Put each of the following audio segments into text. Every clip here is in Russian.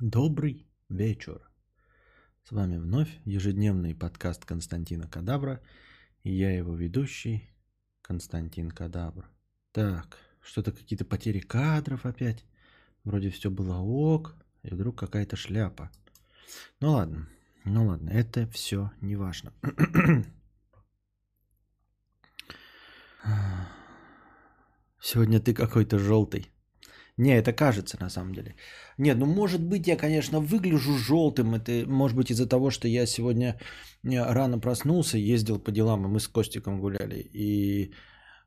Добрый вечер. С вами вновь ежедневный подкаст Константина Кадавра. И я его ведущий Константин Кадавр. Так, что-то какие-то потери кадров опять. Вроде все было ок, и вдруг какая-то шляпа. Ну ладно, ну ладно, это все не важно. Сегодня ты какой-то желтый. Не, это кажется на самом деле. Нет, ну может быть я, конечно, выгляжу желтым. Это может быть из-за того, что я сегодня рано проснулся, ездил по делам, и мы с Костиком гуляли. И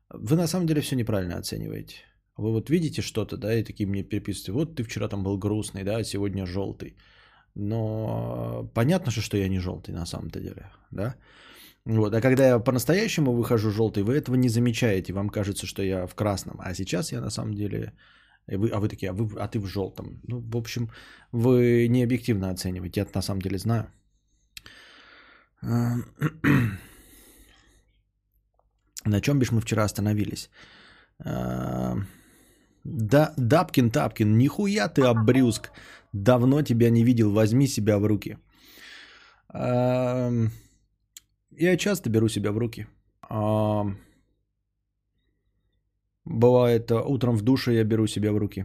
вы на самом деле все неправильно оцениваете. Вы вот видите что-то, да, и такие мне переписываете. Вот ты вчера там был грустный, да, а сегодня желтый. Но понятно же, что я не желтый на самом-то деле, да. Вот. А когда я по-настоящему выхожу желтый, вы этого не замечаете. Вам кажется, что я в красном. А сейчас я на самом деле... Вы, а вы такие, а, вы, а ты в желтом. Ну, в общем, вы не объективно оцениваете. Я на самом деле знаю. На чем бишь мы вчера остановились? Да, Дапкин, Тапкин, нихуя ты обрюзг. Давно тебя не видел, возьми себя в руки. Я часто беру себя в руки. Бывает, утром в душе я беру себя в руки.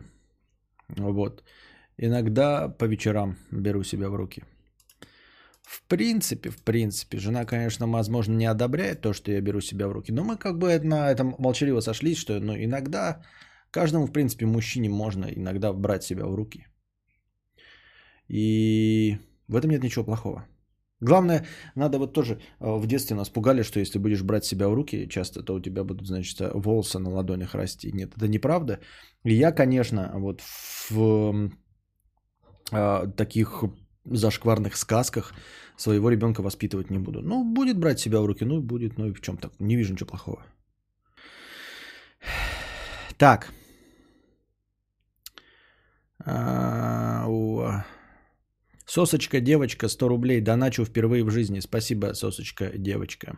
Вот. Иногда по вечерам беру себя в руки. В принципе, в принципе, жена, конечно, возможно, не одобряет то, что я беру себя в руки, но мы как бы на этом молчаливо сошлись, что ну, иногда каждому, в принципе, мужчине можно иногда брать себя в руки. И в этом нет ничего плохого. Главное, надо вот тоже э, в детстве нас пугали, что если будешь брать себя в руки часто, то у тебя будут, значит, волосы на ладонях расти. Нет, это неправда. И я, конечно, вот в э, таких зашкварных сказках своего ребенка воспитывать не буду. Ну, будет брать себя в руки, ну, будет, ну и в чем так. Не вижу ничего плохого. Так. А, Сосочка, девочка, 100 рублей. Доначу впервые в жизни. Спасибо, сосочка, девочка.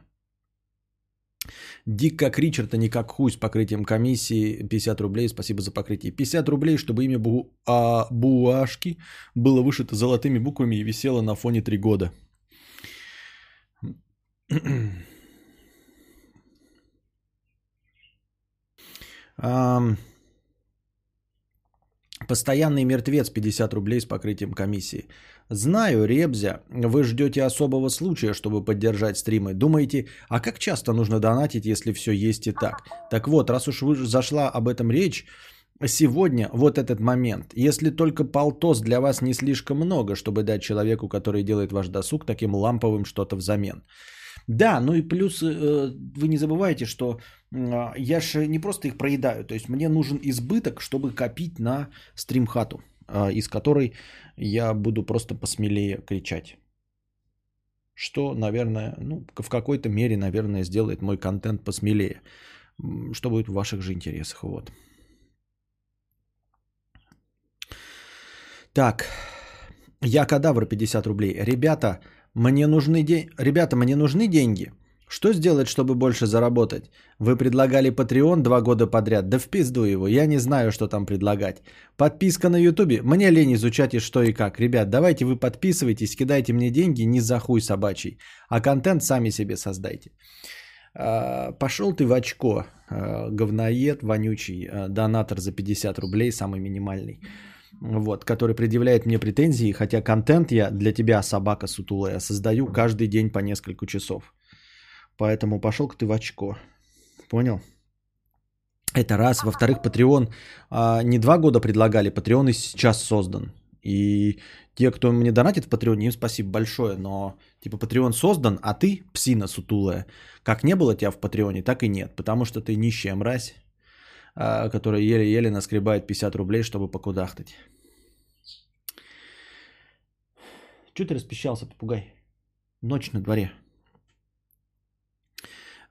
Дик как Ричард, а не как хуй с покрытием комиссии. 50 рублей, спасибо за покрытие. 50 рублей, чтобы имя Бу... а... Буашки было вышито золотыми буквами и висело на фоне 3 года. Постоянный мертвец 50 рублей с покрытием комиссии. Знаю, Ребзя, вы ждете особого случая, чтобы поддержать стримы. Думаете, а как часто нужно донатить, если все есть и так? Так вот, раз уж вы зашла об этом речь, сегодня вот этот момент. Если только полтос для вас не слишком много, чтобы дать человеку, который делает ваш досуг, таким ламповым что-то взамен. Да, ну и плюс э, вы не забывайте, что э, я же не просто их проедаю, то есть мне нужен избыток, чтобы копить на стримхату, из которой я буду просто посмелее кричать. Что, наверное, ну, в какой-то мере, наверное, сделает мой контент посмелее. Что будет в ваших же интересах. Вот. Так. Я кадавр 50 рублей. Ребята, мне нужны деньги. Ребята, мне нужны деньги. Что сделать, чтобы больше заработать? Вы предлагали Patreon два года подряд. Да в пизду его, я не знаю, что там предлагать. Подписка на Ютубе. Мне лень изучать и что и как. Ребят, давайте вы подписывайтесь, кидайте мне деньги не за хуй собачий. А контент сами себе создайте. А, пошел ты в очко, а, говноед, вонючий, а, донатор за 50 рублей, самый минимальный вот, который предъявляет мне претензии, хотя контент я для тебя, собака сутулая, создаю каждый день по несколько часов. Поэтому пошел-ка ты в очко. Понял? Это раз. Во-вторых, Patreon а, не два года предлагали, Patreon и сейчас создан. И те, кто мне донатит в Patreon, им спасибо большое, но типа Patreon создан, а ты, псина сутулая, как не было тебя в Патреоне, так и нет, потому что ты нищая мразь, а, которая еле-еле наскребает 50 рублей, чтобы покудахтать. Чего ты распищался, попугай? Ночь на дворе.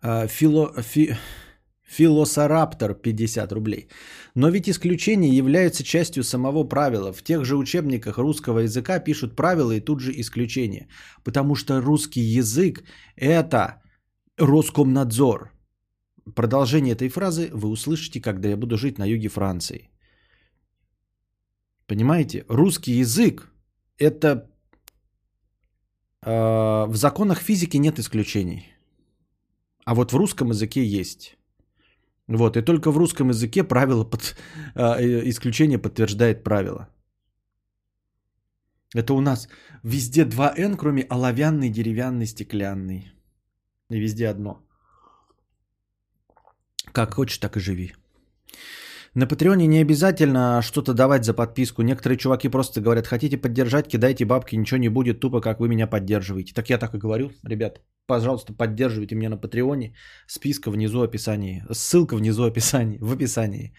А, фило, фи, Филосараптор 50 рублей. Но ведь исключения являются частью самого правила. В тех же учебниках русского языка пишут правила и тут же исключения. Потому что русский язык – это Роскомнадзор. Продолжение этой фразы вы услышите, когда я буду жить на юге Франции. Понимаете? Русский язык – это э, в законах физики нет исключений. А вот в русском языке есть. Вот, и только в русском языке правило под, э, исключение подтверждает правило. Это у нас везде 2Н, кроме оловянный, деревянный, стеклянный. И везде одно. Как хочешь, так и живи. На Патреоне не обязательно что-то давать за подписку. Некоторые чуваки просто говорят, хотите поддержать, кидайте бабки, ничего не будет, тупо как вы меня поддерживаете. Так я так и говорю, ребят, пожалуйста, поддерживайте меня на Патреоне. Списка внизу описании. Ссылка внизу описании, в описании.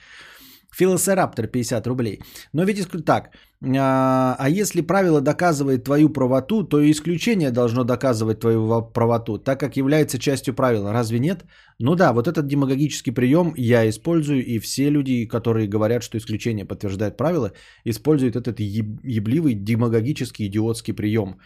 Филосераптор 50 рублей. Но ведь так, а, а если правило доказывает твою правоту, то и исключение должно доказывать твою правоту, так как является частью правила. Разве нет? Ну да, вот этот демагогический прием я использую, и все люди, которые говорят, что исключение подтверждает правило, используют этот ебливый демагогический идиотский прием.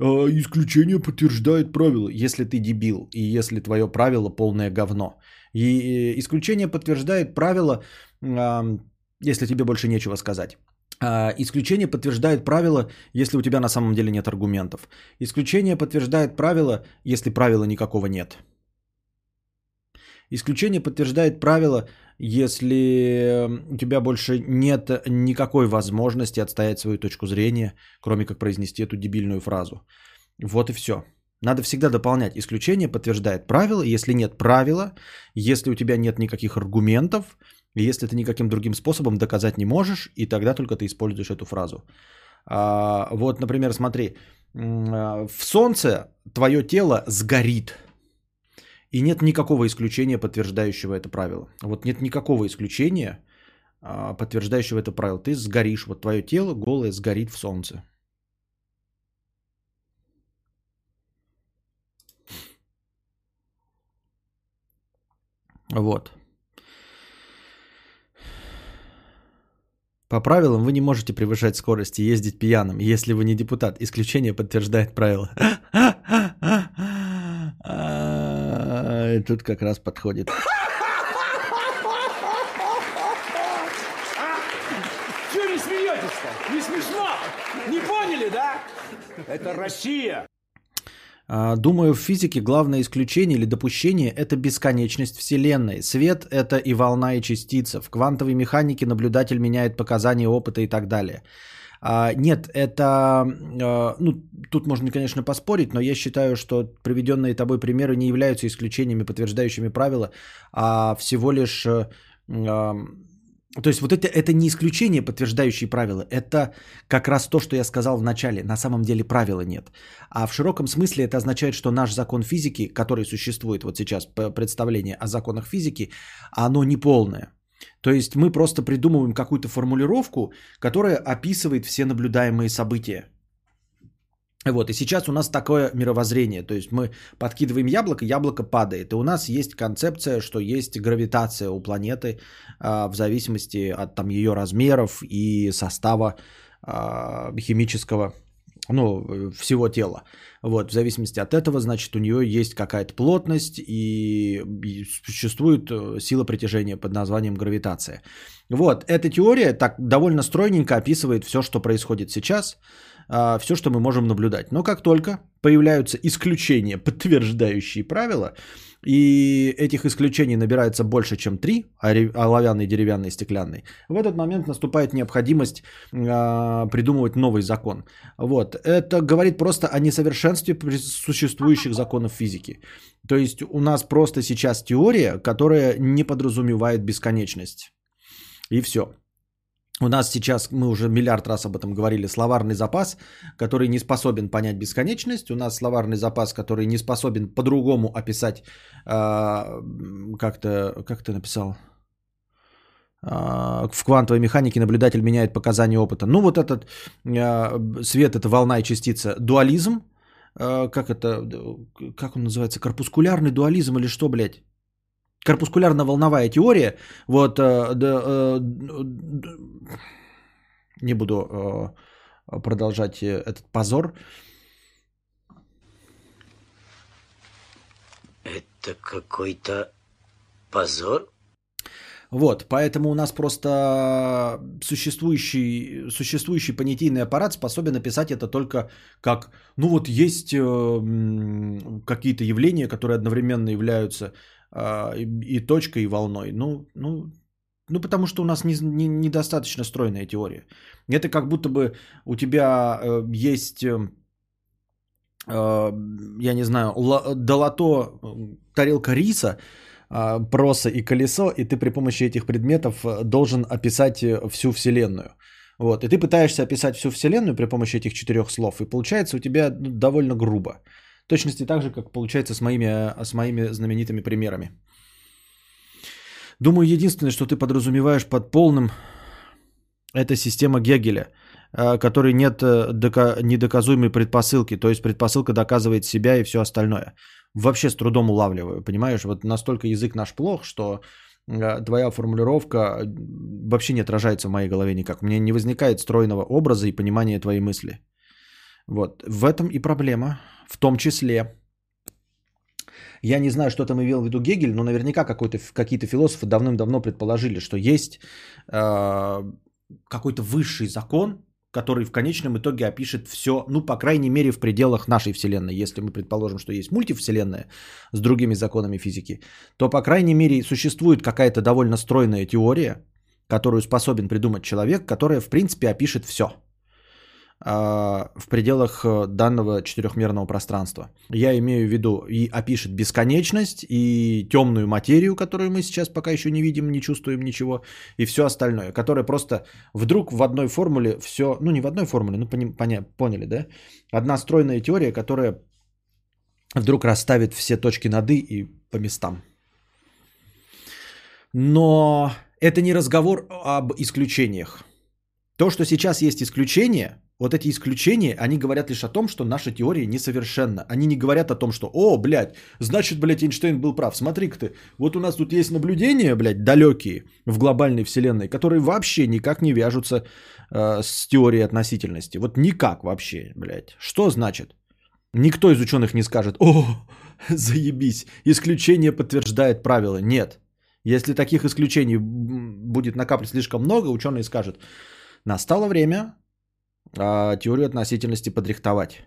А, исключение подтверждает правило, если ты дебил, и если твое правило полное говно. И исключение подтверждает правило, если тебе больше нечего сказать. А, исключение подтверждает правило, если у тебя на самом деле нет аргументов. Исключение подтверждает правило, если правила никакого нет. Исключение подтверждает правило, если у тебя больше нет никакой возможности отстоять свою точку зрения, кроме как произнести эту дебильную фразу. Вот и все. Надо всегда дополнять. Исключение подтверждает правило. Если нет правила, если у тебя нет никаких аргументов, если ты никаким другим способом доказать не можешь, и тогда только ты используешь эту фразу. А, вот, например, смотри, а, в солнце твое тело сгорит. И нет никакого исключения, подтверждающего это правило. Вот нет никакого исключения, а, подтверждающего это правило. Ты сгоришь, вот твое тело голое сгорит в солнце. Вот. По правилам вы не можете превышать скорость и ездить пьяным, если вы не депутат. Исключение подтверждает правило. Тут как раз подходит. Чего не смеетесь-то? Не смешно? Не поняли, да? Это Россия. А, думаю, в физике главное исключение или допущение – это бесконечность Вселенной. Свет – это и волна, и частица. В квантовой механике наблюдатель меняет показания опыта и так далее. А, нет, это, а, ну, тут можно, конечно, поспорить, но я считаю, что приведенные тобой примеры не являются исключениями, подтверждающими правила, а всего лишь то есть вот это, это не исключение, подтверждающие правила. Это как раз то, что я сказал в начале. На самом деле правила нет. А в широком смысле это означает, что наш закон физики, который существует вот сейчас, представление о законах физики, оно не полное. То есть мы просто придумываем какую-то формулировку, которая описывает все наблюдаемые события. Вот, и сейчас у нас такое мировоззрение, то есть мы подкидываем яблоко, яблоко падает, и у нас есть концепция, что есть гравитация у планеты а, в зависимости от там ее размеров и состава а, химического, ну, всего тела. Вот, в зависимости от этого, значит, у нее есть какая-то плотность и, и существует э, сила притяжения под названием гравитация. Вот, эта теория так довольно стройненько описывает все, что происходит сейчас – а, все, что мы можем наблюдать. Но как только появляются исключения, подтверждающие правила, и этих исключений набирается больше, чем три, оловянный, деревянный, стеклянный, в этот момент наступает необходимость э, придумывать новый закон. Вот. Это говорит просто о несовершенстве существующих законов физики. То есть у нас просто сейчас теория, которая не подразумевает бесконечность. И все. У нас сейчас, мы уже миллиард раз об этом говорили, словарный запас, который не способен понять бесконечность. У нас словарный запас, который не способен по-другому описать, э, как-то, как ты написал, э, в квантовой механике наблюдатель меняет показания опыта. Ну вот этот э, свет, это волна и частица, дуализм, э, как это, как он называется, корпускулярный дуализм или что, блядь? Корпускулярно-волновая теория, вот, э, э, не буду э, продолжать этот позор. Это какой-то позор? Вот, поэтому у нас просто существующий, существующий понятийный аппарат способен описать это только как, ну вот есть э, какие-то явления, которые одновременно являются и, и точкой, и волной. Ну, ну, ну, потому что у нас не, не, недостаточно стройная теория. Это как будто бы у тебя э, есть, э, э я не знаю, долото, тарелка риса, а, проса и колесо, и ты при помощи этих предметов э, должен описать всю Вселенную. Вот, и ты пытаешься описать всю Вселенную при помощи этих четырех слов, и получается у тебя ну, довольно грубо. В точности так же, как получается с моими, э, с моими знаменитыми примерами. Думаю, единственное, что ты подразумеваешь под полным, это система Гегеля, которой нет дока- недоказуемой предпосылки, то есть предпосылка доказывает себя и все остальное вообще с трудом улавливаю, понимаешь? Вот настолько язык наш плох, что э, твоя формулировка вообще не отражается в моей голове никак. У меня не возникает стройного образа и понимания твоей мысли. Вот. В этом и проблема. В том числе. Я не знаю, что там имел в виду Гегель, но наверняка какие-то философы давным-давно предположили, что есть э, какой-то высший закон, который в конечном итоге опишет все, ну, по крайней мере, в пределах нашей Вселенной. Если мы предположим, что есть мультивселенная с другими законами физики, то, по крайней мере, существует какая-то довольно стройная теория, которую способен придумать человек, которая, в принципе, опишет все – в пределах э, данного четырехмерного пространства. Я имею в виду и опишет бесконечность, и темную материю, которую мы сейчас пока еще не видим, не чувствуем ничего, и все остальное, которое просто вдруг в одной формуле все, ну не в одной формуле, ну поня, поняли, да? Одна стройная теория, которая вдруг расставит все точки над «и» и по местам. Но это не разговор об исключениях. То, что сейчас есть исключения, вот эти исключения, они говорят лишь о том, что наша теория несовершенна. Они не говорят о том, что, о, блядь, значит, блядь, Эйнштейн был прав. Смотри-ка ты, вот у нас тут есть наблюдения, блядь, далекие в глобальной вселенной, которые вообще никак не вяжутся э, с теорией относительности. Вот никак вообще, блядь. Что значит? Никто из ученых не скажет, о, заебись, исключение подтверждает правила. Нет. Если таких исключений будет накапливать слишком много, ученые скажут, настало время а теорию относительности подрихтовать.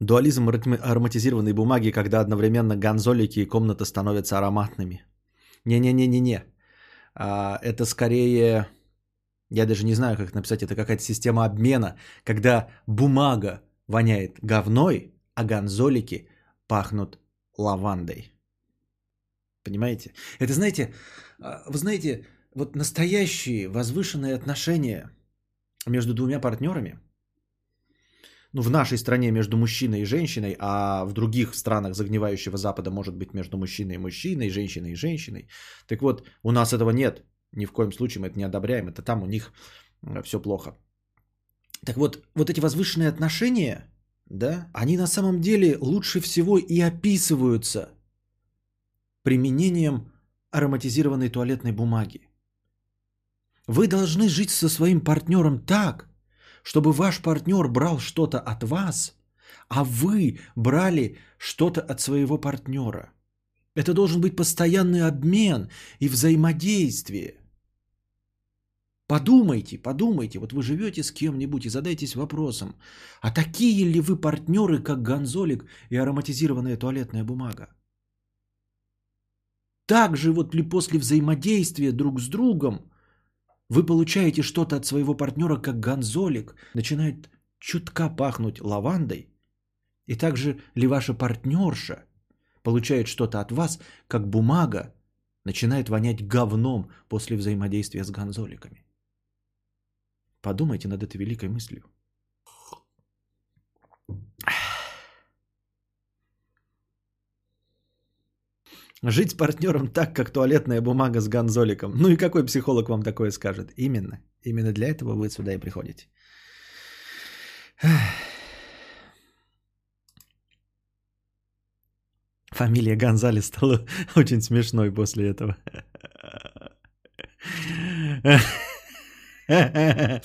Дуализм ароматизированной бумаги, когда одновременно гонзолики и комната становятся ароматными. Не-не-не-не-не. А, это скорее... Я даже не знаю, как написать. Это какая-то система обмена, когда бумага воняет говной, а гонзолики пахнут лавандой. Понимаете? Это, знаете, а, вы знаете, вот настоящие возвышенные отношения между двумя партнерами, ну, в нашей стране между мужчиной и женщиной, а в других странах загнивающего Запада может быть между мужчиной и мужчиной, женщиной и женщиной. Так вот, у нас этого нет. Ни в коем случае мы это не одобряем. Это там у них все плохо. Так вот, вот эти возвышенные отношения, да, они на самом деле лучше всего и описываются применением ароматизированной туалетной бумаги. Вы должны жить со своим партнером так, чтобы ваш партнер брал что-то от вас, а вы брали что-то от своего партнера. Это должен быть постоянный обмен и взаимодействие – Подумайте, подумайте, вот вы живете с кем-нибудь и задайтесь вопросом, а такие ли вы партнеры, как Гонзолик и ароматизированная туалетная бумага? Так же вот ли после взаимодействия друг с другом вы получаете что-то от своего партнера, как Гонзолик, начинает чутка пахнуть лавандой? И также ли ваша партнерша получает что-то от вас, как бумага начинает вонять говном после взаимодействия с гонзоликами? Подумайте над этой великой мыслью. Жить с партнером так, как туалетная бумага с гонзоликом. Ну и какой психолог вам такое скажет? Именно. Именно для этого вы сюда и приходите. Фамилия Гонзалес стала очень смешной после этого.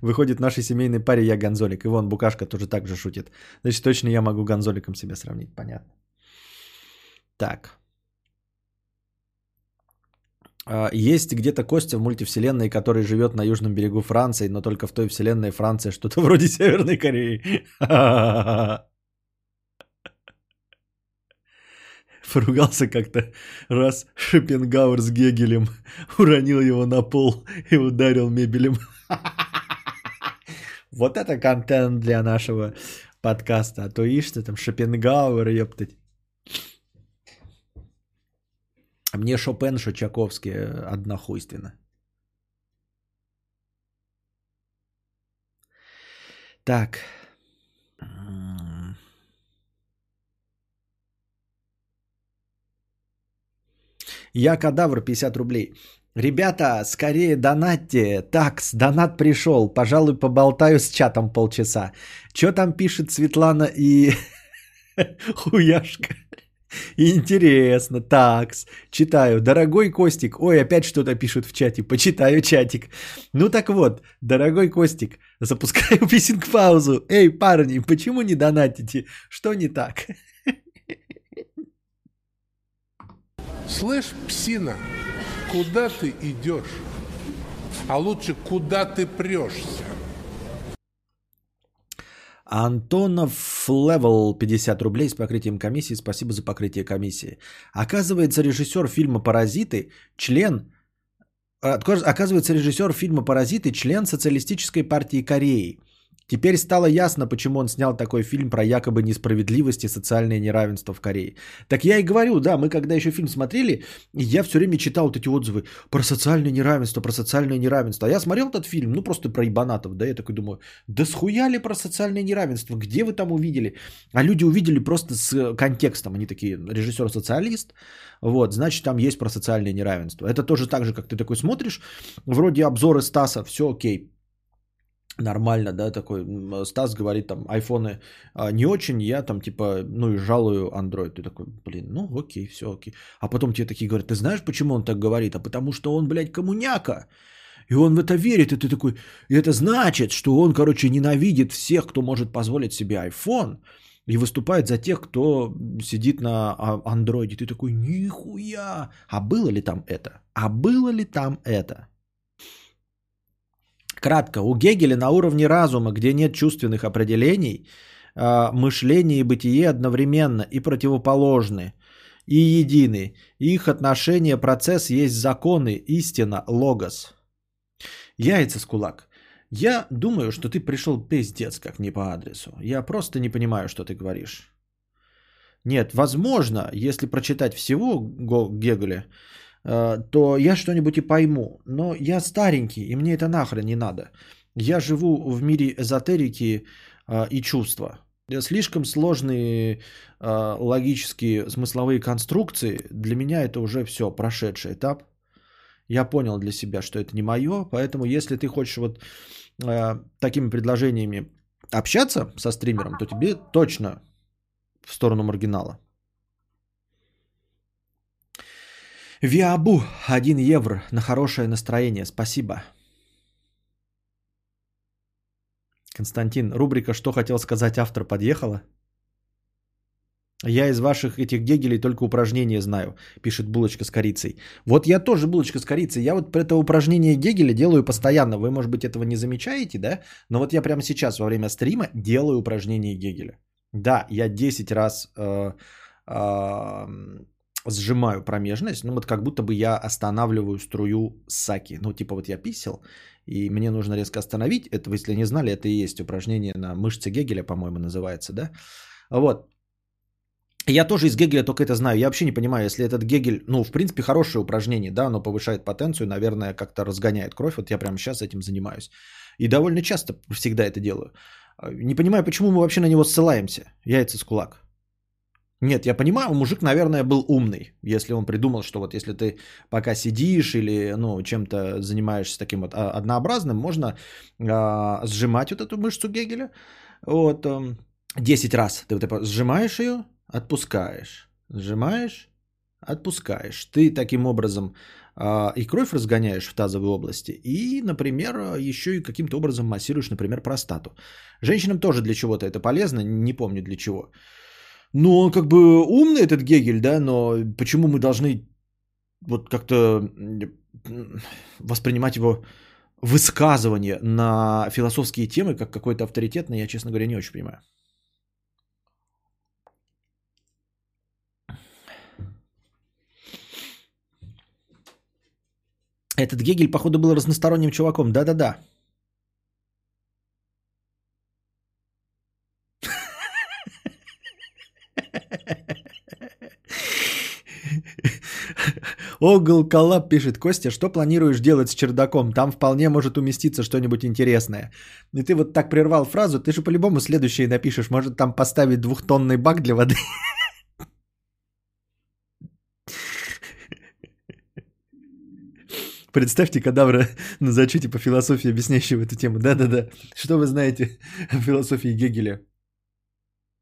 Выходит, нашей семейной паре я гонзолик. И вон, Букашка тоже так же шутит. Значит, точно я могу гонзоликом себя сравнить. Понятно. Так. А, Есть где-то Костя в мультивселенной, который живет на южном берегу Франции, но только в той вселенной Франция что-то вроде Северной Кореи. Поругался как-то раз Шопенгауэр с Гегелем, уронил его на пол и ударил мебелем. Вот это контент для нашего подкаста. А то ишь ты там Шопенгауэр, ептать. А Мне Шопен, что Чаковский э, однохуйственно. Так. М. Я кадавр 50 рублей. Ребята, скорее донатьте. Такс, донат пришел. Пожалуй, поболтаю с чатом полчаса. Что там пишет Светлана и Хуяшка? Интересно, такс. Читаю. Дорогой Костик. Ой, опять что-то пишут в чате. Почитаю чатик. Ну так вот, дорогой Костик, запускаю писинг-паузу. Эй, парни, почему не донатите? Что не так? Слышь, псина, куда ты идешь? А лучше, куда ты прешься? Антонов Левел 50 рублей с покрытием комиссии. Спасибо за покрытие комиссии. Оказывается, режиссер фильма «Паразиты» член... отказ- Оказывается, режиссер фильма «Паразиты» член Социалистической партии Кореи. Теперь стало ясно, почему он снял такой фильм про якобы несправедливость и социальное неравенство в Корее. Так я и говорю, да, мы когда еще фильм смотрели, я все время читал вот эти отзывы про социальное неравенство, про социальное неравенство. А я смотрел этот фильм, ну просто про ебанатов, да, я такой думаю, да схуя ли про социальное неравенство, где вы там увидели? А люди увидели просто с контекстом, они такие, режиссер социалист, вот, значит там есть про социальное неравенство. Это тоже так же, как ты такой смотришь, вроде обзоры Стаса, все окей, нормально, да, такой, Стас говорит там, айфоны а, не очень, я там типа, ну и жалую Android. Ты такой, блин, ну окей, все окей. А потом тебе такие говорят, ты знаешь, почему он так говорит? А потому что он, блядь, коммуняка. И он в это верит, и ты такой, и это значит, что он, короче, ненавидит всех, кто может позволить себе iPhone, и выступает за тех, кто сидит на андроиде. Ты такой, нихуя. А было ли там это? А было ли там это? Кратко, у Гегеля на уровне разума, где нет чувственных определений, а, мышление и бытие одновременно и противоположны, и едины. Их отношения, процесс есть законы, истина, логос. Яйца с кулак. Я думаю, что ты пришел пиздец как не по адресу. Я просто не понимаю, что ты говоришь. Нет, возможно, если прочитать всего Го- Гегеля, то я что-нибудь и пойму. Но я старенький, и мне это нахрен не надо. Я живу в мире эзотерики э, и чувства. Слишком сложные э, логические смысловые конструкции, для меня это уже все, прошедший этап. Я понял для себя, что это не мое, поэтому если ты хочешь вот э, такими предложениями общаться со стримером, то тебе точно в сторону маргинала. Виабу 1 евро на хорошее настроение. Спасибо. Константин, рубрика «Что хотел сказать автор» подъехала? Я из ваших этих гегелей только упражнения знаю, пишет булочка с корицей. Вот я тоже булочка с корицей. Я вот это упражнение Гегеля делаю постоянно. Вы, может быть, этого не замечаете, да? Но вот я прямо сейчас во время стрима делаю упражнение Гегеля. Да, я 10 раз э, э, сжимаю промежность, ну вот как будто бы я останавливаю струю саки. Ну типа вот я писал, и мне нужно резко остановить. Это, если не знали, это и есть упражнение на мышцы Гегеля, по-моему, называется, да? Вот. Я тоже из Гегеля только это знаю. Я вообще не понимаю, если этот Гегель, ну, в принципе, хорошее упражнение, да, оно повышает потенцию, наверное, как-то разгоняет кровь. Вот я прямо сейчас этим занимаюсь. И довольно часто всегда это делаю. Не понимаю, почему мы вообще на него ссылаемся. Яйца с кулак. Нет, я понимаю, мужик, наверное, был умный, если он придумал, что вот если ты пока сидишь или ну, чем-то занимаешься таким вот а, однообразным, можно а, сжимать вот эту мышцу Гегеля. Вот, эм, 10 раз ты вот это сжимаешь ее, отпускаешь, сжимаешь, отпускаешь. Ты таким образом а, и кровь разгоняешь в тазовой области, и, например, еще и каким-то образом массируешь, например, простату. Женщинам тоже для чего-то это полезно, не помню для чего. Ну, он как бы умный этот Гегель, да, но почему мы должны вот как-то воспринимать его высказывание на философские темы как какой-то авторитетный, я, честно говоря, не очень понимаю. Этот Гегель, походу, был разносторонним чуваком. Да-да-да. Огл Коллаб пишет, Костя, что планируешь делать с чердаком? Там вполне может уместиться что-нибудь интересное. И ты вот так прервал фразу, ты же по-любому следующее напишешь. Может там поставить двухтонный бак для воды? Представьте кадавра на зачете по философии, объясняющего эту тему. Да-да-да. Что вы знаете о философии Гегеля?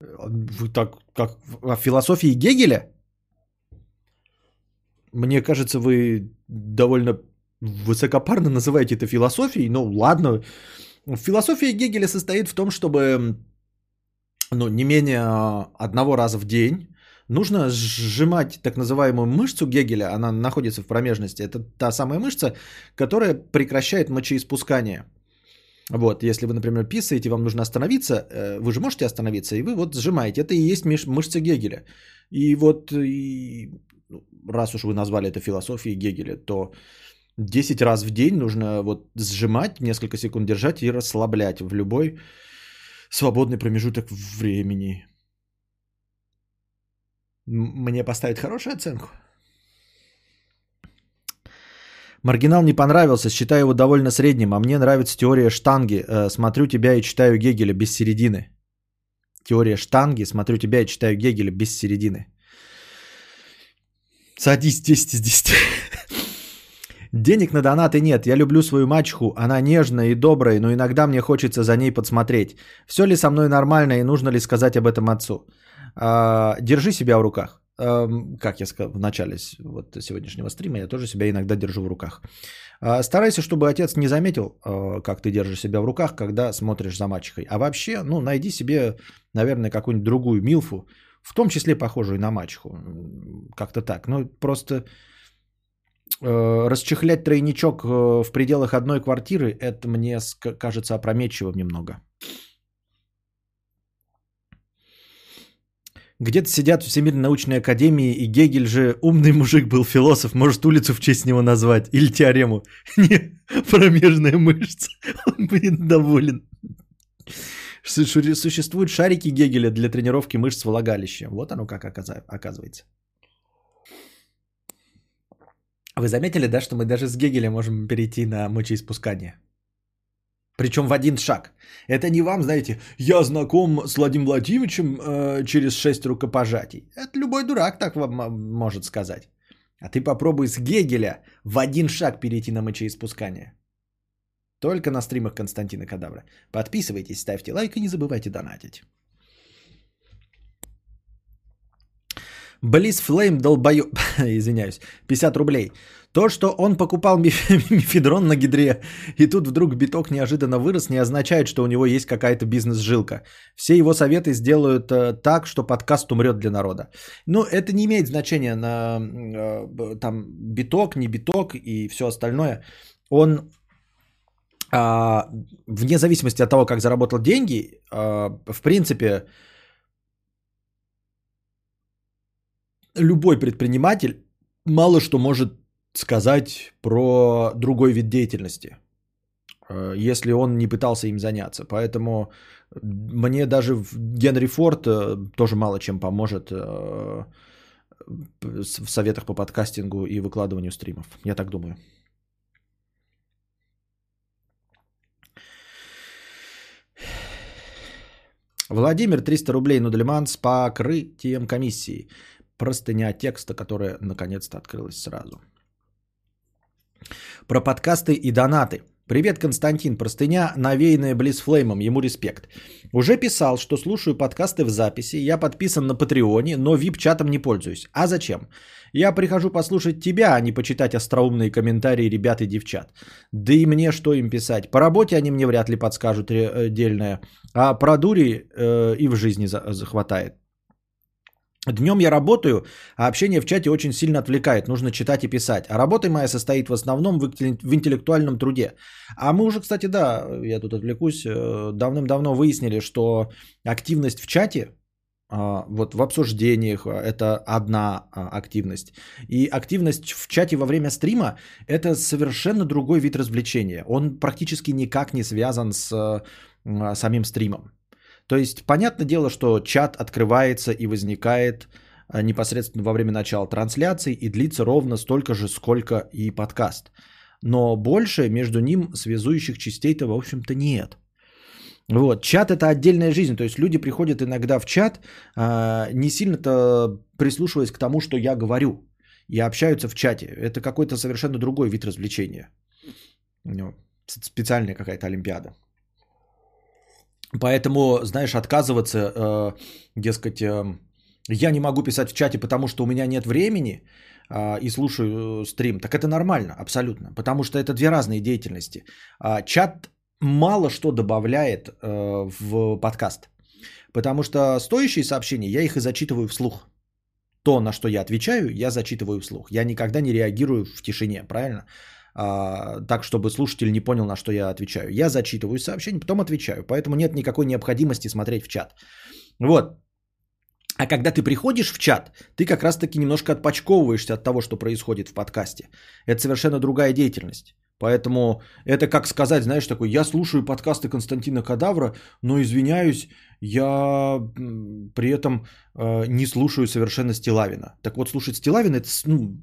Вы так, как о философии Гегеля? Мне кажется, вы довольно высокопарно называете это философией. Ну, ладно. Философия Гегеля состоит в том, чтобы ну, не менее одного раза в день нужно сжимать так называемую мышцу Гегеля. Она находится в промежности. Это та самая мышца, которая прекращает мочеиспускание. Вот, если вы, например, писаете, вам нужно остановиться, э, вы же можете остановиться, и вы вот сжимаете. Это и есть мышца Гегеля. И вот раз уж вы назвали это философией Гегеля, то 10 раз в день нужно вот сжимать, несколько секунд держать и расслаблять в любой свободный промежуток времени. Мне поставить хорошую оценку? Маргинал не понравился, считаю его довольно средним, а мне нравится теория штанги. Э, смотрю тебя и читаю Гегеля без середины. Теория штанги, смотрю тебя и читаю Гегеля без середины. Садись 10 из 10. Денег на донаты нет. Я люблю свою мачеху. Она нежная и добрая, но иногда мне хочется за ней подсмотреть. Все ли со мной нормально и нужно ли сказать об этом отцу? А, держи себя в руках. А, как я сказал в начале вот сегодняшнего стрима, я тоже себя иногда держу в руках. А, старайся, чтобы отец не заметил, а, как ты держишь себя в руках, когда смотришь за мачехой. А вообще, ну, найди себе, наверное, какую-нибудь другую милфу, в том числе похожую на мачеху. Как-то так. Ну, просто э, расчехлять тройничок э, в пределах одной квартиры, это мне кажется опрометчивым немного. Где-то сидят в Всемирной научной академии, и Гегель же умный мужик был, философ, может улицу в честь него назвать, или теорему. Не, промежная мышца, он будет доволен. Существуют шарики Гегеля для тренировки мышц влагалища. Вот оно как оказывается. Вы заметили, да, что мы даже с Гегеля можем перейти на мочеиспускание? Причем в один шаг. Это не вам, знаете, я знаком с Владимиром Владимировичем э, через шесть рукопожатий. Это любой дурак так вам может сказать. А ты попробуй с Гегеля в один шаг перейти на мочеиспускание. Только на стримах Константина Кадавра. Подписывайтесь, ставьте лайк и не забывайте донатить. Близ Флейм долбоёб, извиняюсь, 50 рублей. То, что он покупал мифедрон на гидре, и тут вдруг биток неожиданно вырос, не означает, что у него есть какая-то бизнес-жилка. Все его советы сделают э, так, что подкаст умрет для народа. Ну, это не имеет значения на э, там биток, не биток и все остальное. Он а, вне зависимости от того, как заработал деньги, а, в принципе, любой предприниматель мало что может сказать про другой вид деятельности, а, если он не пытался им заняться. Поэтому мне даже Генри Форд э, тоже мало чем поможет э, в советах по подкастингу и выкладыванию стримов. Я так думаю. Владимир, 300 рублей Нудлиман с покрытием комиссии. Простыня текста, которая наконец-то открылась сразу. Про подкасты и донаты. Привет, Константин. Простыня, навеянная Близфлеймом. Ему респект. Уже писал, что слушаю подкасты в записи. Я подписан на Патреоне, но вип-чатом не пользуюсь. А зачем? Я прихожу послушать тебя, а не почитать остроумные комментарии ребят и девчат. Да и мне что им писать? По работе они мне вряд ли подскажут ре- дельное. А про дури э, и в жизни за- захватает. Днем я работаю, а общение в чате очень сильно отвлекает, нужно читать и писать. А работа моя состоит в основном в интеллек- в интеллектуальном труде. А мы уже, кстати, да, я тут отвлекусь, э, давным-давно выяснили, что активность в чате, а, вот в обсуждениях а, это одна а, активность. И активность в чате во время стрима это совершенно другой вид развлечения. Он практически никак не связан с а, самим стримом. То есть, понятное дело, что чат открывается и возникает а, непосредственно во время начала трансляции и длится ровно столько же, сколько и подкаст. Но больше между ним связующих частей-то, в общем-то, нет. Вот, чат это отдельная жизнь, то есть люди приходят иногда в чат, а, не сильно-то прислушиваясь к тому, что я говорю, и общаются в чате. Это какой-то совершенно другой вид развлечения. Ну, Специальная какая-то олимпиада. Поэтому, знаешь, отказываться, э, дескать, э, я не могу писать в чате, потому что у меня нет времени э, и слушаю э, стрим, так это нормально, абсолютно. Потому что это две разные деятельности. А, чат мало что добавляет э, в подкаст. Потому что стоящие сообщения, я их и зачитываю вслух. То, на что я отвечаю, я зачитываю вслух. Я никогда не реагирую в тишине, правильно? А, так, чтобы слушатель не понял, на что я отвечаю. Я зачитываю сообщение, потом отвечаю. Поэтому нет никакой необходимости смотреть в чат. Вот. А когда ты приходишь в чат, ты как раз-таки немножко отпочковываешься от того, что происходит в подкасте. Это совершенно другая деятельность. Поэтому это как сказать, знаешь, такой, я слушаю подкасты Константина Кадавра, но извиняюсь, я при этом э, не слушаю совершенно Стилавина. Так вот, слушать Стилавина, это ну,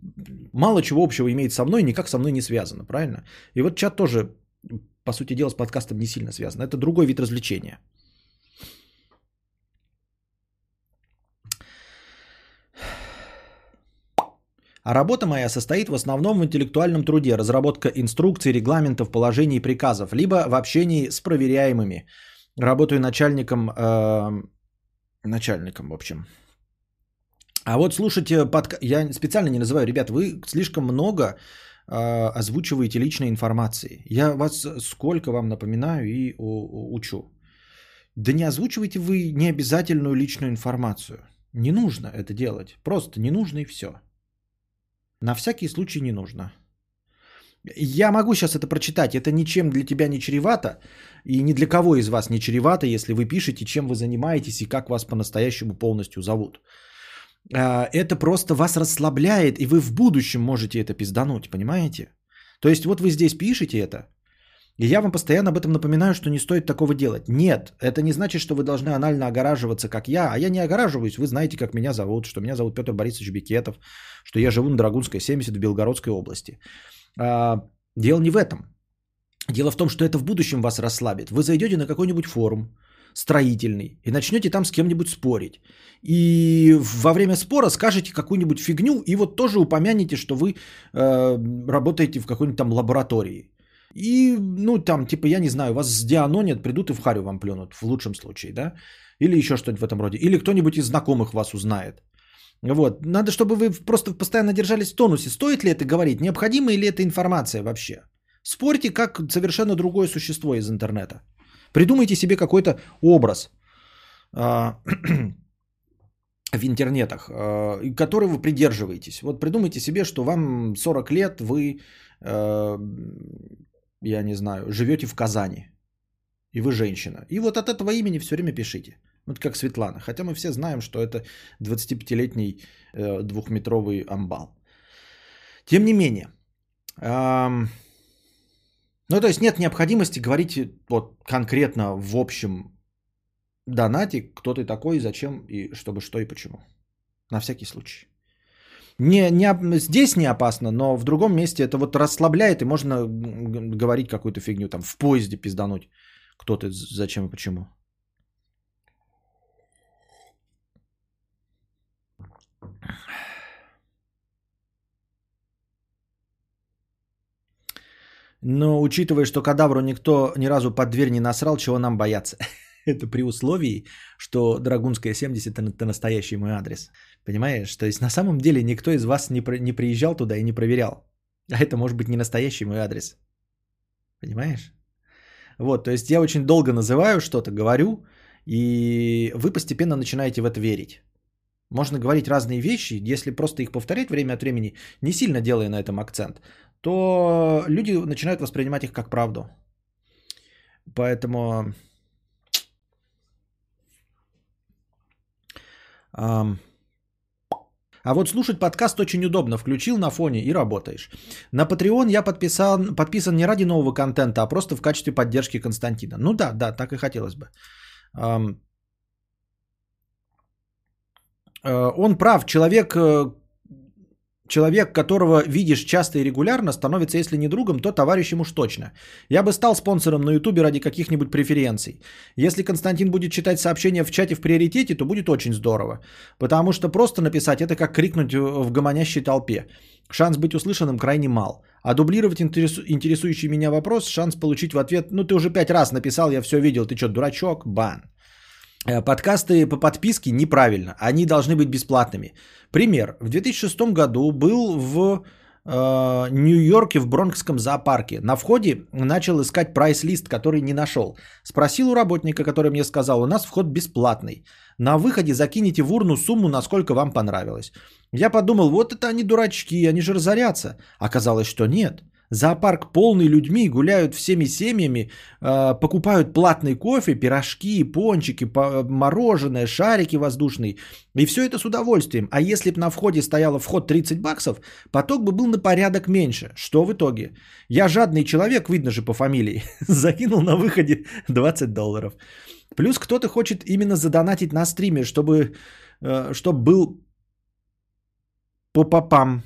мало чего общего имеет со мной, никак со мной не связано, правильно? И вот чат тоже, по сути дела, с подкастом не сильно связан. Это другой вид развлечения. А работа моя состоит в основном в интеллектуальном труде, разработка инструкций, регламентов, положений и приказов, либо в общении с проверяемыми. Работаю начальником, э, начальником, в общем. А вот слушайте, подка... я специально не называю, ребят, вы слишком много э, озвучиваете личной информации. Я вас сколько вам напоминаю и у- учу. Да не озвучивайте вы необязательную личную информацию. Не нужно это делать. Просто не нужно и все. На всякий случай не нужно. Я могу сейчас это прочитать. Это ничем для тебя не чревато. И ни для кого из вас не чревато, если вы пишете, чем вы занимаетесь и как вас по-настоящему полностью зовут. А, Это просто вас расслабляет, и вы в будущем можете это пиздануть, понимаете? То есть вот вы здесь пишете это, и я вам постоянно об этом напоминаю, что не стоит такого делать. Нет, это не значит, что вы должны анально огораживаться, как я. А я не огораживаюсь. Вы знаете, как меня зовут, что меня зовут Петр Борисович Бекетов, что я живу на Драгунской 70 в Белгородской области. А, дело не в этом. Дело в том, что это в будущем вас расслабит. Вы зайдете на какой-нибудь форум строительный и начнете там с кем-нибудь спорить. И во время спора скажете какую-нибудь фигню и вот тоже упомянете, что вы э, работаете в какой-нибудь там лаборатории. И, ну, там, типа, я не знаю, вас сдианонят, придут и в харю вам плюнут, в лучшем случае, да? Или еще что-нибудь в этом роде. Или кто-нибудь из знакомых вас узнает. Вот. Надо, чтобы вы просто постоянно держались в тонусе. Стоит ли это говорить? Необходима ли эта информация вообще? Спорьте как совершенно другое существо из интернета. Придумайте себе какой-то образ а, в интернетах, а, и которой вы придерживаетесь. Вот придумайте себе, что вам 40 лет, вы, а, я не знаю, живете в Казани. И вы женщина. И вот от этого имени все время пишите. Вот как Светлана. Хотя мы все знаем, что это 25-летний э, двухметровый амбал. Тем не менее. ам, ну, то есть нет необходимости говорить вот конкретно в общем донате, кто ты такой, зачем, и чтобы что и почему. На всякий случай. Не, не, здесь не опасно, но в другом месте это вот расслабляет, и можно говорить какую-то фигню, там в поезде пиздануть, кто ты, зачем и почему. Но учитывая, что кадавру никто ни разу под дверь не насрал, чего нам бояться? Это при условии, что Драгунская 70 – это настоящий мой адрес. Понимаешь? То есть на самом деле никто из вас не, при, не приезжал туда и не проверял. А это может быть не настоящий мой адрес. Понимаешь? Вот, то есть я очень долго называю что-то, говорю, и вы постепенно начинаете в это верить. Можно говорить разные вещи, если просто их повторять время от времени, не сильно делая на этом акцент, то люди начинают воспринимать их как правду. Поэтому... А вот слушать подкаст очень удобно. Включил на фоне и работаешь. На Patreon я подписан, подписан не ради нового контента, а просто в качестве поддержки Константина. Ну да, да, так и хотелось бы. Э, он прав. Человек, э, человек, которого видишь часто и регулярно, становится, если не другом, то товарищем уж точно. Я бы стал спонсором на Ютубе ради каких-нибудь преференций. Если Константин будет читать сообщения в чате в приоритете, то будет очень здорово. Потому что просто написать это как крикнуть в гомонящей толпе. Шанс быть услышанным крайне мал. А дублировать интересу, интересующий меня вопрос, шанс получить в ответ, ну ты уже пять раз написал, я все видел, ты что, дурачок? Бан. Э, подкасты по подписке неправильно, они должны быть бесплатными. Пример. В 2006 году был в э, Нью-Йорке в Бронкском зоопарке. На входе начал искать прайс-лист, который не нашел. Спросил у работника, который мне сказал, у нас вход бесплатный. На выходе закинете в урну сумму, насколько вам понравилось. Я подумал, вот это они дурачки, они же разорятся. Оказалось, что нет. Зоопарк полный людьми, гуляют всеми семьями, э, покупают платный кофе, пирожки, пончики, мороженое, шарики воздушные. И все это с удовольствием. А если бы на входе стояло вход 30 баксов, поток бы был на порядок меньше. Что в итоге? Я жадный человек, видно же по фамилии, закинул на выходе 20 долларов. Плюс кто-то хочет именно задонатить на стриме, чтобы, э, чтобы был по попам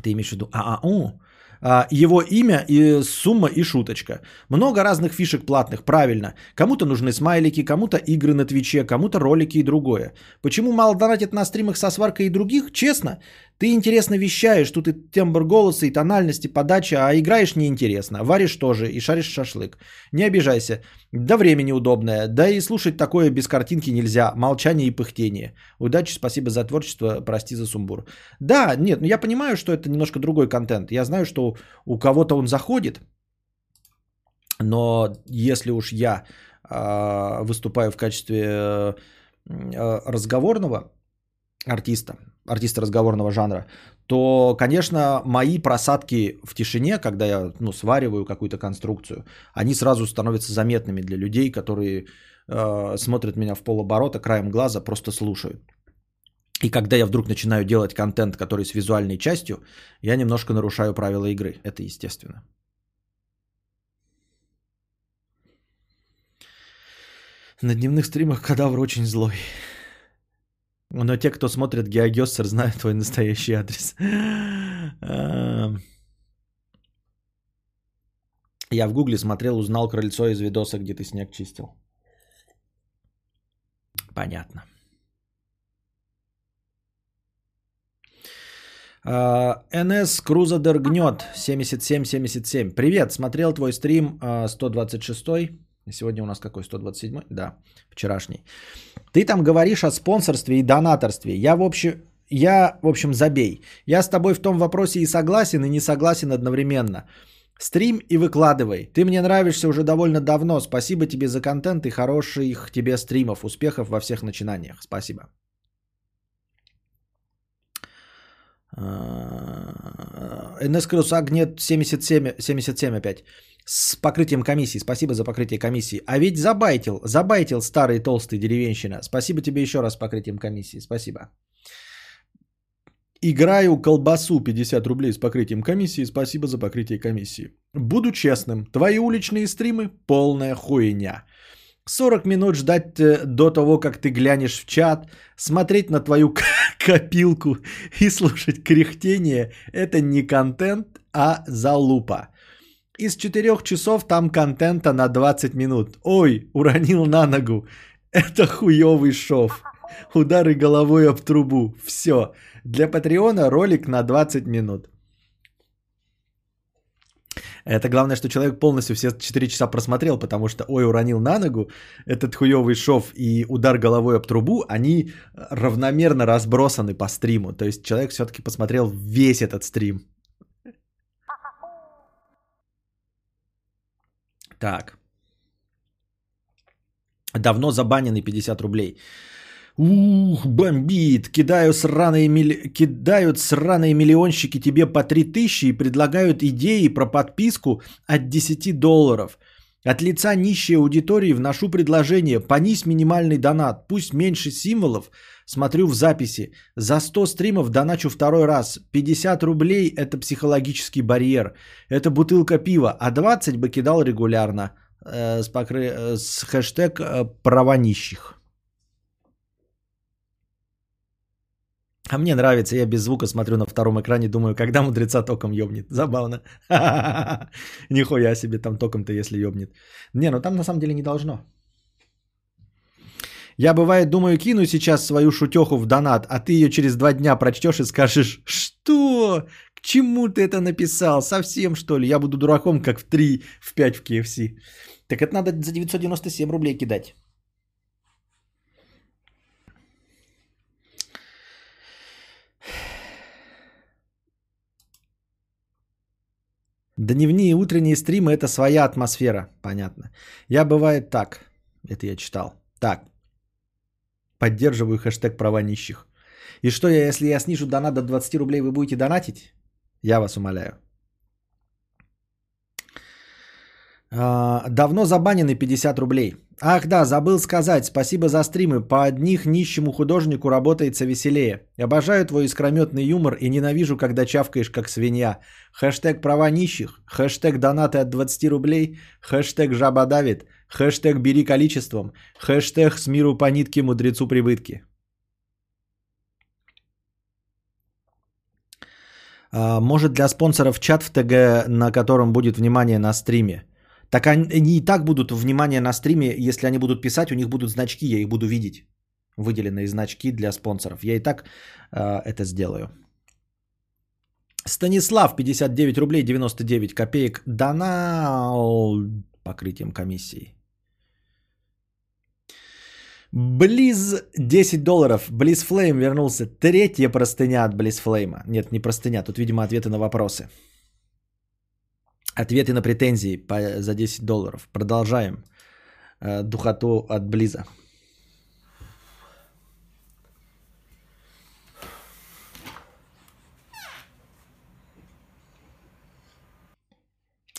ты имеешь в виду ААУ? А, его имя и сумма и шуточка. Много разных фишек платных, правильно. Кому-то нужны смайлики, кому-то игры на Твиче, кому-то ролики и другое. Почему мало донатят на стримах со сваркой и других? Честно, ты интересно вещаешь, тут и тембр голоса, и тональности, подача, а играешь неинтересно. Варишь тоже и шаришь шашлык. Не обижайся. Да время неудобное, да и слушать такое без картинки нельзя. Молчание и пыхтение. Удачи, спасибо за творчество, прости за сумбур. Да, нет, ну я понимаю, что это немножко другой контент. Я знаю, что у кого-то он заходит, но если уж я э, выступаю в качестве э, разговорного артиста, артиста разговорного жанра, то, конечно, мои просадки в тишине, когда я ну, свариваю какую-то конструкцию, они сразу становятся заметными для людей, которые э, смотрят меня в полоборота, краем глаза, просто слушают. И когда я вдруг начинаю делать контент, который с визуальной частью, я немножко нарушаю правила игры. Это естественно. На дневных стримах кадавр очень злой. Но те, кто смотрит Геогессер, знают твой настоящий адрес. Я в гугле смотрел, узнал крыльцо из видоса, где ты снег чистил. Понятно. НС Крузадер гнет 7777. Привет, смотрел твой стрим 126. Сегодня у нас какой? 127? Да, вчерашний. Ты там говоришь о спонсорстве и донаторстве. Я в общем, я, в общем, забей. Я с тобой в том вопросе и согласен, и не согласен одновременно. Стрим и выкладывай. Ты мне нравишься уже довольно давно. Спасибо тебе за контент и хороших тебе стримов. Успехов во всех начинаниях. Спасибо. НС Крус Агнет 77, 77 опять с покрытием комиссии. Спасибо за покрытие комиссии. А ведь забайтил, забайтил старый толстый деревенщина. Спасибо тебе еще раз с покрытием комиссии. Спасибо. Играю колбасу 50 рублей с покрытием комиссии. Спасибо за покрытие комиссии. Буду честным. Твои уличные стримы – полная хуйня. 40 минут ждать э, до того, как ты глянешь в чат, смотреть на твою копилку и слушать кряхтение – это не контент, а залупа. Из четырех часов там контента на 20 минут. Ой, уронил на ногу. Это хуёвый шов. Удары головой об трубу. Все. Для Патреона ролик на 20 минут. Это главное, что человек полностью все 4 часа просмотрел, потому что ой, уронил на ногу, этот хуёвый шов и удар головой об трубу, они равномерно разбросаны по стриму. То есть человек все-таки посмотрел весь этот стрим. Так. Давно забаненный 50 рублей. Ух, бомбит. Кидаю сраные милли... Кидают сраные миллионщики тебе по 3000 и предлагают идеи про подписку от 10 долларов. От лица нищей аудитории вношу предложение. Понись минимальный донат. Пусть меньше символов. Смотрю в записи. За 100 стримов доначу второй раз. 50 рублей – это психологический барьер. Это бутылка пива. А 20 бы кидал регулярно. Э, с, покры... э, с хэштег э, права нищих. А мне нравится, я без звука смотрю на втором экране, думаю, когда мудреца током ёбнет. Забавно. Нихуя себе там током-то, если ёбнет. Не, ну там на самом деле не должно. Я бывает думаю, кину сейчас свою шутеху в донат, а ты ее через два дня прочтешь и скажешь, что? К чему ты это написал? Совсем что ли? Я буду дураком, как в 3, в 5 в KFC. Так это надо за 997 рублей кидать. Дневные и утренние стримы – это своя атмосфера, понятно. Я бывает так, это я читал. Так, поддерживаю хэштег права нищих. И что я, если я снижу донат до 20 рублей, вы будете донатить? Я вас умоляю. А, давно забанены 50 рублей. Ах да, забыл сказать, спасибо за стримы. По одних нищему художнику работается веселее. Обожаю твой искрометный юмор и ненавижу, когда чавкаешь как свинья. Хэштег права нищих, хэштег донаты от 20 рублей, хэштег жаба давит, хэштег бери количеством, хэштег с миру по нитке мудрецу прибытки. А, может для спонсоров чат в ТГ, на котором будет внимание на стриме. Так они и так будут внимание на стриме, если они будут писать, у них будут значки, я их буду видеть. Выделенные значки для спонсоров. Я и так э, это сделаю. Станислав, 59 рублей 99 копеек. Донал покрытием комиссии. Близ 10 долларов. Близ Флейм вернулся. Третья простыня от Близ Флейма. Нет, не простыня. Тут, видимо, ответы на вопросы. Ответы на претензии по, за 10 долларов. Продолжаем. Э, духоту от Близа.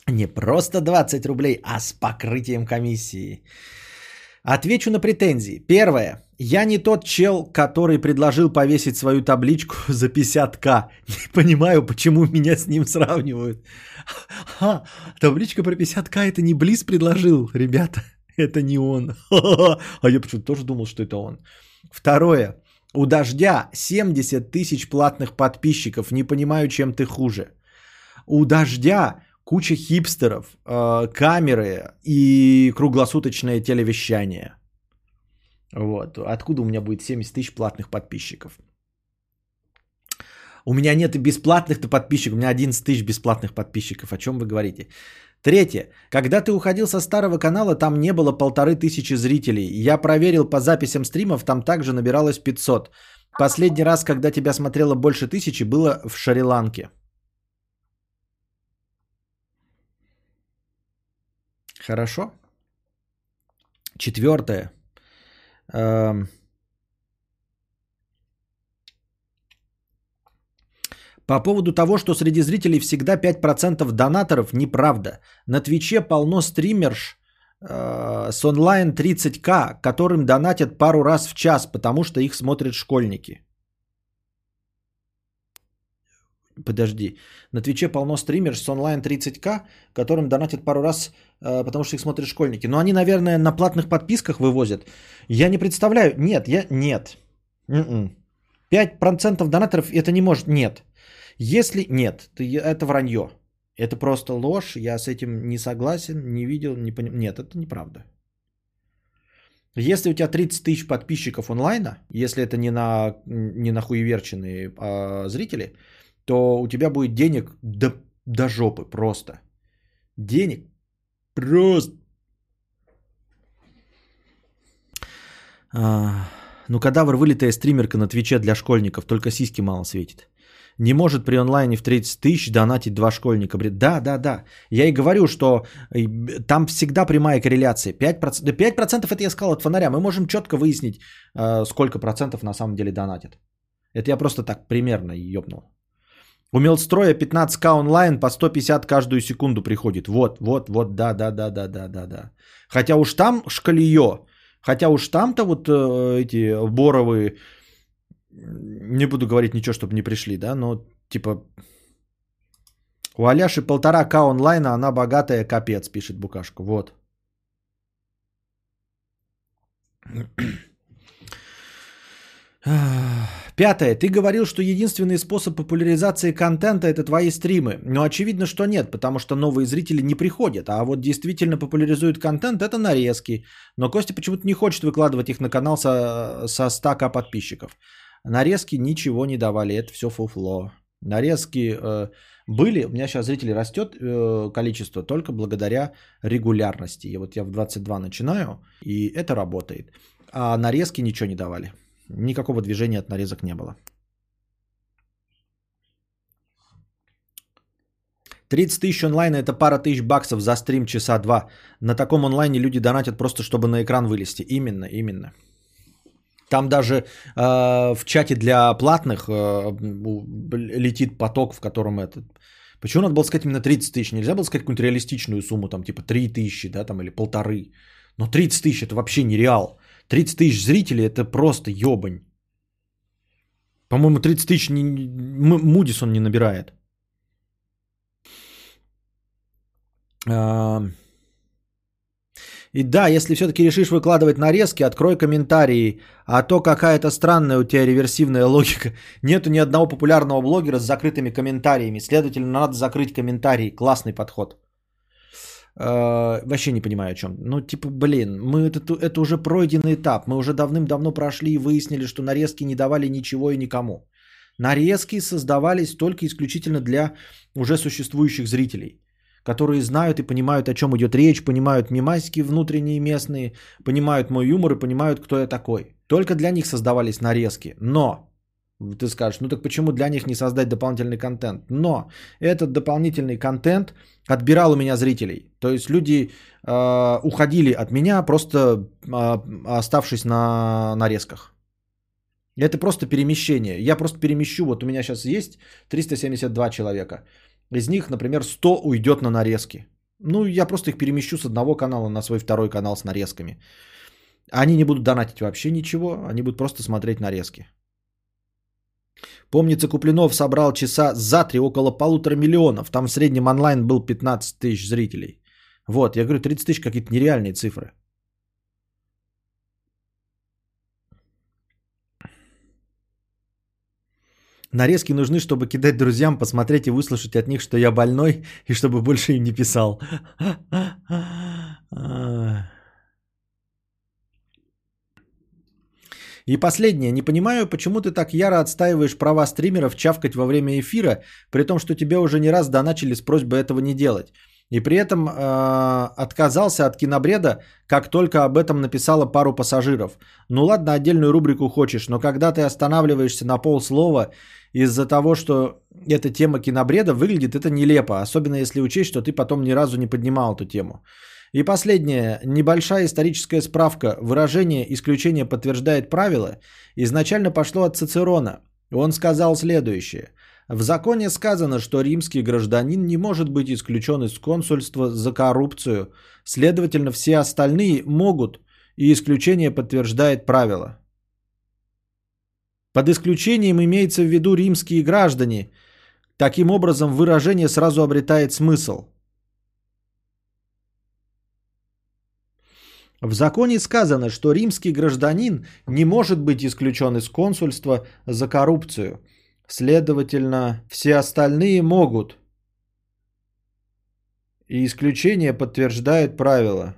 Не просто 20 рублей, а с покрытием комиссии. Отвечу на претензии. Первое. Я не тот чел, который предложил повесить свою табличку за 50к. Не понимаю, почему меня с ним сравнивают. Ха, табличка про 50к это не Близ предложил, ребята. Это не он. А я почему-то тоже думал, что это он. Второе. У Дождя 70 тысяч платных подписчиков. Не понимаю, чем ты хуже. У Дождя куча хипстеров, э, камеры и круглосуточное телевещание. Вот. Откуда у меня будет 70 тысяч платных подписчиков? У меня нет и бесплатных-то подписчиков, у меня 11 тысяч бесплатных подписчиков. О чем вы говорите? Третье. Когда ты уходил со старого канала, там не было полторы тысячи зрителей. Я проверил по записям стримов, там также набиралось 500. Последний раз, когда тебя смотрело больше тысячи, было в Шри-Ланке. Хорошо. Четвертое. По поводу того, что среди зрителей всегда 5% донаторов, неправда. На Твиче полно стримерш э, с онлайн 30к, которым донатят пару раз в час, потому что их смотрят школьники. Подожди. На Твиче полно стримерш с онлайн 30к, которым донатят пару раз, э, потому что их смотрят школьники. Но они, наверное, на платных подписках вывозят. Я не представляю. Нет, я... Нет. 5% м-м. донаторов это не может... Нет. Если... Нет, это вранье. Это просто ложь. Я с этим не согласен, не видел, не понимаю. Нет, это неправда. Если у тебя 30 тысяч подписчиков онлайна, если это не на, не на хуеверченные а, зрители, то у тебя будет денег до, до жопы просто. денег просто... А, ну, кадавр вылитая стримерка на Твиче для школьников, только сиськи мало светит. Не может при онлайне в 30 тысяч донатить два школьника. Да, да, да. Я и говорю, что э, там всегда прямая корреляция. 5%, да 5% это я сказал от фонаря. Мы можем четко выяснить, э, сколько процентов на самом деле донатят. Это я просто так примерно ёбнул. У Мелстроя 15к онлайн по 150 каждую секунду приходит. Вот, вот, вот, да, да, да, да, да, да, да. Хотя уж там шкалье, хотя уж там-то вот э, эти боровые, не буду говорить ничего, чтобы не пришли, да, но типа у Аляши полтора к онлайна, она богатая, капец, пишет Букашка. Вот. Пятое. Ты говорил, что единственный способ популяризации контента это твои стримы. Но очевидно, что нет, потому что новые зрители не приходят. А вот действительно популяризует контент это нарезки. Но Костя почему-то не хочет выкладывать их на канал со, со 100к подписчиков. Нарезки ничего не давали, это все фуфло. Нарезки э, были, у меня сейчас зрителей растет э, количество только благодаря регулярности. И вот я в 22 начинаю, и это работает. А нарезки ничего не давали. Никакого движения от нарезок не было. 30 тысяч онлайна это пара тысяч баксов за стрим часа два. На таком онлайне люди донатят просто, чтобы на экран вылезти. Именно, именно. Там даже э, в чате для платных э, летит поток, в котором этот... Почему надо было сказать именно 30 тысяч? Нельзя было сказать какую-нибудь реалистичную сумму, там типа 3 тысячи, да, там или полторы. Но 30 тысяч это вообще нереал. 30 тысяч зрителей это просто ебань. По-моему, 30 тысяч не, Мудис он не набирает. А, и да, если все-таки решишь выкладывать нарезки, открой комментарии. А то какая-то странная у тебя реверсивная логика. Нету ни одного популярного блогера с закрытыми комментариями. Следовательно, надо закрыть комментарии. Классный подход. Э, вообще не понимаю о чем. Ну, типа, блин, мы это, это уже пройденный этап. Мы уже давным-давно прошли и выяснили, что нарезки не давали ничего и никому. Нарезки создавались только исключительно для уже существующих зрителей которые знают и понимают, о чем идет речь, понимают мимасики внутренние местные, понимают мой юмор и понимают, кто я такой. Только для них создавались нарезки. Но, ты скажешь, ну так почему для них не создать дополнительный контент? Но этот дополнительный контент отбирал у меня зрителей. То есть люди э, уходили от меня, просто э, оставшись на нарезках. Это просто перемещение. Я просто перемещу. Вот у меня сейчас есть 372 человека. Из них, например, 100 уйдет на нарезки. Ну, я просто их перемещу с одного канала на свой второй канал с нарезками. Они не будут донатить вообще ничего, они будут просто смотреть нарезки. Помнится, Куплинов собрал часа за три около полутора миллионов. Там в среднем онлайн был 15 тысяч зрителей. Вот, я говорю, 30 тысяч какие-то нереальные цифры. Нарезки нужны, чтобы кидать друзьям, посмотреть и выслушать от них, что я больной, и чтобы больше им не писал. И последнее. Не понимаю, почему ты так яро отстаиваешь права стримеров чавкать во время эфира, при том, что тебя уже не раз доначили с просьбой этого не делать. И при этом э, отказался от кинобреда, как только об этом написала пару пассажиров. Ну ладно, отдельную рубрику хочешь, но когда ты останавливаешься на полслова из-за того, что эта тема кинобреда выглядит это нелепо, особенно если учесть, что ты потом ни разу не поднимал эту тему. И последнее, небольшая историческая справка. Выражение «исключение подтверждает правило» изначально пошло от Цицерона. Он сказал следующее. В законе сказано, что римский гражданин не может быть исключен из консульства за коррупцию. Следовательно, все остальные могут, и исключение подтверждает правило. Под исключением имеется в виду римские граждане. Таким образом, выражение сразу обретает смысл. В законе сказано, что римский гражданин не может быть исключен из консульства за коррупцию. Следовательно, все остальные могут. И исключение подтверждает правило.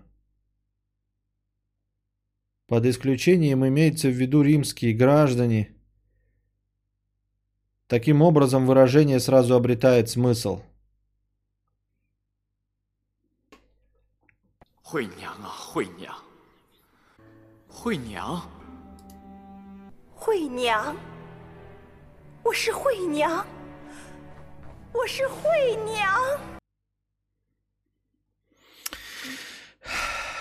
Под исключением имеется в виду римские граждане – Таким образом, выражение сразу обретает смысл. 惠娘啊， 惠娘，惠娘，惠娘，我是惠娘，我是惠娘。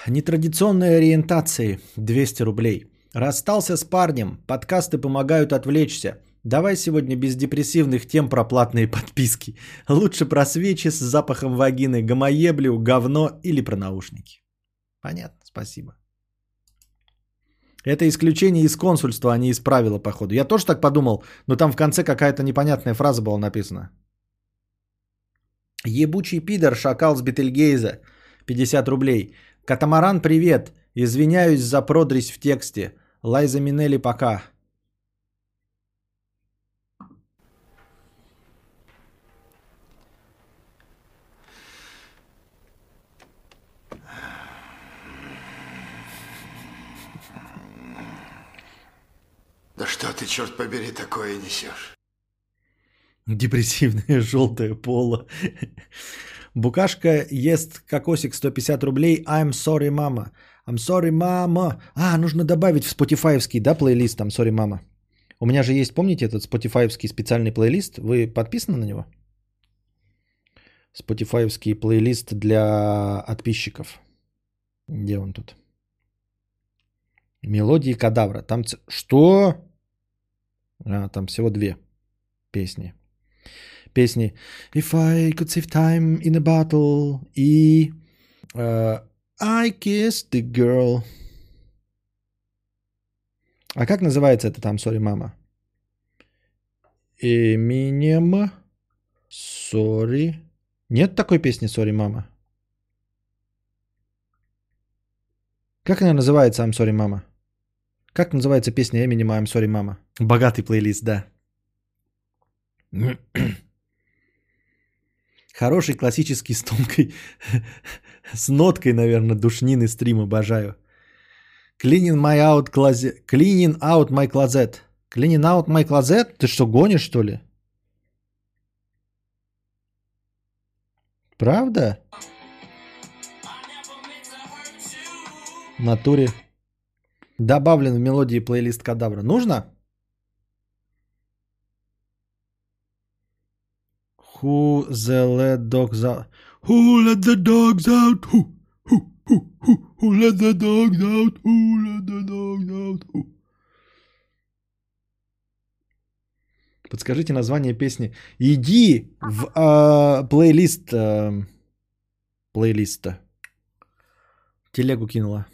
Нетрадиционной ориентации 200 рублей. Расстался с парнем. Подкасты помогают отвлечься. Давай сегодня без депрессивных тем про платные подписки. Лучше про свечи с запахом вагины, гомоеблю, говно или про наушники. Понятно, спасибо. Это исключение из консульства, а не из правила, походу. Я тоже так подумал, но там в конце какая-то непонятная фраза была написана. Ебучий пидор, шакал с Бетельгейза. 50 рублей. Катамаран, привет. Извиняюсь за продресь в тексте. Лайза Минелли, пока. Да что ты, черт побери, такое несешь? Депрессивное желтое поло. Букашка ест кокосик 150 рублей. I'm sorry, мама. I'm sorry, мама. А, нужно добавить в спотифаевский, да, плейлист там sorry, мама. У меня же есть, помните, этот спотифаевский специальный плейлист? Вы подписаны на него? Спотифаевский плейлист для подписчиков. Где он тут? Мелодии кадавра. Там... ц- Что? А, там всего две песни. Песни If I could save time in a battle и э, I kissed the girl. А как называется это там, sorry, мама? Eminem, sorry. Нет такой песни, sorry, мама? Как она называется, I'm sorry, мама? Как называется песня Eminem I'm sorry, мама? Богатый плейлист, да. Хороший классический с тонкой, с ноткой, наверное, душнины стрим обожаю. Cleaning my out closet. Cleaning out my closet. Cleaning out my closet? Ты что, гонишь, что ли? Правда? В натуре. Добавлен в мелодии плейлист Кадавра. Нужно? Who the let dogs out? Who let the dogs out? Who? Who? Let the dogs out? Who let the dogs out? Who? Подскажите название песни. Иди в а, плейлист а, плейлиста. Телегу кинула.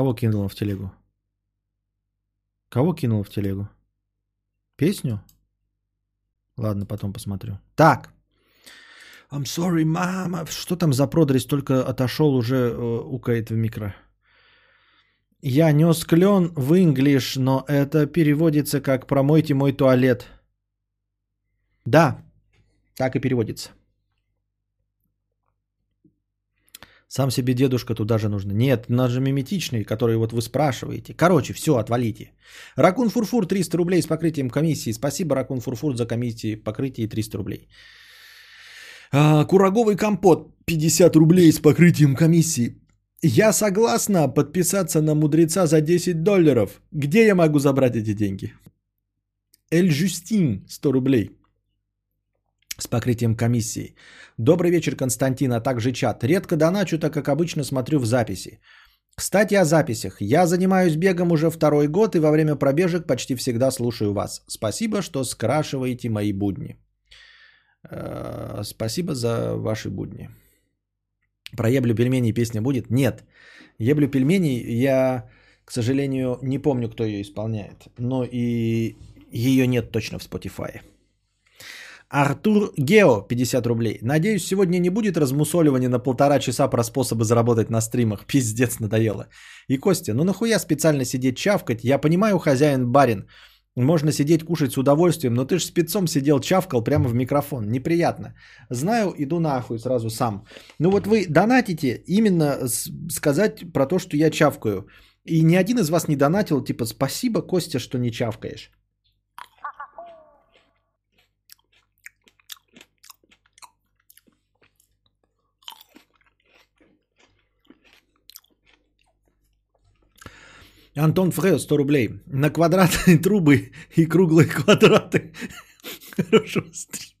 Кого кинула в телегу? Кого кинула в телегу? Песню? Ладно, потом посмотрю. Так. I'm sorry, мама. Что там за продресь? Только отошел, уже э, укает в микро. Я нес клен в инглиш, но это переводится как «промойте мой туалет». Да, так и переводится. Сам себе дедушка туда же нужно. Нет, нас же миметичные, которые вот вы спрашиваете. Короче, все, отвалите. Ракун Фурфур 300 рублей с покрытием комиссии. Спасибо, Ракун Фурфур, за комиссии, покрытие 300 рублей. А, Кураговый компот 50 рублей с покрытием комиссии. Я согласна подписаться на мудреца за 10 долларов. Где я могу забрать эти деньги? Эль Жюстин 100 рублей с покрытием комиссии. Добрый вечер, Константин, а также чат. Редко доначу, так как обычно смотрю в записи. Кстати, о записях. Я занимаюсь бегом уже второй год и во время пробежек почти всегда слушаю вас. Спасибо, что скрашиваете мои будни. Э, Спасибо за ваши будни. Про еблю пельмени песня будет? Нет. Еблю пельмени я, к сожалению, не помню, кто ее исполняет. Но и ее нет точно в Spotify. Артур Гео, 50 рублей. Надеюсь, сегодня не будет размусоливания на полтора часа про способы заработать на стримах. Пиздец, надоело. И Костя, ну нахуя специально сидеть чавкать? Я понимаю, хозяин барин. Можно сидеть кушать с удовольствием, но ты ж спецом сидел чавкал прямо в микрофон. Неприятно. Знаю, иду нахуй сразу сам. Ну вот вы донатите именно сказать про то, что я чавкаю. И ни один из вас не донатил, типа, спасибо, Костя, что не чавкаешь. Антон Фрео, 100 рублей. На квадратные трубы и круглые квадраты. Хорошего стрима.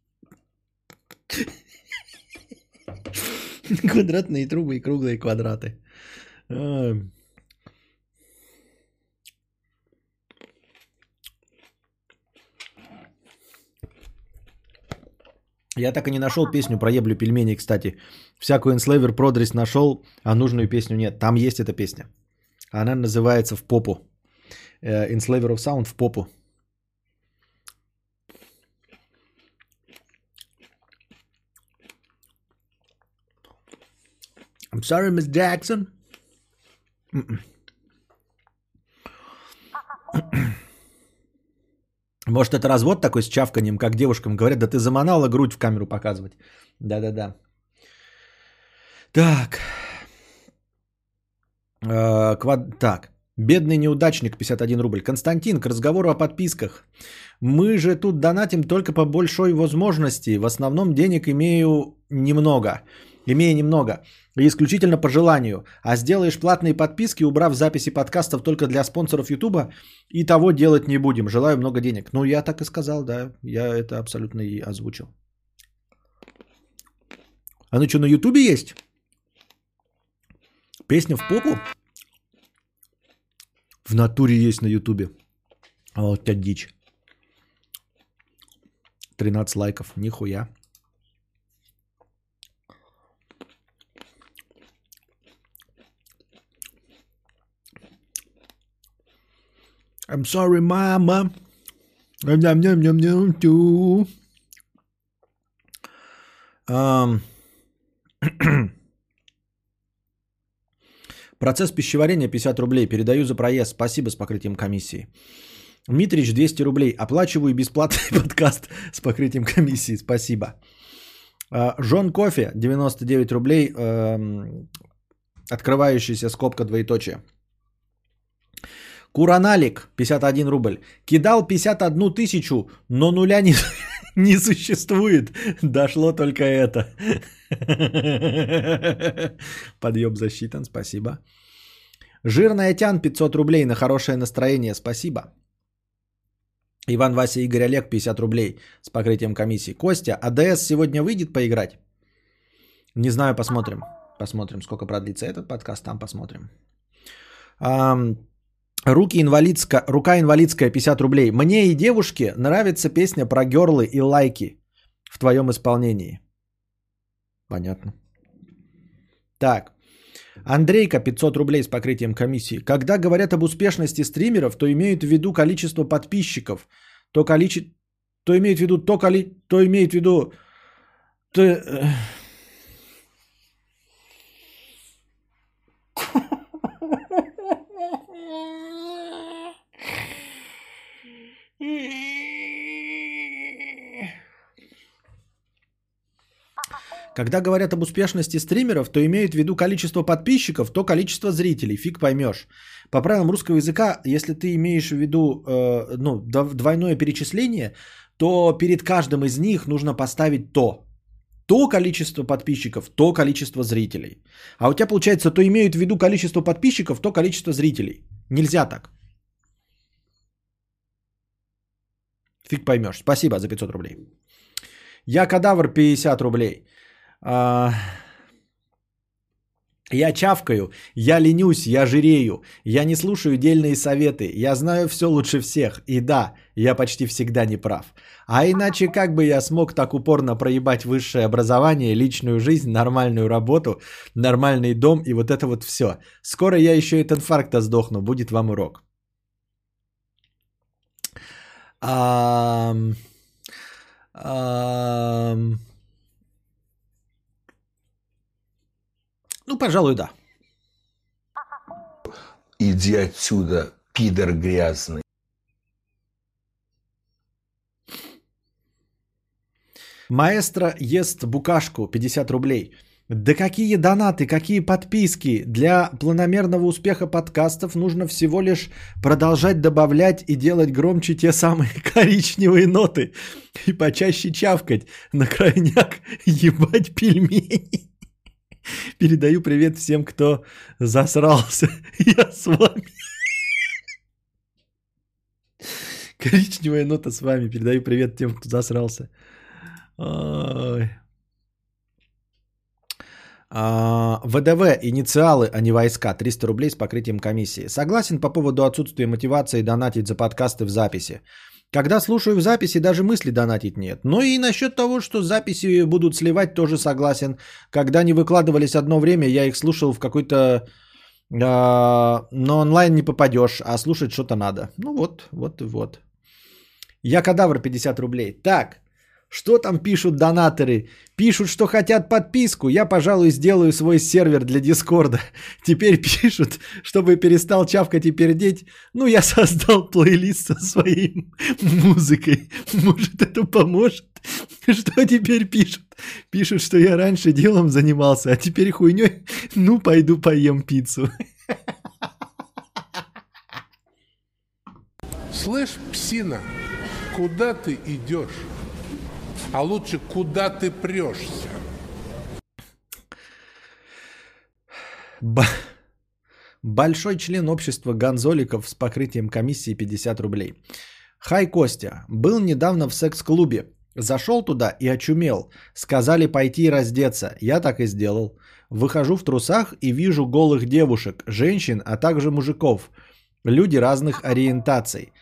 Квадратные трубы и круглые квадраты. Я так и не нашел песню про еблю пельменей, кстати. Всякую Enslaver продресь нашел, а нужную песню нет. Там есть эта песня. Она называется «В попу». Э, Enslaver of Sound «В попу». I'm sorry, Miss Jackson. Может, это развод такой с чавканием, как девушкам говорят, да ты заманала грудь в камеру показывать. Да-да-да. Так. Э, квад... Так. Бедный неудачник, 51 рубль. Константин, к разговору о подписках. Мы же тут донатим только по большой возможности. В основном денег имею немного. Имея немного. И исключительно по желанию. А сделаешь платные подписки, убрав записи подкастов только для спонсоров Ютуба, и того делать не будем. Желаю много денег. Ну, я так и сказал, да. Я это абсолютно и озвучил. А ну что, на Ютубе есть? Песня в попу? В натуре есть на Ютубе. А вот тебя дичь. 13 лайков. Нихуя. I'm sorry, mama. Ням-ням-ням-ням-тю. Процесс пищеварения 50 рублей. Передаю за проезд. Спасибо с покрытием комиссии. Митрич 200 рублей. Оплачиваю бесплатный подкаст с покрытием комиссии. Спасибо. А, Жон Кофе 99 рублей. эм, Открывающаяся скобка двоеточие. Кураналик 51 рубль. Кидал 51 тысячу, но нуля не, не существует. Дошло только это. Подъем засчитан, спасибо. Жирная тян 500 рублей на хорошее настроение, спасибо. Иван, Вася, Игорь, Олег 50 рублей с покрытием комиссии. Костя, АДС сегодня выйдет поиграть? Не знаю, посмотрим. Посмотрим, сколько продлится этот подкаст, там посмотрим. Руки инвалидска, рука инвалидская 50 рублей. Мне и девушке нравится песня про герлы и лайки в твоем исполнении. Понятно. Так. Андрейка 500 рублей с покрытием комиссии. Когда говорят об успешности стримеров, то имеют в виду количество подписчиков. То, количе... то имеют в виду то, коли... то имеют в виду... То... Когда говорят об успешности стримеров, то имеют в виду количество подписчиков, то количество зрителей. Фиг поймешь. По правилам русского языка, если ты имеешь в виду э, ну, дв- двойное перечисление, то перед каждым из них нужно поставить то. То количество подписчиков, то количество зрителей. А у тебя получается, то имеют в виду количество подписчиков, то количество зрителей. Нельзя так. Фиг поймешь. Спасибо за 500 рублей. Я кадавр 50 рублей. А, Я чавкаю, я ленюсь, я жирею, я не слушаю дельные советы, я знаю все лучше всех. И да, я почти всегда не прав. А иначе как бы я смог так упорно проебать высшее образование, личную жизнь, нормальную работу, нормальный дом и вот это вот все. Скоро я еще от инфаркта сдохну, будет вам урок. Ам, ам, Ну, пожалуй, да. Иди отсюда, пидор грязный. Маэстро ест букашку 50 рублей. Да какие донаты, какие подписки. Для планомерного успеха подкастов нужно всего лишь продолжать добавлять и делать громче те самые коричневые ноты. И почаще чавкать. На крайняк ебать пельмени. Передаю привет всем, кто засрался. Я с вами. Коричневая нота с вами. Передаю привет тем, кто засрался. Ой. А, ВДВ, инициалы, а не войска. 300 рублей с покрытием комиссии. Согласен по поводу отсутствия мотивации донатить за подкасты в записи. Когда слушаю в записи, даже мысли донатить нет. Ну и насчет того, что записи будут сливать, тоже согласен. Когда они выкладывались одно время, я их слушал в какой-то... а, но онлайн не попадешь, а слушать что-то надо. Ну вот, вот и вот. Я кадавр 50 рублей. Так, что там пишут донаторы? Пишут, что хотят подписку. Я, пожалуй, сделаю свой сервер для Дискорда. Теперь пишут, чтобы перестал чавкать и пердеть. Ну, я создал плейлист со своей музыкой. Может, это поможет? Что теперь пишут? Пишут, что я раньше делом занимался, а теперь хуйней. Ну, пойду поем пиццу. Слышь, псина, куда ты идешь? А лучше, куда ты прешься? Б- Большой член общества гонзоликов с покрытием комиссии 50 рублей. Хай, Костя. Был недавно в секс-клубе. Зашел туда и очумел. Сказали пойти раздеться. Я так и сделал. Выхожу в трусах и вижу голых девушек, женщин, а также мужиков. Люди разных ориентаций.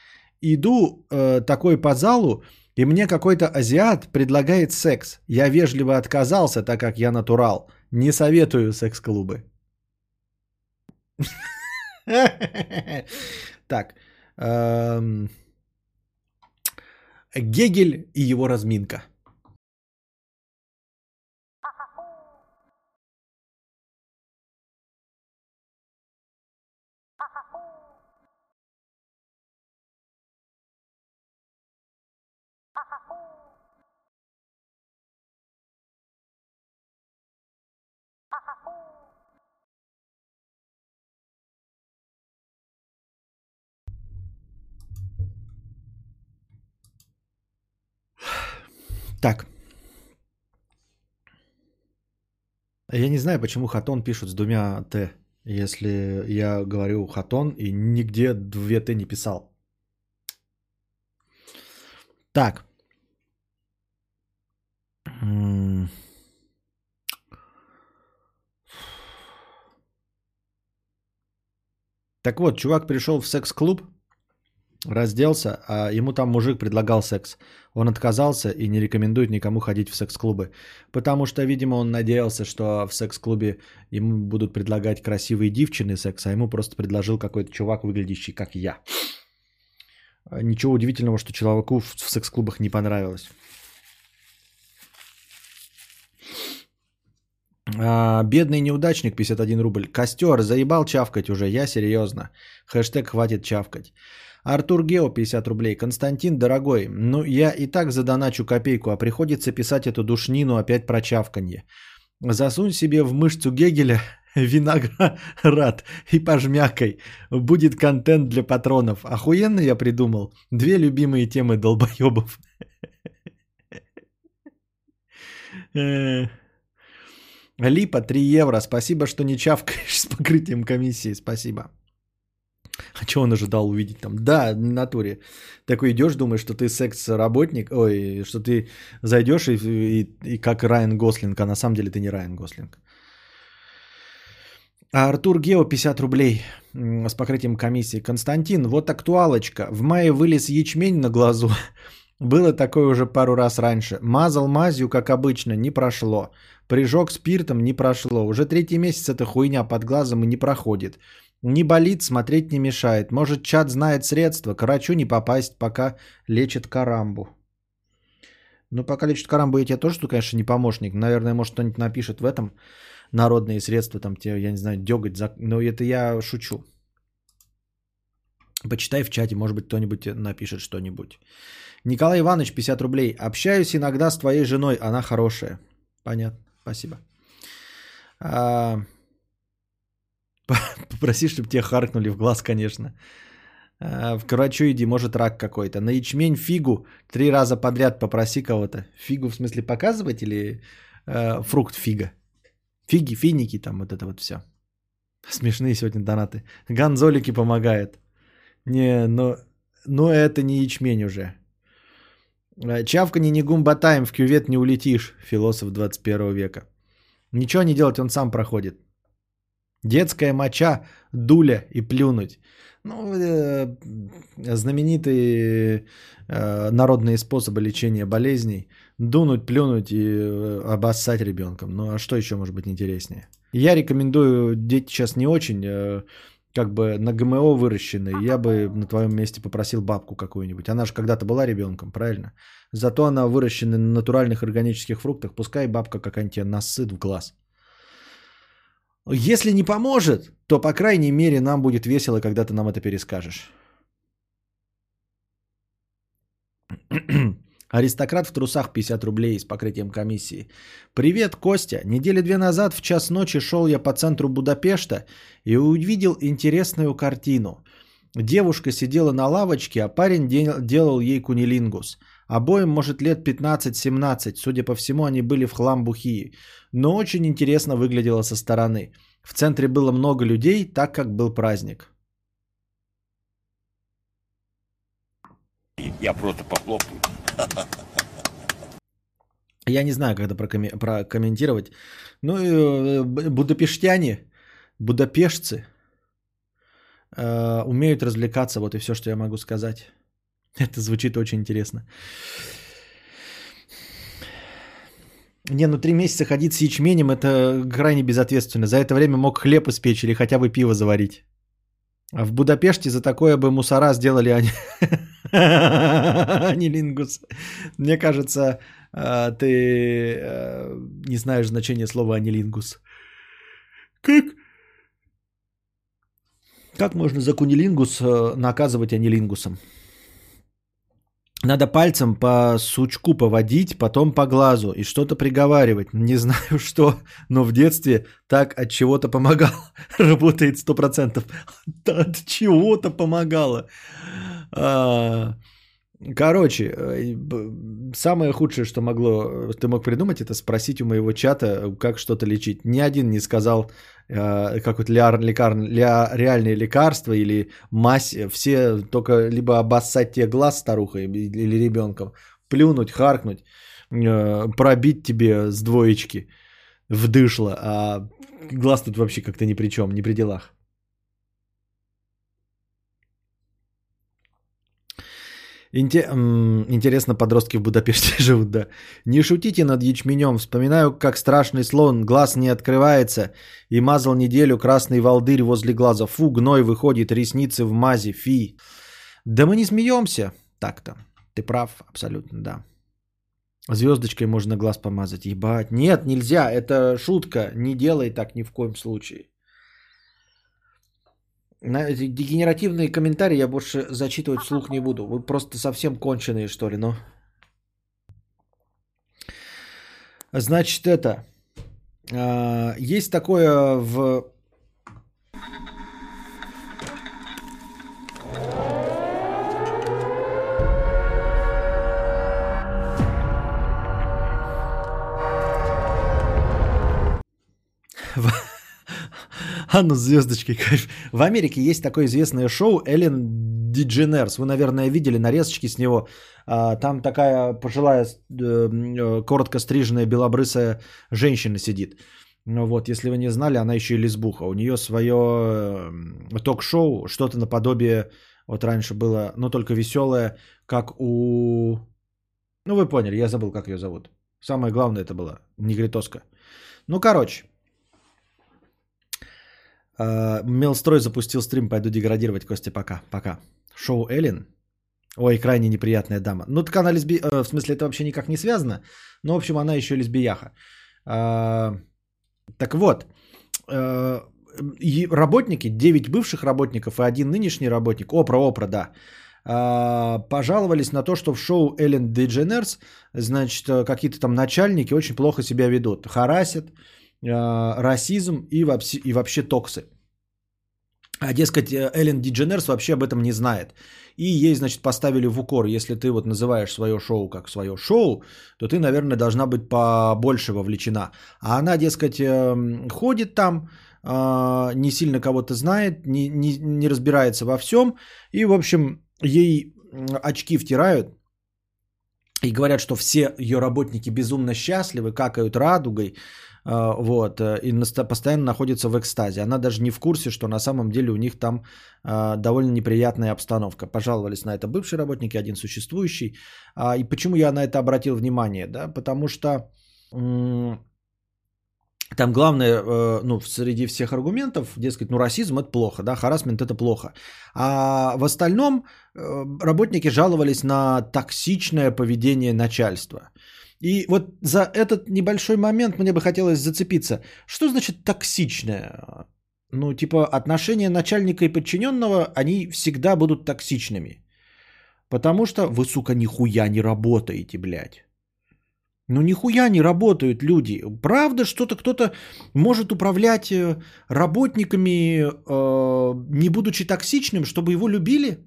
Иду э, такой по залу, и мне какой-то азиат предлагает секс. Я вежливо отказался, так как я натурал. Не советую секс-клубы. Так. эм, Гегель и его разминка. Так. Я не знаю, почему хатон пишут с двумя Т, если я говорю хатон и нигде две Т не писал. Так. Так вот, чувак пришел в секс-клуб, разделся, а ему там мужик предлагал секс. Он отказался и не рекомендует никому ходить в секс-клубы. Потому что, видимо, он надеялся, что в секс-клубе ему будут предлагать красивые девчины секс, а ему просто предложил какой-то чувак, выглядящий как я. Ничего удивительного, что человеку в секс-клубах не понравилось. А, бедный неудачник, 51 рубль. Костер, заебал чавкать уже, я серьезно. Хэштег хватит чавкать. Артур Гео, 50 рублей. Константин, дорогой, ну я и так задоначу копейку, а приходится писать эту душнину опять про чавканье. Засунь себе в мышцу Гегеля виноград и пожмякай. Будет контент для патронов. Охуенно я придумал. Две любимые темы долбоебов. Липа 3 евро. Спасибо, что не чавкаешь с покрытием комиссии. Спасибо. А что он ожидал увидеть там? Да, в натуре. Такой идешь, думаешь, что ты секс-работник, ой, что ты зайдешь и, и, и как Райан Гослинг, а на самом деле ты не Райан Гослинг. А Артур Гео 50 рублей с покрытием комиссии. Константин, вот актуалочка. В мае вылез ячмень на глазу. Было такое уже пару раз раньше. Мазал мазью, как обычно, не прошло. Прижег спиртом, не прошло. Уже третий месяц эта хуйня под глазом и не проходит. Не болит, смотреть не мешает. Может, чат знает средства, к врачу не попасть, пока лечит карамбу. Ну, пока лечит карамбу, я тебе тоже, конечно, не помощник. Наверное, может, кто-нибудь напишет в этом народные средства, там тебе, я не знаю, деготь. За... Но это я шучу. Почитай в чате, может быть, кто-нибудь напишет что-нибудь. Николай Иванович, 50 рублей. Общаюсь иногда с твоей женой, она хорошая. Понятно, спасибо. А, Попроси, чтобы тебя харкнули в глаз, конечно. А, К врачу иди, может рак какой-то. На ячмень фигу три раза подряд попроси кого-то. Фигу в смысле показывать или э, фрукт фига? Фиги, финики, там вот это вот все. Смешные сегодня донаты. Гонзолики помогает. Не, но Но это не ячмень уже. Э, Чавканье не гумбатаем, в кювет не улетишь, философ 21 века. Ничего не делать, он сам проходит. Детская моча, дуля и плюнуть. Ну, э, знаменитые э, народные способы лечения болезней. Дунуть, плюнуть и э, обоссать ребенком. Ну, а что еще может быть интереснее? Я рекомендую, дети сейчас не очень, как бы на ГМО выращенные. Я бы на твоем месте попросил бабку какую-нибудь. Она же когда-то была ребенком, правильно? Зато она выращена на натуральных органических фруктах. Пускай бабка какая-нибудь тебе насыт в глаз. Если не поможет, то, по крайней мере, нам будет весело, когда ты нам это перескажешь. Аристократ в трусах 50 рублей с покрытием комиссии. Привет, Костя. Недели две назад в час ночи шел я по центру Будапешта и увидел интересную картину. Девушка сидела на лавочке, а парень де- делал ей кунилингус. Обоим, может, лет 15-17. Судя по всему, они были в хлам бухие. Но очень интересно выглядело со стороны. В центре было много людей, так как был праздник. Я просто похлопаю. Я не знаю, как это прокоме- прокомментировать. Ну, и, э, будапештяне, будапешцы э, умеют развлекаться, вот и все, что я могу сказать. Это звучит очень интересно. Не, ну три месяца ходить с ячменем это крайне безответственно. За это время мог хлеб испечь или хотя бы пиво заварить. А в Будапеште за такое бы мусора сделали они... анилингус. Мне кажется, э, ты э, не знаешь значение слова анилингус. Как? Как можно за кунилингус э, наказывать анилингусом? Надо пальцем по сучку поводить, потом по глазу и что-то приговаривать. Не знаю что, но в детстве так от чего-то помогал. Работает сто процентов. От чего-то помогало. А, Короче, э, б- самое худшее, что могло, э, ты мог придумать, это спросить у моего чата, как что-то лечить. Ни один не сказал, э, как вот ляр, лекар, ля- реальные лекарства или мазь. Все только либо обоссать тебе глаз старухой или ребенком, плюнуть, харкнуть, э, пробить тебе с двоечки в дышло, а глаз тут вообще как-то ни при чем, ни при делах. Инте- Интересно, подростки в Будапеште живут, да. Не шутите над ячменем. Вспоминаю, как страшный слон, глаз не открывается, и мазал неделю красный волдырь возле глаза. Фу, гной выходит, ресницы в мазе, фи. Да мы не смеемся так-то. Ты прав, абсолютно, да. Звездочкой можно глаз помазать. Ебать. Нет, нельзя. Это шутка. Не делай так ни в коем случае. На дегенеративные комментарии я больше зачитывать вслух не буду. Вы просто совсем конченые, что ли, ну. Значит, это. а, есть такое в... А ну звездочки, кайф. В Америке есть такое известное шоу Эллен Дидженерс. Вы, наверное, видели нарезочки с него. А, Там такая пожилая, э, э, коротко стриженная белобрысая женщина сидит. Ну вот, если вы не знали, она еще и лесбуха. У нее свое э, ток-шоу, что-то наподобие, вот раньше было, но только веселое, как у... Ну, вы поняли, я забыл, как ее зовут. Самое главное это было, негритоска. Ну, короче, Мелстрой запустил стрим, пойду деградировать, Костя, пока, пока. Шоу Эллен. Ой, крайне неприятная дама. Ну, так она лесби... э, В смысле, это вообще никак не связано. Но, в общем, она еще лесбияха. А, Так вот, э, работники, 9 бывших работников и один нынешний работник, Опра, Опра, да, пожаловались на то, что в шоу Эллен Дедженерс, значит, э, какие-то там начальники очень плохо себя ведут, харасят, э, расизм и вообще, и вообще токсы. А дескать, э, Эллен Дидженерс вообще об этом не знает. И ей, значит, поставили в укор, если ты вот называешь свое шоу как свое шоу, то ты, наверное, должна быть побольше вовлечена. А она, дескать, эм, ходит там, э, не сильно кого-то знает, не, не, не разбирается во всем. И, в общем, ей очки втирают и говорят, что все ее работники безумно счастливы, какают радугой, вот, э, и постоянно находятся в экстазе. Она даже не в курсе, что на самом деле у них там а, довольно неприятная обстановка. Пожаловались на это бывшие работники, один существующий. А, И почему я на это обратил внимание? Да? Потому что там главное, э, ну, среди всех аргументов, дескать, ну, расизм это плохо, да, харасмент это плохо. А в остальном э, работники жаловались на токсичное поведение начальства. И вот за этот небольшой момент мне бы хотелось зацепиться. Что значит токсичное? Ну, типа, отношения начальника и подчиненного, они всегда будут токсичными. Потому что вы, сука, нихуя не работаете, блядь. Ну, нихуя не работают люди. Правда, что-то кто-то может управлять э, работниками, э, не будучи токсичным, чтобы его любили?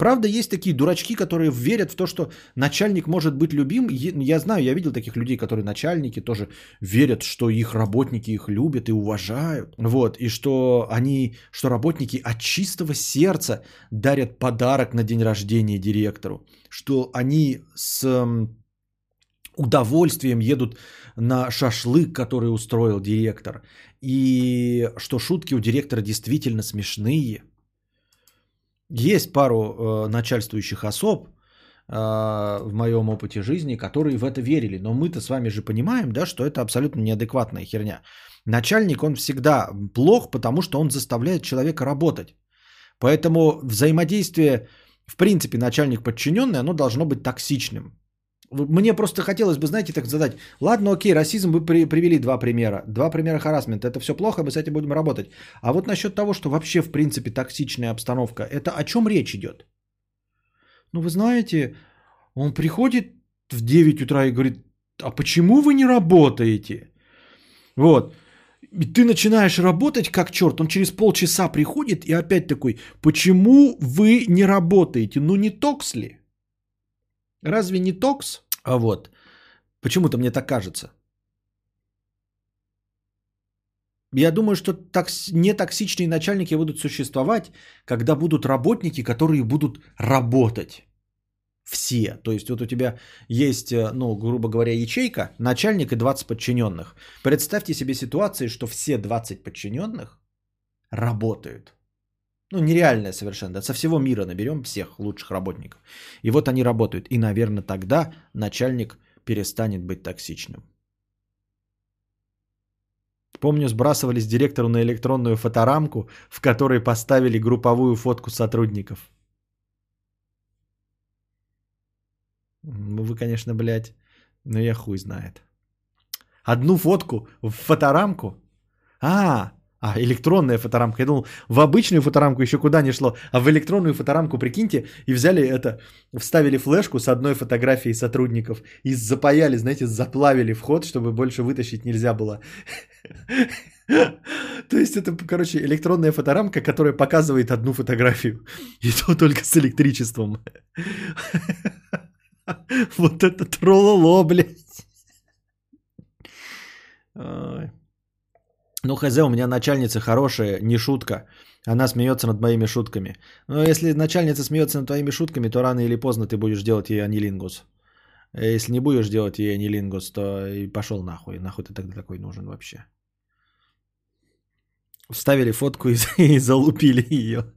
Правда, есть такие дурачки, которые верят в то, что начальник может быть любим. Я знаю, я видел таких людей, которые начальники тоже верят, что их работники их любят и уважают. Вот, и что они, что работники от чистого сердца дарят подарок на день рождения директору. Что они с удовольствием едут на шашлык, который устроил директор. И что шутки у директора действительно смешные. Есть пару э, начальствующих особ э, в моем опыте жизни, которые в это верили. Но мы-то с вами же понимаем, да, что это абсолютно неадекватная херня. Начальник, он всегда плох, потому что он заставляет человека работать. Поэтому взаимодействие, в принципе, начальник-подчиненный, оно должно быть токсичным. Мне просто хотелось бы, знаете, так задать. Ладно, окей, расизм вы при- привели два примера. Два примера харасмента. Это все плохо, мы с этим будем работать. А вот насчет того, что вообще, в принципе, токсичная обстановка, это о чем речь идет? Ну, вы знаете, он приходит в 9 утра и говорит, а почему вы не работаете? Вот. И ты начинаешь работать как черт, он через полчаса приходит и опять такой, почему вы не работаете? Ну не токс ли? Разве не токс? А вот. Почему-то мне так кажется. Я думаю, что токс... нетоксичные начальники будут существовать, когда будут работники, которые будут работать. Все. То есть вот у тебя есть, э, ну, грубо говоря, ячейка, начальник и 20 подчиненных. Представьте себе ситуации, что все 20 подчиненных работают. Ну, нереальное совершенно. Да, со всего мира наберем всех лучших работников. И вот они работают. И, наверное, тогда начальник перестанет быть токсичным. Помню, сбрасывались директору на электронную фоторамку, в которой поставили групповую фотку сотрудников. Ну, вы, конечно, блядь, но я хуй знает. Одну фотку в фоторамку? А, а, электронная фоторамка. Я думал, в обычную фоторамку еще куда не шло, а в электронную фоторамку, прикиньте, и взяли это, вставили флешку с одной фотографией сотрудников и запаяли, знаете, заплавили вход, чтобы больше вытащить нельзя было. То есть это, короче, электронная фоторамка, которая показывает одну фотографию. И то только с электричеством. Вот это трололо, блядь. Ну, хз, у меня начальница хорошая, не шутка. Она смеется над моими шутками. Но если начальница смеется над твоими шутками, то рано или поздно ты будешь делать ей анилингус. А Если не будешь делать ей анилингус, то и пошел нахуй. Нахуй ты тогда такой нужен вообще. Вставили фотку и, и залупили ее.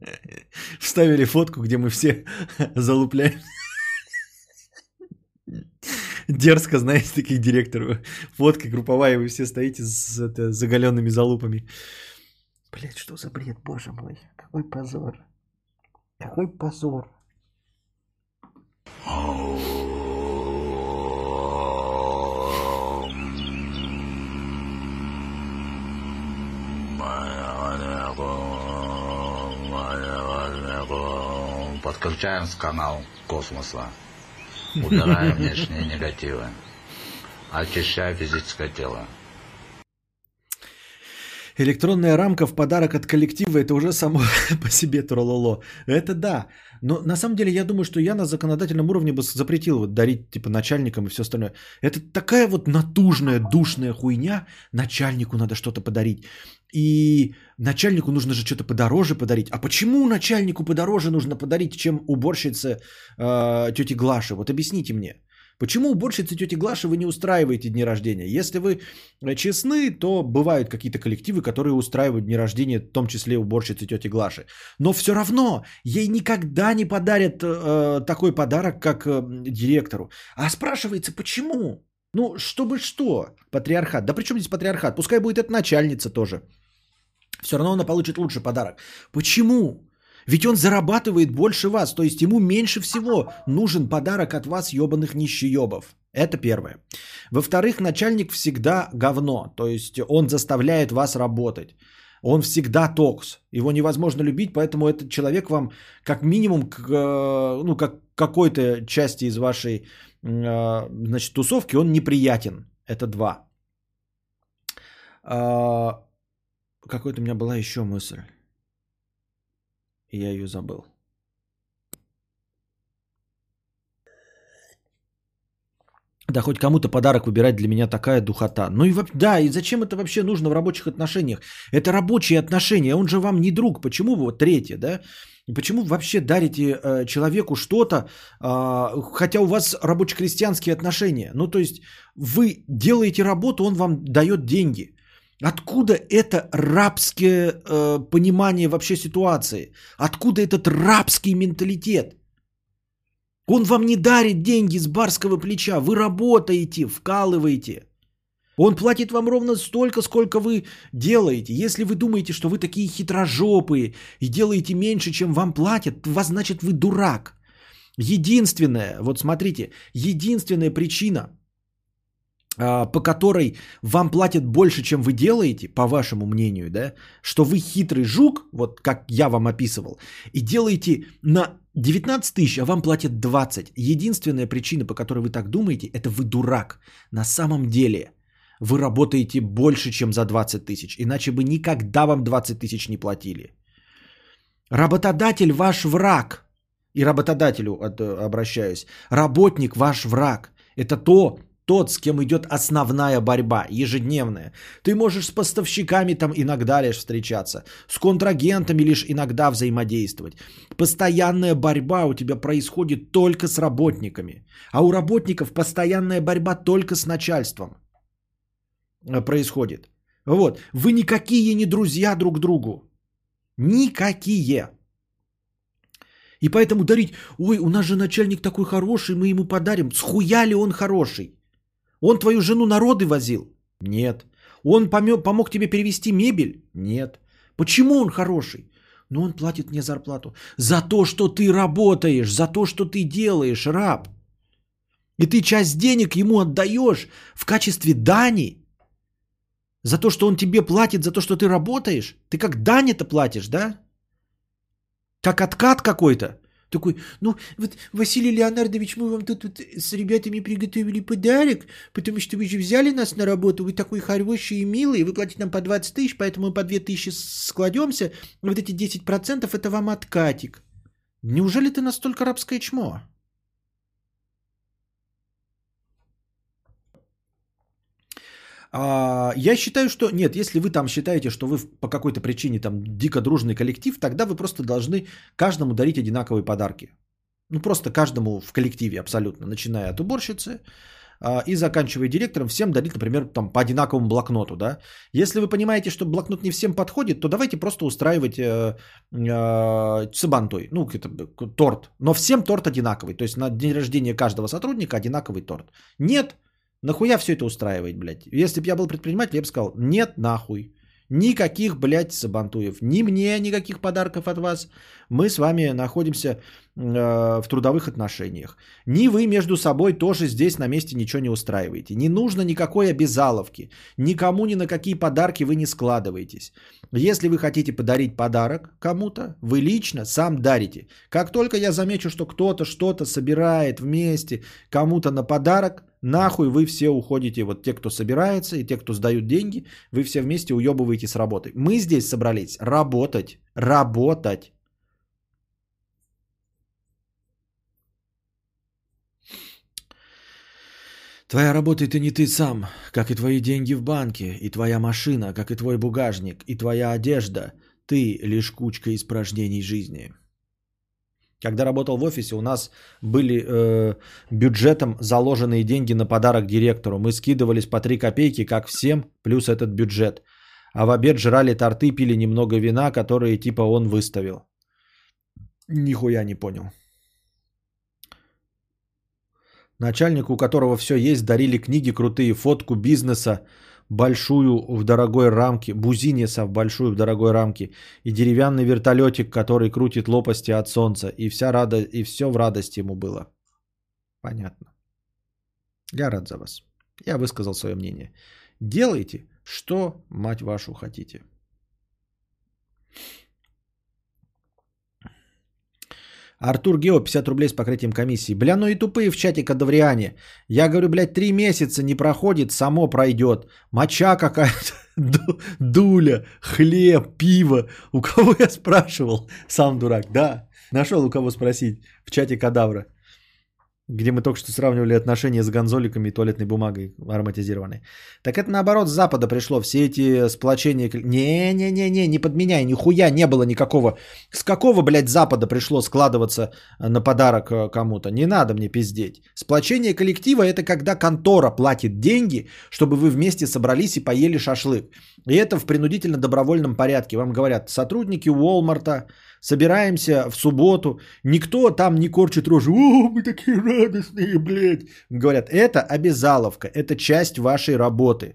Вставили фотку, где мы все залупляем. Дерзко, знаете, таких директоров. Фотка групповая, вы все стоите с это, заголенными залупами. Блять, что за бред, боже мой. Какой позор. Какой позор. Подключаем с канал космоса. Убираем внешние негативы. Очищая физическое тело. Электронная рамка в подарок от коллектива это уже само по себе трололо. Это да. Но на самом деле я думаю, что я на законодательном уровне бы запретил вот дарить типа начальникам и все остальное. Это такая вот натужная, душная хуйня. Начальнику надо что-то подарить. И начальнику нужно же что-то подороже подарить. А почему начальнику подороже нужно подарить, чем уборщице э, тети Глаши? Вот объясните мне. Почему уборщицы тети Глаши вы не устраиваете дни рождения? Если вы честны, то бывают какие-то коллективы, которые устраивают дни рождения, в том числе уборщицы тети Глаши. Но все равно ей никогда не подарят э, такой подарок, как э, директору. А спрашивается, почему? Ну, чтобы что? Патриархат. Да при чем здесь патриархат? Пускай будет эта начальница тоже. Все равно она получит лучший подарок. Почему? Ведь он зарабатывает больше вас, то есть ему меньше всего нужен подарок от вас, ебаных нищеебов. Это первое. Во-вторых, начальник всегда говно, то есть он заставляет вас работать. Он всегда токс. Его невозможно любить, поэтому этот человек вам как минимум к, э, ну, как какой-то части из вашей э, значит, тусовки он неприятен. Это два. А, какой-то у меня была еще мысль. Я ее забыл. Да, хоть кому-то подарок выбирать для меня такая духота. Ну и да, и зачем это вообще нужно в рабочих отношениях? Это рабочие отношения, он же вам не друг. Почему вы, вот третье, да? Почему вы вообще дарите э, человеку что-то, э, хотя у вас рабоче-крестьянские отношения? Ну, то есть вы делаете работу, он вам дает деньги. Откуда это рабское э, понимание вообще ситуации? Откуда этот рабский менталитет? Он вам не дарит деньги с барского плеча. Вы работаете, вкалываете. Он платит вам ровно столько, сколько вы делаете. Если вы думаете, что вы такие хитрожопые и делаете меньше, чем вам платят, вас значит вы дурак. Единственная, вот смотрите, единственная причина, по которой вам платят больше, чем вы делаете, по вашему мнению, да, что вы хитрый жук, вот как я вам описывал, и делаете на 19 тысяч, а вам платят 20. Единственная причина, по которой вы так думаете, это вы дурак. На самом деле вы работаете больше, чем за 20 тысяч, иначе бы никогда вам 20 тысяч не платили. Работодатель ваш враг, и работодателю обращаюсь, работник ваш враг. Это то, тот, с кем идет основная борьба, ежедневная. Ты можешь с поставщиками там иногда лишь встречаться, с контрагентами лишь иногда взаимодействовать. Постоянная борьба у тебя происходит только с работниками. А у работников постоянная борьба только с начальством э, происходит. Вот. Вы никакие не друзья друг другу. Никакие. И поэтому дарить, ой, у нас же начальник такой хороший, мы ему подарим. Схуя ли он хороший? Он твою жену народы возил? Нет. Он помог тебе перевести мебель? Нет. Почему он хороший? Ну, он платит мне зарплату. За то, что ты работаешь, за то, что ты делаешь, раб. И ты часть денег ему отдаешь в качестве дани. За то, что он тебе платит, за то, что ты работаешь. Ты как дань это платишь, да? Как откат какой-то. Такой, ну, вот, Василий Леонардович, мы вам тут вот с ребятами приготовили подарок, потому что вы же взяли нас на работу, вы такой хороший и милый, вы платите нам по 20 тысяч, поэтому мы по 2 тысячи складемся, вот эти 10% это вам откатик. Неужели ты настолько рабское чмо? Я считаю, что нет, если вы там считаете, что вы по какой-то причине там дико дружный коллектив, тогда вы просто должны каждому дарить одинаковые подарки. Ну просто каждому в коллективе абсолютно, начиная от уборщицы а, и заканчивая директором, всем дарить, например, там по одинаковому блокноту, да. Если вы понимаете, что блокнот не всем подходит, то давайте просто устраивать э, э, цибантой, ну торт, но всем торт одинаковый, то есть на день рождения каждого сотрудника одинаковый торт. Нет, Нахуя все это устраивать, блядь? Если бы я был предприниматель, я бы сказал, нет нахуй. Никаких, блядь, сабантуев. Ни мне никаких подарков от вас. Мы с вами находимся э, в трудовых отношениях. Ни вы между собой тоже здесь на месте ничего не устраиваете. Не нужно никакой обязаловки. Никому ни на какие подарки вы не складываетесь. Если вы хотите подарить подарок кому-то, вы лично сам дарите. Как только я замечу, что кто-то что-то собирает вместе кому-то на подарок, Нахуй вы все уходите, вот те, кто собирается, и те, кто сдают деньги, вы все вместе уебываете с работы. Мы здесь собрались работать, работать. Твоя работа это не ты сам, как и твои деньги в банке, и твоя машина, как и твой бугажник, и твоя одежда. Ты лишь кучка испражнений жизни. Когда работал в офисе, у нас были э, бюджетом заложенные деньги на подарок директору. Мы скидывались по 3 копейки, как всем, плюс этот бюджет. А в обед жрали торты, пили немного вина, которые типа он выставил. Нихуя не понял. Начальнику, у которого все есть, дарили книги крутые, фотку бизнеса, большую в дорогой рамке, бузинеса в большую в дорогой рамке и деревянный вертолетик, который крутит лопасти от солнца. И, вся рада... и все в радости ему было. Понятно. Я рад за вас. Я высказал свое мнение. Делайте, что, мать вашу, хотите. Артур Гео, 50 рублей с покрытием комиссии. Бля, ну и тупые в чате кадавриане. Я говорю, блядь, три месяца не проходит, само пройдет. Моча какая-то, дуля, хлеб, пиво. У кого я спрашивал? Сам дурак, да. Нашел у кого спросить в чате кадавра где мы только что сравнивали отношения с гонзоликами и туалетной бумагой ароматизированной. Так это наоборот с Запада пришло. Все эти сплочения... Не-не-не-не, не подменяй, нихуя не было никакого... С какого, блядь, Запада пришло складываться на подарок э, кому-то? Не надо мне пиздеть. Сплочение коллектива это когда контора платит деньги, чтобы вы вместе собрались и поели шашлык. И это в принудительно-добровольном порядке. Вам говорят, сотрудники Уолмарта, собираемся в субботу, никто там не корчит рожи, о, мы такие радостные, блядь. Говорят, это обязаловка, это часть вашей работы.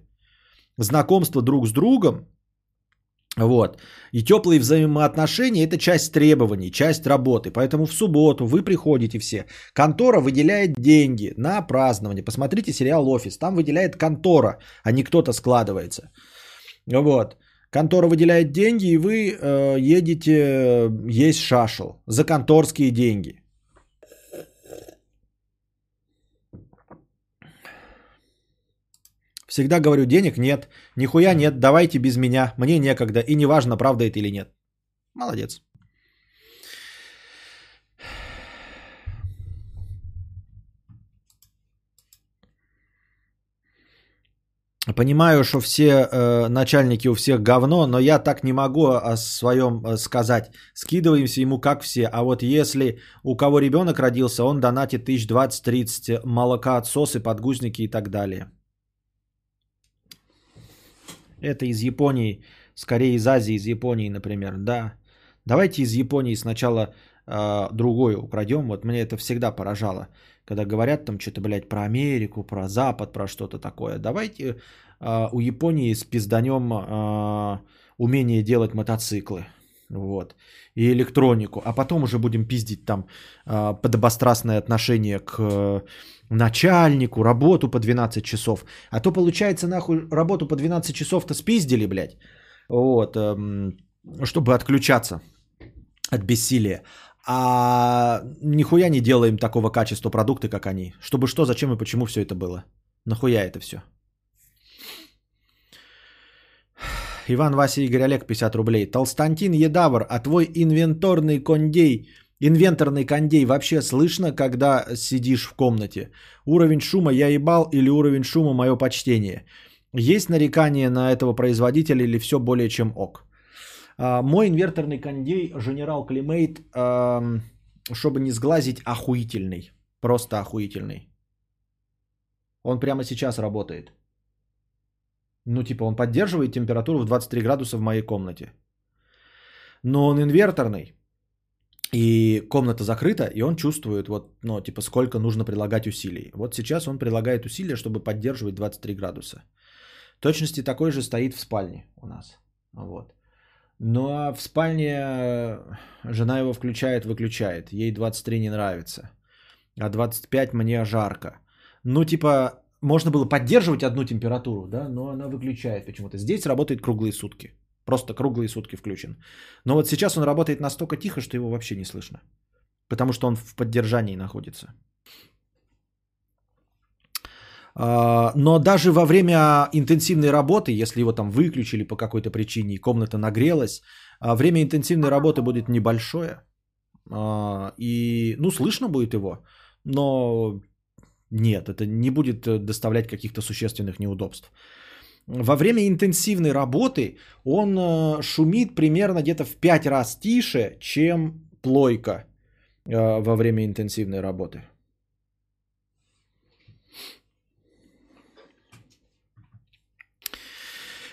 Знакомство друг с другом, вот. И теплые взаимоотношения – это часть требований, часть работы. Поэтому в субботу вы приходите все. Контора выделяет деньги на празднование. Посмотрите сериал «Офис». Там выделяет контора, а не кто-то складывается. Вот. Контора выделяет деньги, и вы э, едете э, есть шашел за конторские деньги. Всегда говорю, денег нет, нихуя нет, давайте без меня, мне некогда, и неважно, правда это или нет. Молодец. Понимаю, что все э, начальники у всех говно, но я так не могу о своем э, сказать. Скидываемся ему как все. А вот если у кого ребенок родился, он донатит 1020-30 молока отсосы, подгузники и так далее. Это из Японии, скорее из Азии, из Японии, например. Да. Давайте из Японии сначала э, другое украдем. Вот мне это всегда поражало когда говорят там что-то, блядь, про Америку, про Запад, про что-то такое. Давайте э, у Японии спизданем э, умение делать мотоциклы. Вот. И электронику. А потом уже будем пиздить там э, подобострастное отношение к э, начальнику, работу по 12 часов. А то получается нахуй работу по 12 часов-то спиздили, блядь. Вот. Э, чтобы отключаться от бессилия а нихуя не делаем такого качества продукты, как они. Чтобы что, зачем и почему все это было? Нахуя это все? Иван, Вася, Игорь, Олег, 50 рублей. Толстантин Едавр, а твой инвенторный кондей, инвенторный кондей вообще слышно, когда сидишь в комнате? Уровень шума я ебал или уровень шума мое почтение? Есть нарекание на этого производителя или все более чем ок? А, мой инверторный кондей General Climate, чтобы не сглазить, охуительный. Просто охуительный. Он прямо сейчас работает. Ну, типа, он поддерживает температуру в 23 градуса в моей комнате. Но он инверторный. И комната закрыта, и он чувствует, вот, ну, типа, сколько нужно прилагать усилий. Вот сейчас он прилагает усилия, чтобы поддерживать 23 градуса. точности такой же стоит в спальне у нас. Вот. Ну а в спальне э, жена его включает, выключает. Ей 23 не нравится. А 25 мне жарко. Ну типа можно было поддерживать одну температуру, да, но она выключает почему-то. Здесь работает круглые сутки. Просто круглые сутки включен. Но вот сейчас он работает настолько тихо, что его вообще не слышно. Потому что он в поддержании находится. А, Но даже во время интенсивной работы, если его там выключили по какой-то причине, и комната нагрелась, а, время интенсивной работы будет небольшое. А, И, ну, слышно будет его, но нет, это не будет э, доставлять каких-то существенных неудобств. Во время интенсивной работы он э, шумит примерно где-то в 5 раз тише, чем плойка э, во время интенсивной работы.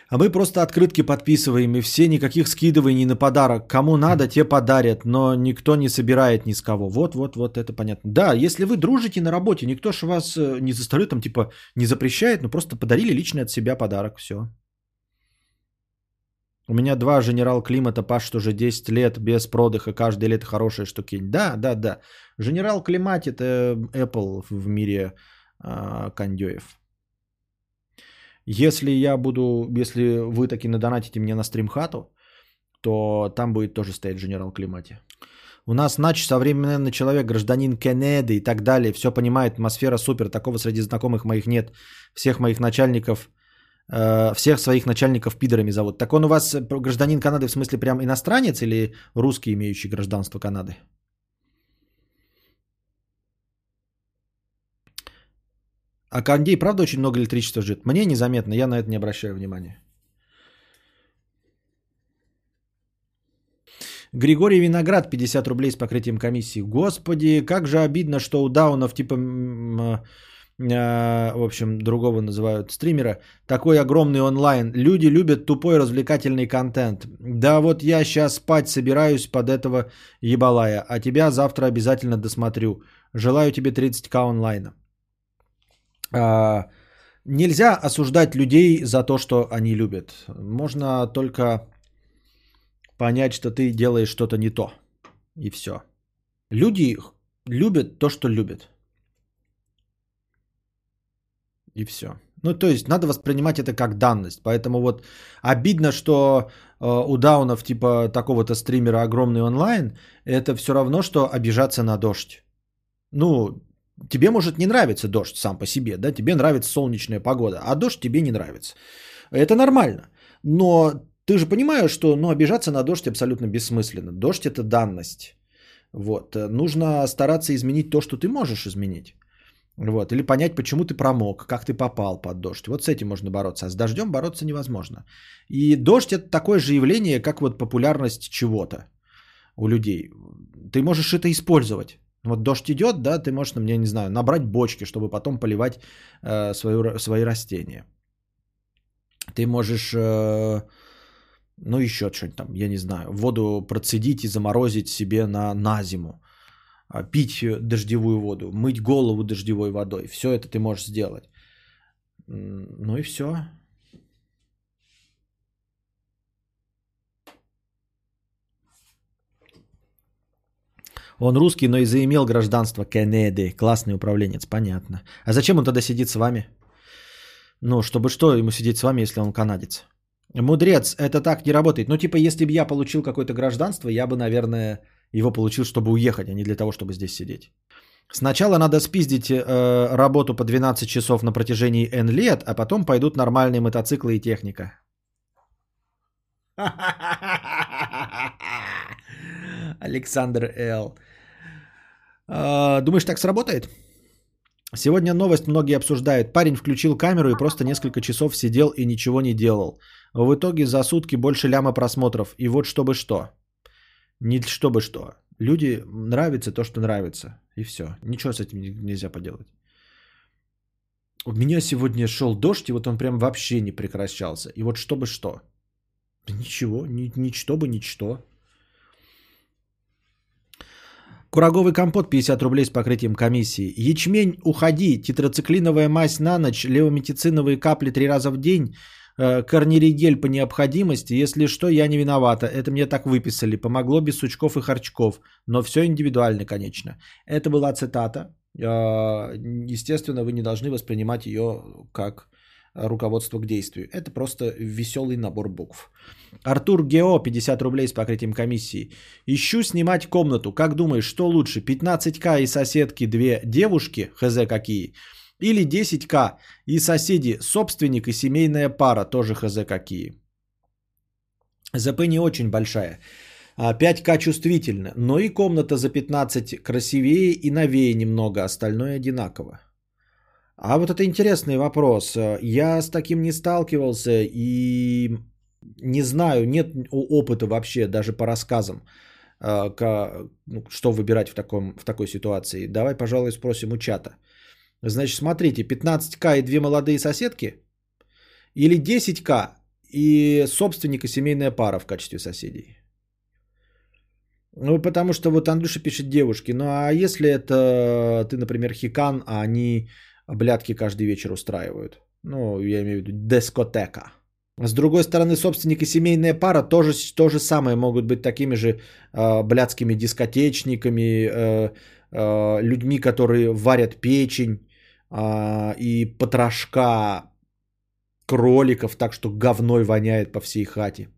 А мы просто открытки подписываем, и все никаких скидываний на подарок. Кому надо, те подарят, но никто не собирает ни с кого. Вот, вот, вот, это понятно. Да, если вы дружите на работе, никто же вас э, не заставляет, там, типа, не запрещает, но просто подарили лично от себя подарок, все. У меня два генерал климата пашут уже 10 лет без продыха, каждое лето хорошая штукень. Да, да, да. Генерал климат это Apple в мире а, кондеев. Если я буду, если вы таки надонатите мне на стримхату, то там будет тоже стоять Генерал Климате. У нас Нач современный человек, гражданин Кеннеди и так далее. Все понимает, атмосфера супер. Такого среди знакомых моих нет. Всех моих начальников, э, всех своих начальников пидорами зовут. Так он у вас э, гражданин Канады в смысле прям иностранец или русский, имеющий гражданство Канады? А Кондей, правда, очень много электричества ждет? Мне незаметно, я на это не обращаю внимания. Григорий Виноград, 50 рублей с покрытием комиссии. Господи, как же обидно, что у даунов, типа, э, э, в общем, другого называют стримера, такой огромный онлайн. Люди любят тупой развлекательный контент. Да вот я сейчас спать собираюсь под этого ебалая, а тебя завтра обязательно досмотрю. Желаю тебе 30к онлайна. А, нельзя осуждать людей за то, что они любят. Можно только понять, что ты делаешь что-то не то. И все. Люди любят то, что любят. И все. Ну, то есть, надо воспринимать это как данность. Поэтому вот обидно, что э, у даунов типа такого-то стримера огромный онлайн, это все равно, что обижаться на дождь. Ну, тебе может не нравиться дождь сам по себе, да, тебе нравится солнечная погода, а дождь тебе не нравится. Это нормально. Но ты же понимаешь, что ну, обижаться на дождь абсолютно бессмысленно. Дождь это данность. Вот. Нужно стараться изменить то, что ты можешь изменить. Вот. Или понять, почему ты промок, как ты попал под дождь. Вот с этим можно бороться. А с дождем бороться невозможно. И дождь это такое же явление, как вот популярность чего-то у людей. Ты можешь это использовать. Вот дождь идет, да, ты можешь, мне не знаю, набрать бочки, чтобы потом поливать э, свою, свои растения. Ты можешь, э, ну еще что-нибудь там, я не знаю, воду процедить и заморозить себе на, на зиму. А, пить дождевую воду, мыть голову дождевой водой. Все это ты можешь сделать. Ну и все. Он русский, но и заимел гражданство Кеннеди. Классный управленец, понятно. А зачем он тогда сидит с вами? Ну, чтобы что ему сидеть с вами, если он канадец? Мудрец, это так не работает. Ну, типа, если бы я получил какое-то гражданство, я бы, наверное, его получил, чтобы уехать, а не для того, чтобы здесь сидеть. Сначала надо спиздить э, работу по 12 часов на протяжении N лет, а потом пойдут нормальные мотоциклы и техника. Александр Л. А, думаешь, так сработает? Сегодня новость многие обсуждают. Парень включил камеру и просто несколько часов сидел и ничего не делал. В итоге за сутки больше ляма просмотров. И вот чтобы что. Не чтобы что. Люди нравится то, что нравится. И все. Ничего с этим нельзя поделать. У меня сегодня шел дождь, и вот он прям вообще не прекращался. И вот чтобы что. Ничего, ни, ничто бы ничто. Кураговый компот 50 рублей с покрытием комиссии. Ячмень, уходи. Тетрациклиновая мазь на ночь. Левометициновые капли три раза в день. Э, Корниригель по необходимости. Если что, я не виновата. Это мне так выписали. Помогло без сучков и харчков. Но все индивидуально, конечно. Это была цитата. Э, Естественно, вы не должны воспринимать ее как руководство к действию. Это просто веселый набор букв. Артур Гео, 50 рублей с покрытием комиссии. Ищу снимать комнату. Как думаешь, что лучше? 15к и соседки две девушки, хз какие? Или 10к и соседи, собственник и семейная пара, тоже хз какие. ЗП не очень большая. 5к чувствительно, но и комната за 15 красивее и новее немного, остальное одинаково. А вот это интересный вопрос. Я с таким не сталкивался и не знаю, нет опыта вообще даже по рассказам, ну, что выбирать в, таком, в такой ситуации. Давай, пожалуй, спросим у чата. Значит, смотрите, 15к и две молодые соседки или 10к и собственник и семейная пара в качестве соседей? Ну, потому что вот Андрюша пишет девушки. Ну, а если это ты, например, хикан, а они блядки каждый вечер устраивают? Ну, я имею в виду дискотека. С другой стороны, собственник и семейная пара тоже то же самое могут быть такими же э, блядскими дискотечниками, э, э, людьми, которые варят печень э, и потрошка кроликов, так что говной воняет по всей хате.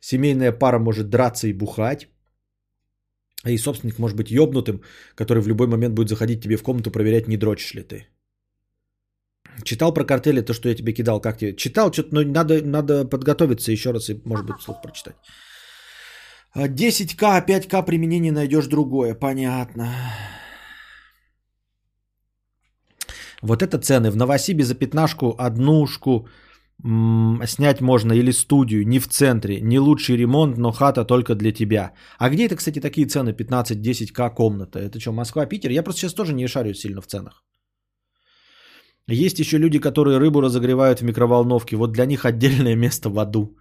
Семейная пара может драться и бухать. И собственник может быть ёбнутым, который в любой момент будет заходить тебе в комнату, проверять, не дрочишь ли ты. Читал про картели, то, что я тебе кидал, как тебе? Читал, что-то, но надо, надо подготовиться еще раз и, может быть, вслух прочитать. 10к, 5к применение найдешь другое, понятно. Вот это цены. В Новосибе за пятнашку, однушку м- снять можно или студию, не в центре. Не лучший ремонт, но хата только для тебя. А где это, кстати, такие цены 15-10к комната? Это что, Москва, Питер? Я просто сейчас тоже не шарю сильно в ценах. Есть еще люди, которые рыбу разогревают в микроволновке. Вот для них отдельное место в аду.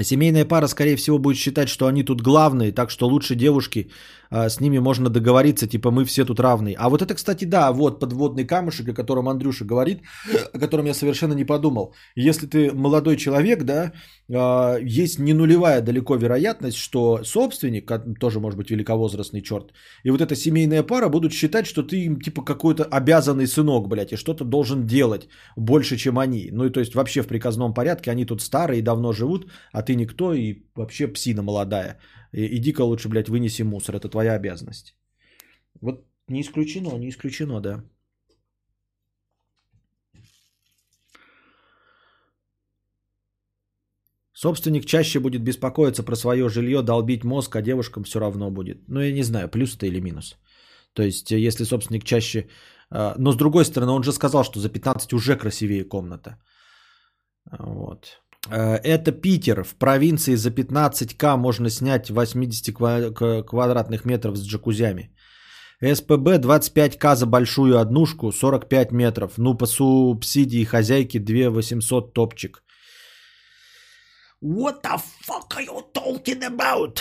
Семейная пара, скорее всего, будет считать, что они тут главные, так что лучше девушки, с ними можно договориться, типа мы все тут равные. А вот это, кстати, да, вот подводный камушек, о котором Андрюша говорит, о котором я совершенно не подумал. Если ты молодой человек, да, а, есть не нулевая далеко вероятность, что собственник, тоже может быть великовозрастный черт, и вот эта семейная пара будут считать, что ты им типа какой-то обязанный сынок, блядь, и что-то должен делать больше, чем они. Ну и то есть вообще в приказном порядке они тут старые и давно живут, а ты никто и вообще псина молодая. Иди-ка лучше, блядь, вынеси мусор, это твоя обязанность. Вот не исключено, не исключено, да. Собственник чаще будет беспокоиться про свое жилье, долбить мозг, а девушкам все равно будет. Ну, я не знаю, плюс это или минус. То есть, если собственник чаще... А, но с другой стороны, он же сказал, что за 15 уже красивее комната. Вот. Э, это Питер. В провинции за 15к можно снять 80 квадратных метров с джакузями. СПБ 25к за большую однушку, 45 метров. Ну, по субсидии хозяйки 2800 топчик. What the fuck are you talking about?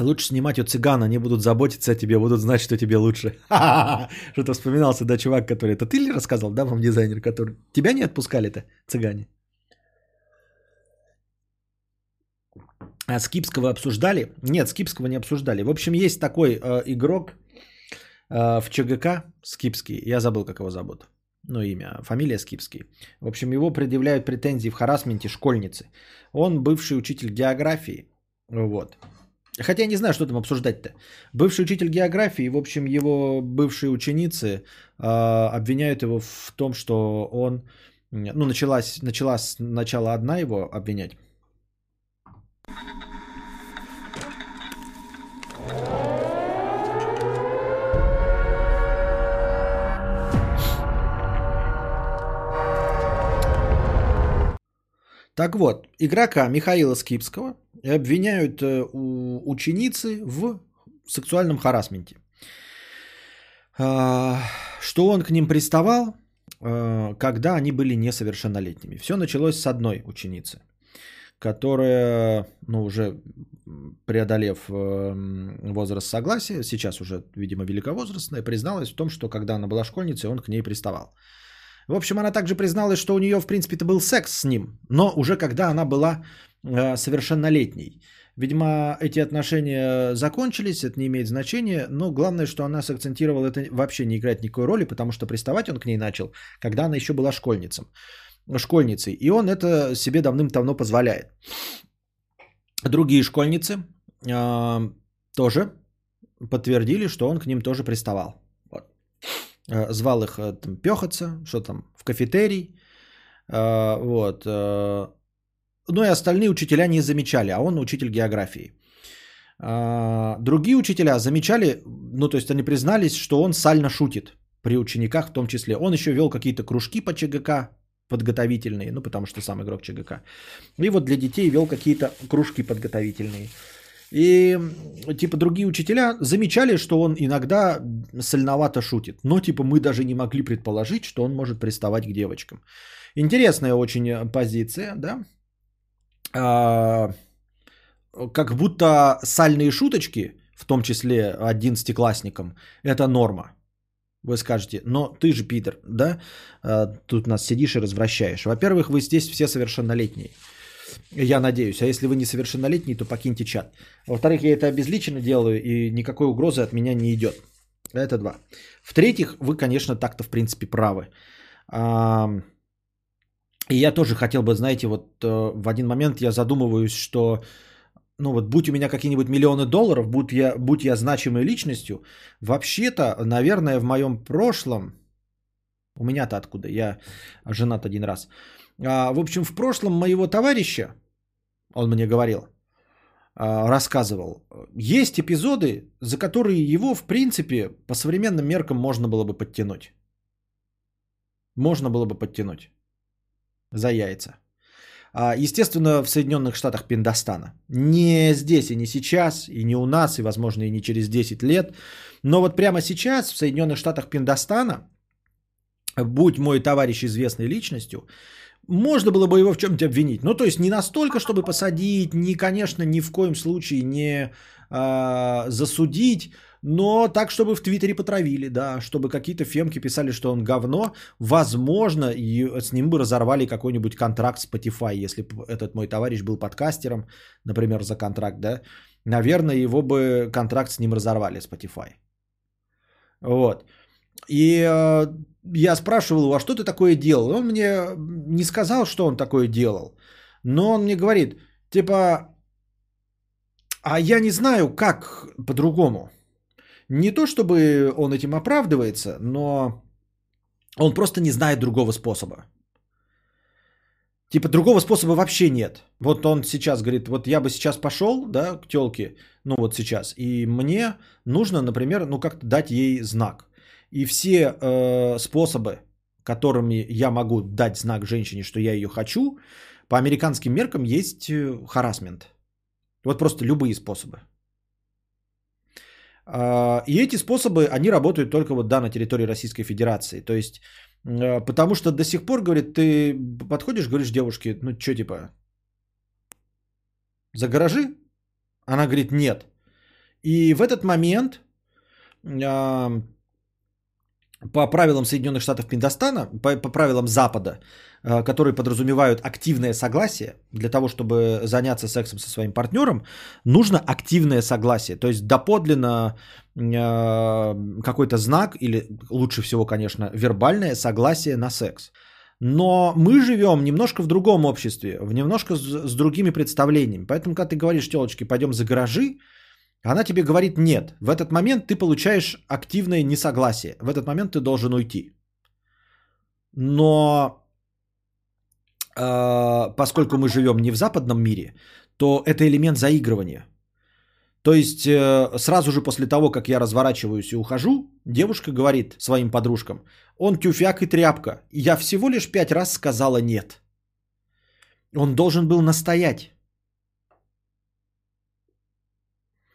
Лучше снимать у цыгана, они будут заботиться о тебе, будут знать, что тебе лучше. Что-то вспоминался, да, чувак, который... Это ты ли рассказал, да, вам дизайнер, который... Тебя не отпускали-то, цыгане? А Скипского обсуждали? Нет, Скипского не обсуждали. В общем, есть такой э, игрок э, в ЧГК, Скипский, я забыл, как его зовут. Ну, имя, фамилия Скипский. В общем, его предъявляют претензии в харасменте школьницы. Он бывший учитель географии. Вот. Хотя я не знаю, что там обсуждать-то. Бывший учитель географии, в общем, его бывшие ученицы э, обвиняют его в том, что он... Ну, началась, началась сначала одна его обвинять. Так вот, игрока Михаила Скипского обвиняют э, ученицы в сексуальном харасменте. А, что он к ним приставал, э, когда они были несовершеннолетними. Все началось с одной ученицы, которая, ну, уже преодолев э, возраст согласия, сейчас уже, видимо, великовозрастная, призналась в том, что когда она была школьницей, он к ней приставал. В общем, она также призналась, что у нее, в принципе-то, был секс с ним, но уже когда она была э, совершеннолетней. Видимо, эти отношения закончились, это не имеет значения, но главное, что она сакцентировала, это вообще не играет никакой роли, потому что приставать он к ней начал, когда она еще была школьницей. школьницей. И он это себе давным-давно позволяет. Другие школьницы э, тоже подтвердили, что он к ним тоже приставал. Вот. Э, Звал их э, там, пехаться, что там, в кафетерий. Э, Вот. Ну и остальные учителя не замечали, а он учитель географии. Другие учителя замечали, ну то есть они признались, что он сально шутит при учениках в том числе. Он еще вел какие-то кружки по ЧГК подготовительные, ну потому что сам игрок ЧГК. И вот для детей вел какие-то кружки подготовительные. И типа другие учителя замечали, что он иногда сольновато шутит. Но типа мы даже не могли предположить, что он может приставать к девочкам. Интересная очень э, позиция, да? А, как будто сальные шуточки, в том числе одиннадцатиклассникам, это норма. Вы скажете, но ты же Питер, да? А, Тут нас сидишь и развращаешь. Во-первых, вы здесь все совершеннолетние. Я надеюсь. А если вы несовершеннолетний, то покиньте чат. Во-вторых, я это обезличенно делаю, и никакой угрозы от меня не идет. Это два. В-третьих, вы, конечно, так-то в принципе правы. И я тоже хотел бы, знаете, вот э, в один момент я задумываюсь, что ну вот будь у меня какие-нибудь миллионы долларов, будь я, будь я значимой личностью, вообще-то, наверное, в моем прошлом, у меня-то откуда, я женат один раз, А, в общем, в прошлом моего товарища, он мне говорил, а, рассказывал, есть эпизоды, за которые его, в принципе, по современным меркам можно было бы подтянуть. Можно было бы подтянуть за яйца. А, Естественно, в Соединенных Штатах Пиндостана. Не здесь и не сейчас, и не у нас, и, возможно, и не через 10 лет. Но вот прямо сейчас в Соединенных Штатах Пиндостана, будь мой товарищ известной личностью, можно было бы его в чем-то обвинить. Ну, то есть не настолько, чтобы посадить, ни, конечно, ни в коем случае не а, засудить, но так, чтобы в Твиттере потравили, да, чтобы какие-то фемки писали, что он говно. Возможно, и с ним бы разорвали какой-нибудь контракт Spotify, если бы этот мой товарищ был подкастером, например, за контракт, да. Наверное, его бы контракт с ним разорвали Spotify. Вот. И э, я спрашивал его, а что ты такое делал? Он мне не сказал, что он такое делал. Но он мне говорит, типа, а я не знаю, как по-другому. Не то, чтобы он этим оправдывается, но он просто не знает другого способа. Типа другого способа вообще нет. Вот он сейчас говорит, вот я бы сейчас пошел, да, к телке, ну вот сейчас, и мне нужно, например, ну как-то дать ей знак. И все э, способы, которыми я могу дать знак женщине, что я ее хочу, по американским меркам есть э, харасмент. Вот просто любые способы. А, И эти способы, они работают только вот, да, на территории Российской Федерации. То есть, э, потому что до сих пор, говорит, ты подходишь, говоришь девушке, ну что, типа, за гаражи? Она говорит, нет. И в этот момент по правилам Соединенных Штатов Пиндостана, по, по правилам Запада, э, которые подразумевают активное согласие, для того, чтобы заняться сексом со своим партнером, нужно активное согласие. То есть доподлинно э, какой-то знак, или лучше всего, конечно, вербальное согласие на секс. Но мы живем немножко в другом обществе, в немножко с, с другими представлениями. Поэтому, когда ты говоришь, телочки, пойдем за гаражи, она тебе говорит нет. В этот момент ты получаешь активное несогласие. В этот момент ты должен уйти. Но э, поскольку мы живем не в западном мире, то это элемент заигрывания. То есть э, сразу же после того, как я разворачиваюсь и ухожу, девушка говорит своим подружкам, он тюфяк и тряпка. Я всего лишь пять раз сказала нет. Он должен был настоять.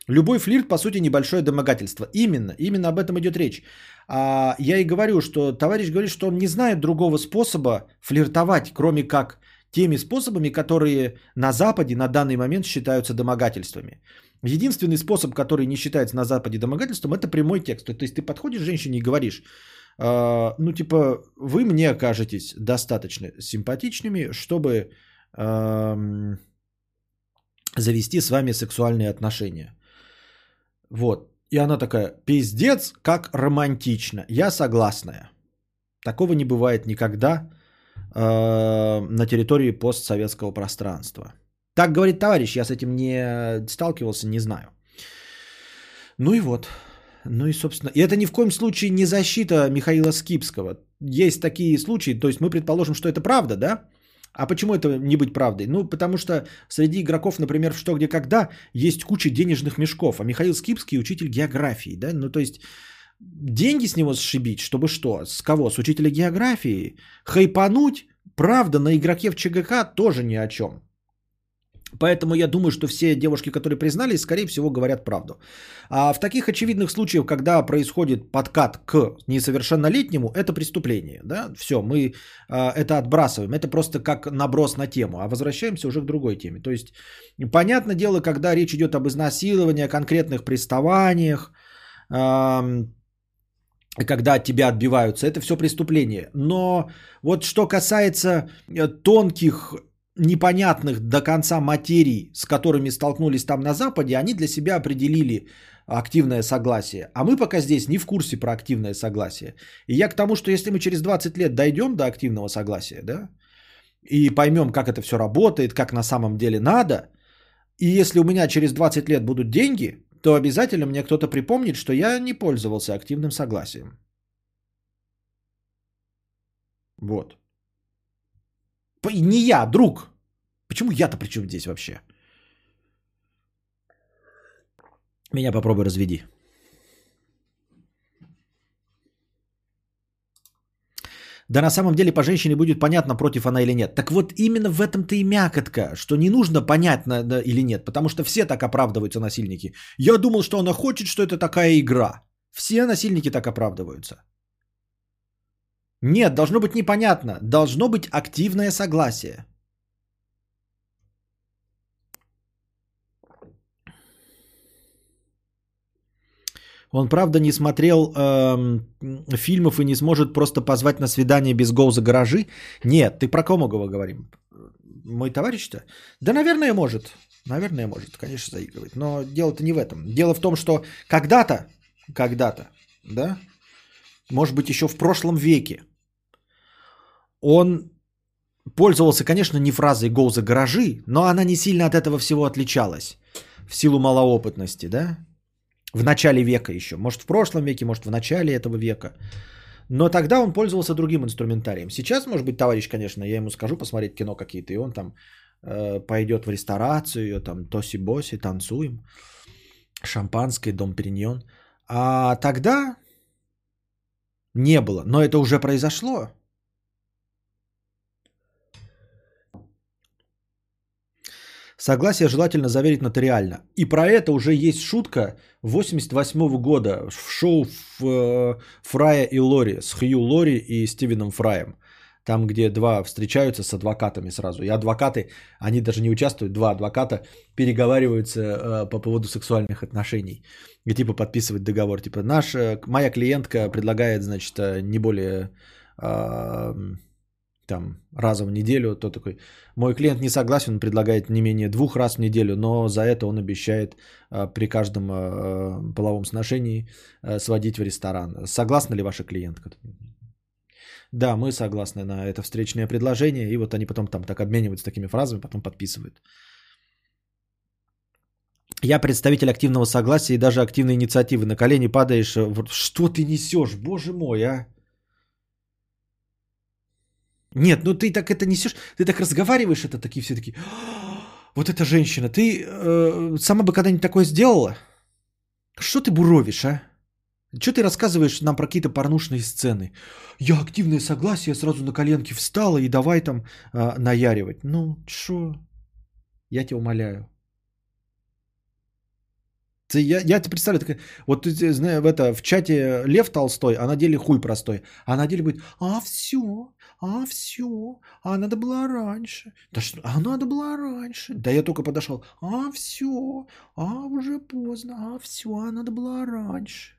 Любой флирт, по сути, небольшое домогательство. Именно, именно об этом идет речь. А, я и говорю, что товарищ говорит, что он не знает другого способа флиртовать, кроме как теми способами, которые на Западе на данный момент считаются домогательствами. Единственный способ, который не считается на Западе домогательством, это прямой текст. То есть ты подходишь к женщине и говоришь, «А, ну типа, вы мне окажетесь достаточно симпатичными, чтобы ам, завести с вами сексуальные отношения. Вот. И она такая, пиздец, как романтично. Я согласная. Такого не бывает никогда э, на территории постсоветского пространства. Так говорит товарищ, я с этим не сталкивался, не знаю. Ну и вот. Ну и, собственно, и это ни в коем случае не защита Михаила Скипского. Есть такие случаи, то есть мы предположим, что это правда, да? А почему это не быть правдой? Ну, потому что среди игроков, например, в «Что, где, когда» есть куча денежных мешков, а Михаил Скипский учитель географии, да? Ну, то есть деньги с него сшибить, чтобы что? С кого? С учителя географии? Хайпануть? Правда, на игроке в ЧГК тоже ни о чем. Поэтому я думаю, что все девушки, которые признались, скорее всего, говорят правду. А в таких очевидных случаях, когда происходит подкат к несовершеннолетнему, это преступление. Да? Все, мы а, это отбрасываем. Это просто как наброс на тему. А возвращаемся уже к другой теме. То есть, понятное дело, когда речь идет об изнасиловании, о конкретных приставаниях, а, когда от тебя отбиваются, это все преступление. Но вот что касается э, тонких непонятных до конца материй, с которыми столкнулись там на Западе, они для себя определили активное согласие. А мы пока здесь не в курсе про активное согласие. И я к тому, что если мы через 20 лет дойдем до активного согласия, да, и поймем, как это все работает, как на самом деле надо, и если у меня через 20 лет будут деньги, то обязательно мне кто-то припомнит, что я не пользовался активным согласием. Вот. Не я, друг. Почему я-то при чем здесь вообще? Меня попробуй разведи. Да на самом деле по женщине будет понятно, против она или нет. Так вот именно в этом-то и мякотка, что не нужно понятно да, или нет, потому что все так оправдываются насильники. Я думал, что она хочет, что это такая игра. Все насильники так оправдываются. Нет, должно быть непонятно. Должно быть активное согласие. Он, правда, не смотрел э, фильмов и не сможет просто позвать на свидание без гол за гаражи. Нет, ты про кого говорим? Мой товарищ-то? Да, наверное, может. Наверное, может, конечно, заигрывать. Но дело-то не в этом. Дело в том, что когда-то, когда-то, да, может быть, еще в прошлом веке, он пользовался, конечно, не фразой «гол за гаражи», но она не сильно от этого всего отличалась в силу малоопытности, да? В начале века еще. Может, в прошлом веке, может, в начале этого века. Но тогда он пользовался другим инструментарием. Сейчас, может быть, товарищ, конечно, я ему скажу посмотреть кино какие-то, и он там э, пойдет в ресторацию, там тоси-боси, танцуем, шампанское, дом Периньон. А тогда не было, но это уже произошло. Согласие желательно заверить нотариально. И про это уже есть шутка 88 года в шоу э, Фрая и Лори с Хью Лори и Стивеном Фраем. Там, где два встречаются с адвокатами сразу. И адвокаты, они даже не участвуют, два адвоката переговариваются э, по поводу сексуальных отношений. И типа подписывают договор. Типа, наш, э, моя клиентка предлагает, значит, не более там раза в неделю, то такой, мой клиент не согласен, он предлагает не менее двух раз в неделю, но за это он обещает а, при каждом а, половом сношении а, сводить в ресторан. Согласна ли ваша клиентка? Да, мы согласны на это встречное предложение, и вот они потом там так обмениваются такими фразами, потом подписывают. Я представитель активного согласия и даже активной инициативы. На колени падаешь. Что ты несешь? Боже мой, а? Нет, ну ты так это несешь, ты так разговариваешь, это такие все такие, вот эта женщина, ты э, сама бы когда-нибудь такое сделала? Что ты буровишь, а? Что ты рассказываешь нам про какие-то порнушные сцены? Я активное согласие, сразу на коленки встала и давай там э, наяривать. Ну, что? Я тебя умоляю. Ты, я, я тебе представляю, такая, вот ты знаешь, в, это, в чате Лев Толстой, а на деле хуй простой. А на деле будет, а все, а все, а надо было раньше. Да что, а надо было раньше. Да я только подошел, а все, а уже поздно, а все, а надо было раньше.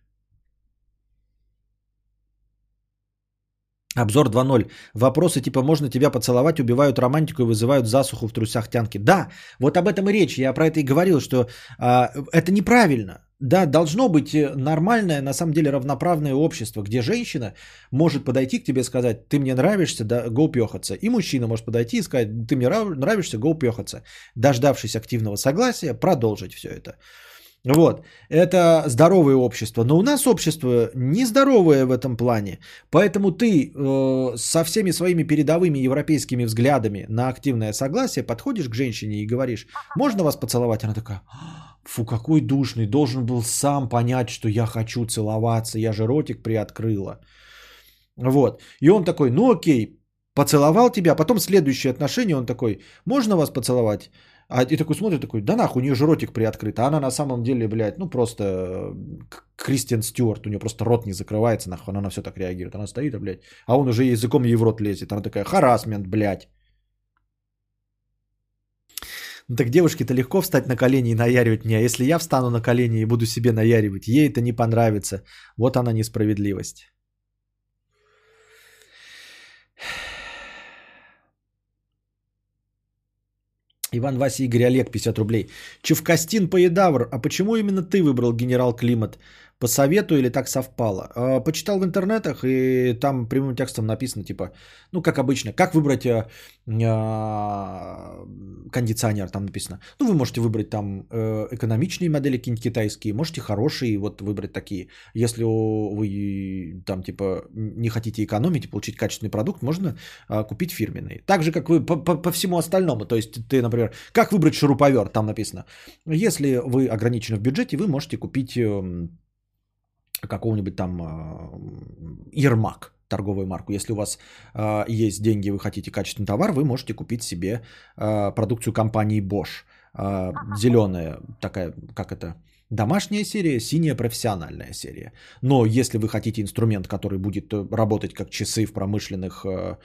Обзор 2.0. Вопросы типа «можно тебя поцеловать?» убивают романтику и вызывают засуху в трусях тянки. Да, вот об этом и речь. Я про это и говорил, что а, это неправильно. Да, должно быть э, нормальное, на самом деле равноправное общество, где женщина может подойти к тебе и сказать, ты мне нравишься, да, го пехаться. И мужчина может подойти и сказать, ты мне нравишься, го пехаться. Дождавшись активного согласия, продолжить все это. Вот, это здоровое общество. Но у нас общество нездоровое в этом плане. Поэтому ты э, со всеми своими передовыми европейскими взглядами на активное согласие подходишь к женщине и говоришь, можно вас поцеловать? Она такая, фу, какой душный, должен был сам понять, что я хочу целоваться, я же ротик приоткрыла. Вот, и он такой, ну окей, поцеловал тебя, потом следующее отношение, он такой, можно вас поцеловать? А и такой смотрит, такой, да нахуй, у нее же ротик приоткрыт. А она на самом деле, блядь, ну просто э, Кристиан Стюарт, у нее просто рот не закрывается, нахуй, она на все так реагирует. Она стоит, блядь, а он уже языком ей в рот лезет. Она такая, харасмент, блядь. Ну так девушке-то легко встать на колени и наяривать мне. А если я встану на колени и буду себе наяривать, ей это не понравится. Вот она несправедливость. Иван Вася Игорь Олег, 50 рублей. Чевкастин Поедавр, а почему именно ты выбрал генерал Климат? По совету или так совпало? А, почитал в интернетах, и там прямым текстом написано, типа, ну, как обычно, как выбрать а, а, кондиционер, там написано. Ну, вы можете выбрать там э, экономичные модели какие-нибудь китайские, можете хорошие, вот выбрать такие. Если вы там, типа, не хотите экономить и получить качественный продукт, можно а, купить фирменные. Так же, как вы по, всему остальному. То есть, ты, например, как выбрать шуруповерт, там написано. Если вы ограничены в бюджете, вы можете купить эм, какого-нибудь там Ермак, торговую марку. Если у вас э, есть деньги, вы хотите качественный товар, вы можете купить себе э, продукцию компании Bosch. Э, зеленая такая, как это, домашняя серия, синяя профессиональная серия. Но если вы хотите инструмент, который будет работать как часы в промышленных э,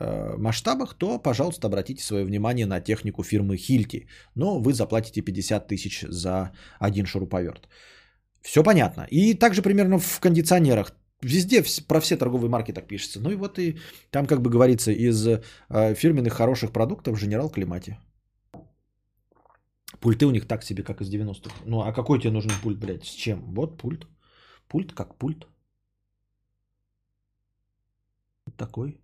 э, масштабах, то, пожалуйста, обратите свое внимание на технику фирмы Hilti. Но вы заплатите 50 тысяч за один шуруповерт. Все понятно. И также примерно в кондиционерах. Везде про все торговые марки так пишется. Ну и вот и там, как бы говорится, из э, фирменных хороших продуктов General Климате. Пульты у них так себе, как из 90-х. Ну а какой тебе нужен пульт, блядь? С чем? Вот пульт. Пульт как пульт. Такой.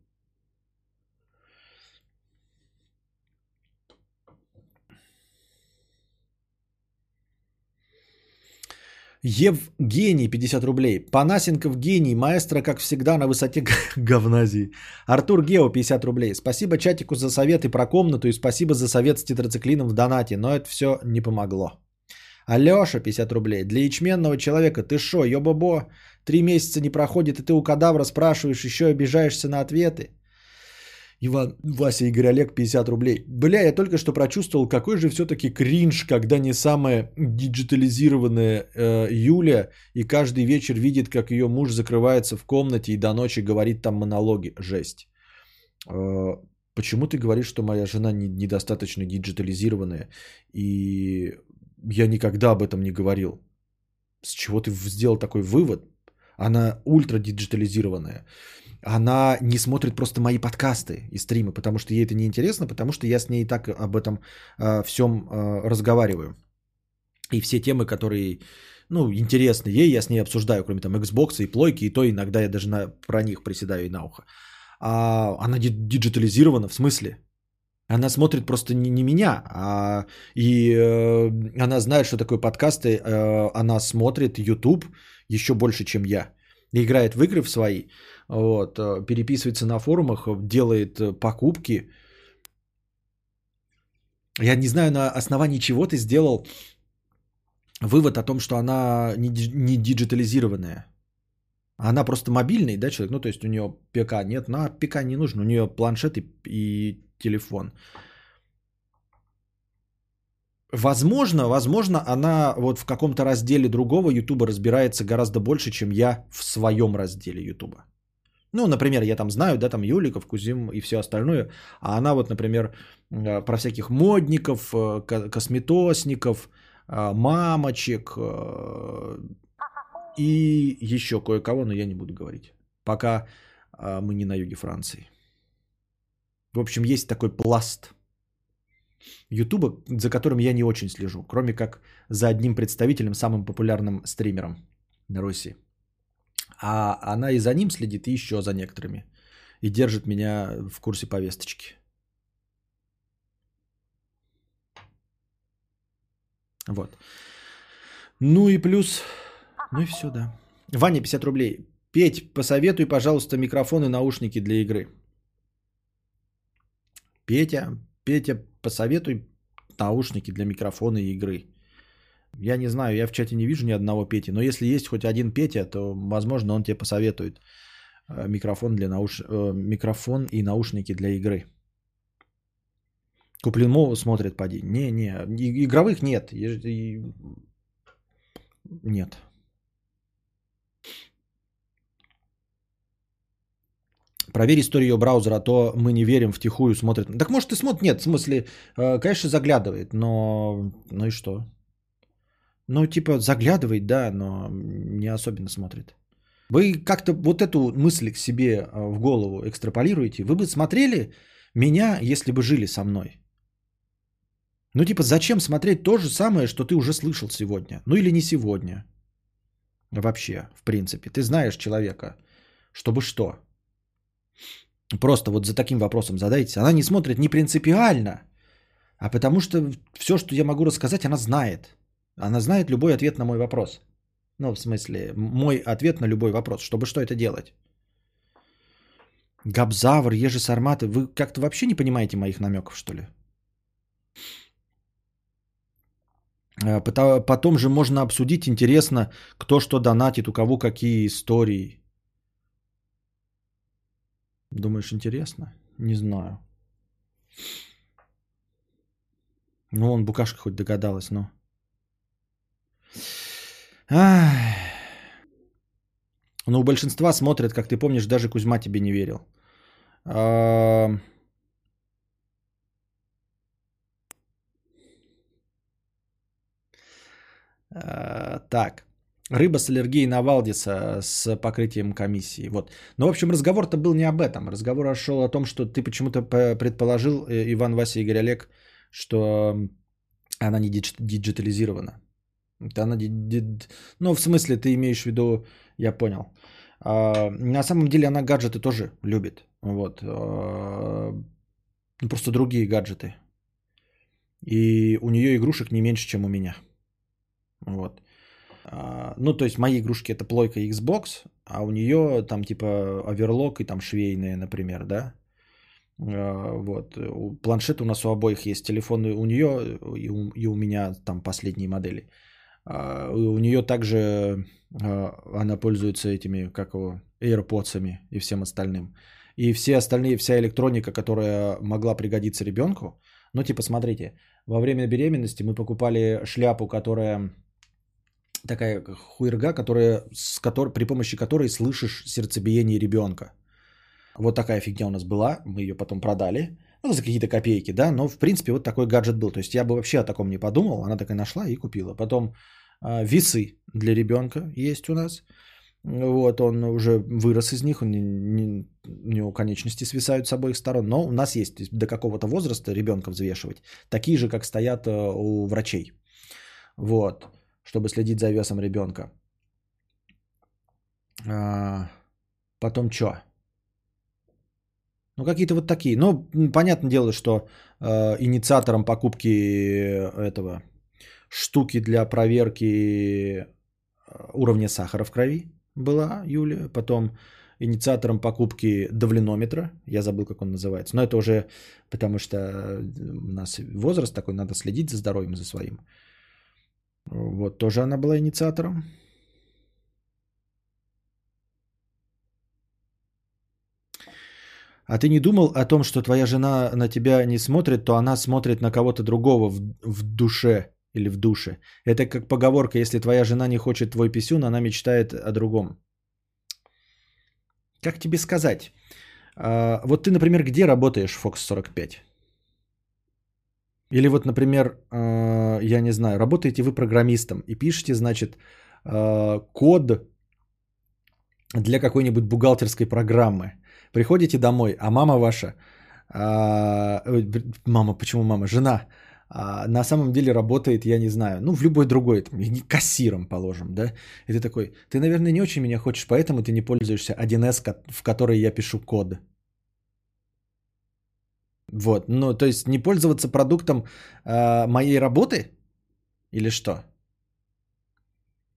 Евгений, 50 рублей. Панасенков гений, маэстро, как всегда, на высоте говназии. Артур Гео, 50 рублей. Спасибо чатику за совет и про комнату, и спасибо за совет с тетрациклином в донате, но это все не помогло. Алеша, 50 рублей. Для ячменного человека ты шо, ё-бобо? Три месяца не проходит, и ты у кадавра спрашиваешь, еще обижаешься на ответы. Иван, Вася Игорь Олег, 50 рублей. Бля, я только что прочувствовал, какой же все-таки кринж, когда не самая диджитализированная э, Юля и каждый вечер видит, как ее муж закрывается в комнате и до ночи говорит там монологи. Жесть. Э, почему ты говоришь, что моя жена не, недостаточно диджитализированная? И я никогда об этом не говорил. С чего ты сделал такой вывод? Она ультра диджитализированная она не смотрит просто мои подкасты и стримы, потому что ей это не интересно, потому что я с ней и так об этом э, всем э, разговариваю. И все темы, которые, ну, интересны ей, я с ней обсуждаю, кроме там Xbox и плойки, и то иногда я даже на, про них приседаю и на ухо. А она диджитализирована, в смысле? Она смотрит просто не, не меня, а и э, она знает, что такое подкасты, э, она смотрит YouTube еще больше, чем я. И играет в игры в свои вот, э, переписывается на форумах, делает э, покупки. Я не знаю, на основании чего ты сделал вывод о том, что она не, не диджитализированная. Она просто мобильный, да, человек? Ну, то есть у нее ПК нет, на ПК не нужно, у нее планшет и, и телефон. Возможно, возможно, она вот в каком-то разделе другого Ютуба разбирается гораздо больше, чем я в своем разделе Ютуба. Ну, например, я там знаю, да, там Юликов, Кузим и все остальное, а она вот, например, э, про всяких модников, э, косметосников, э, мамочек и еще кое-кого, но я не буду говорить, пока мы не на юге Франции. В общем, есть такой пласт Ютуба, за которым я не очень слежу, кроме как за одним представителем, самым популярным стримером на Руси. А она и за ним следит, и еще за некоторыми. И держит меня в курсе повесточки. Вот. Ну и плюс, ну и все, да. Ваня, 50 рублей. Петь, посоветуй, пожалуйста, микрофон и наушники для игры. Петя, Петя, посоветуй наушники для микрофона и игры. Я не знаю, я в чате не вижу ни одного Пети, но если есть хоть один Петя, то, возможно, он тебе посоветует э, микрофон, для науш... э, микрофон и наушники для игры. Куплинмову смотрит, поди. Не, не, игровых нет. Нет. Проверь историю браузера, а то мы не верим, втихую смотрит. Так может и смотрит, нет, в смысле, э, конечно, заглядывает, но ну и что? Ну, типа, заглядывает, да, но не особенно смотрит. Вы как-то вот эту мысль к себе э, в голову экстраполируете. Вы бы смотрели меня, если бы жили со мной. Ну, типа, зачем смотреть то же самое, что ты уже слышал сегодня? Ну, или не сегодня. Вообще, в принципе. Ты знаешь человека. Чтобы что? Просто вот за таким вопросом задайтесь. Она не смотрит не принципиально, а потому что все, что я могу рассказать, она знает. Она знает любой ответ на мой вопрос. Ну, в смысле, мой ответ на любой вопрос. Чтобы что это делать? Габзавр, ежи сарматы. Вы как-то вообще не понимаете моих намеков, что ли? Пота- Потом же можно обсудить, интересно, кто что донатит, у кого какие истории. Думаешь, интересно? Не знаю. Ну, он букашка хоть догадалась, но... Ай. Ну, у большинства смотрят, как ты помнишь, даже Кузьма тебе не верил. А, а, Так. Рыба с аллергией на Валдиса с покрытием комиссии. Вот. Но, в общем, разговор-то был не об этом. Разговор шел о том, что ты почему-то предположил, э, Иван, Вася, Игорь, Олег, что она не дидж- диджитализирована. Это она... Ну, в смысле, ты имеешь в виду, я понял. А, на самом деле она гаджеты тоже любит. Вот. А, ну, просто другие гаджеты. И у нее игрушек не меньше, чем у меня. Вот. А, Ну, то есть мои игрушки это плойка Xbox, а у нее там типа оверлок и там швейные, например, да. Вот. Планшет у нас у обоих есть. Телефоны у нее и у, и у меня там последние модели. А, У нее также а, она пользуется этими, как его, AirPods и всем остальным. И все остальные, вся электроника, которая могла пригодиться ребенку. Ну, типа, смотрите, во время беременности мы покупали шляпу, которая такая хуерга, которая, с которой, при помощи которой слышишь сердцебиение ребенка. Вот такая фигня у нас была, мы ее потом продали, ну, за какие-то копейки, да, но в принципе вот такой гаджет был. То есть я бы вообще о таком не подумал, она такая нашла и купила. Потом а, весы для ребенка есть у нас. Вот, он уже вырос из них, у него конечности свисают с обоих сторон, но у нас есть до какого-то возраста ребенка взвешивать, такие же, как стоят э, у врачей. Вот, чтобы следить за весом ребенка. А, потом что? Ну, какие-то вот такие. Ну, понятное дело, что э, инициатором покупки этого штуки для проверки э, уровня сахара в крови была Юлия. Потом инициатором покупки давленометра. Я забыл, как он называется. Но это уже потому, что у нас возраст такой, надо следить за здоровьем, за своим. Вот, тоже она была инициатором. А ты не думал о том, что твоя жена на тебя не смотрит, то она смотрит на кого-то другого в, в душе или в душе? Это как поговорка, если твоя жена не хочет твой писюн, она мечтает о другом. Как тебе сказать? А, вот ты, например, где работаешь, Fox 45? Или вот, например, а, я не знаю, работаете вы программистом и пишете, значит, а, код для какой-нибудь бухгалтерской программы. Приходите домой, а мама ваша, а, мама, почему мама, жена, а, на самом деле работает, я не знаю, ну, в любой другой, там, кассиром, положим, да, и ты такой, ты, наверное, не очень меня хочешь, поэтому ты не пользуешься 1С, ко- в который я пишу код. Вот, ну, то есть не пользоваться продуктом а, моей работы или что?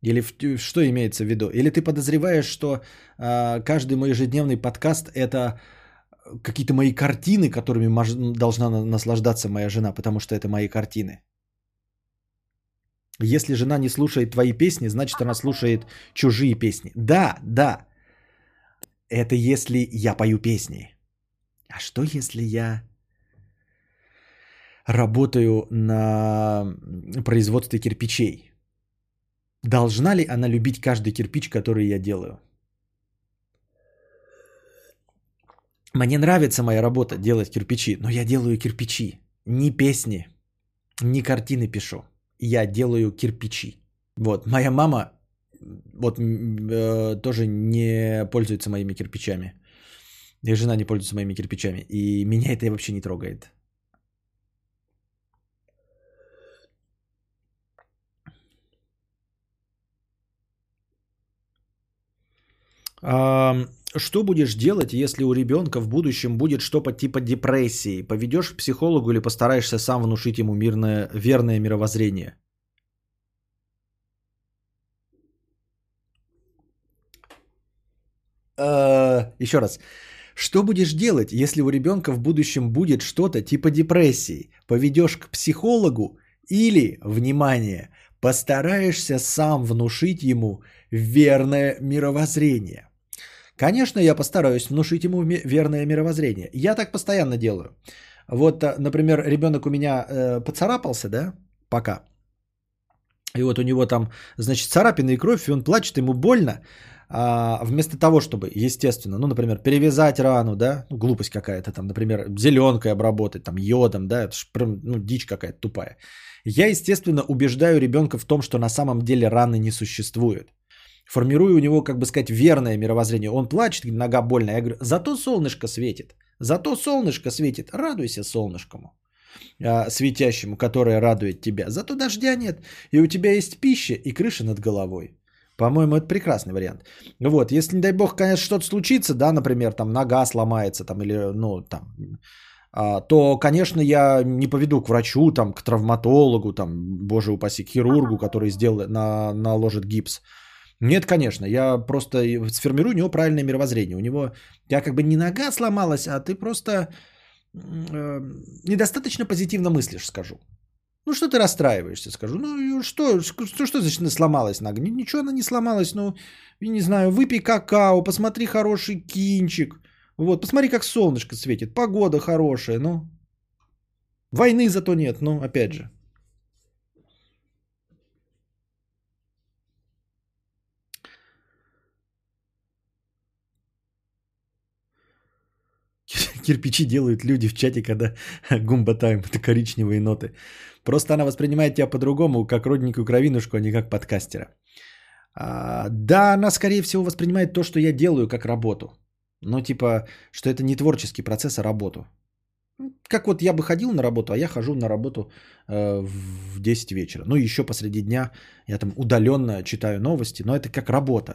Или в- что имеется в виду? Или ты подозреваешь, что а, каждый мой ежедневный подкаст это какие-то мои картины, которыми мож- должна на- наслаждаться моя жена, потому что это мои картины. Если жена не слушает твои песни, значит она слушает чужие песни. Да, да. Это если я пою песни. А что если я работаю на производстве кирпичей? Должна ли она любить каждый кирпич, который я делаю? Мне нравится моя работа делать кирпичи, но я делаю кирпичи, не песни, не картины пишу. Я делаю кирпичи. Вот, моя мама вот э, тоже не пользуется моими кирпичами. И жена не пользуется моими кирпичами. И меня это вообще не трогает. Что будешь делать, если у ребенка в будущем будет что-то типа депрессии? Поведешь к психологу или постараешься сам внушить ему мирное, верное мировоззрение? Э, Еще раз. Что будешь делать, если у ребенка в будущем будет что-то типа депрессии? Поведешь к психологу или, внимание, постараешься сам внушить ему верное мировоззрение? Конечно, я постараюсь внушить ему верное мировоззрение. Я так постоянно делаю. Вот, а, например, ребенок у меня э, поцарапался, да, пока. И вот у него там, значит, царапина и кровь, и он плачет, ему больно. А, вместо того, чтобы, естественно, ну, например, перевязать рану, да, ну, глупость какая-то там, например, зеленкой обработать, там, йодом, да, это ж прям, ну, дичь какая-то тупая. Я, естественно, убеждаю ребенка в том, что на самом деле раны не существует. Формирую у него, как бы сказать, верное мировоззрение. Он плачет, нога больная. Я говорю, зато солнышко светит. Зато солнышко светит. Радуйся солнышкому а, светящему, которое радует тебя. Зато дождя нет. И у тебя есть пища и крыша над головой. По-моему, это прекрасный вариант. Вот, если, не дай бог, конечно, что-то случится, да, например, там нога сломается, там, или, ну, там, а, то, конечно, я не поведу к врачу, там, к травматологу, там, боже упаси, к хирургу, который сделает, на, наложит гипс. Нет, конечно, я просто сформирую у него правильное мировоззрение. У него, я как бы не нога сломалась, а ты просто э, недостаточно позитивно мыслишь, скажу. Ну, что ты расстраиваешься, скажу. Ну, что, что, что значит сломалась нога? Ни- Ничего она не сломалась, ну, не знаю, выпей какао, посмотри хороший кинчик. Вот, посмотри, как солнышко светит, погода хорошая, ну. Войны зато нет, ну, опять же. Кирпичи делают люди в чате, когда гумба тайм, это коричневые ноты. Просто она воспринимает тебя по-другому, как родненькую кровинушку, а не как подкастера. А, да, она, скорее всего, воспринимает то, что я делаю, как работу. Ну, типа, что это не творческий процесс, а работу. Как вот я бы ходил на работу, а я хожу на работу э, в 10 вечера. Ну, еще посреди дня я там удаленно читаю новости, но это как работа.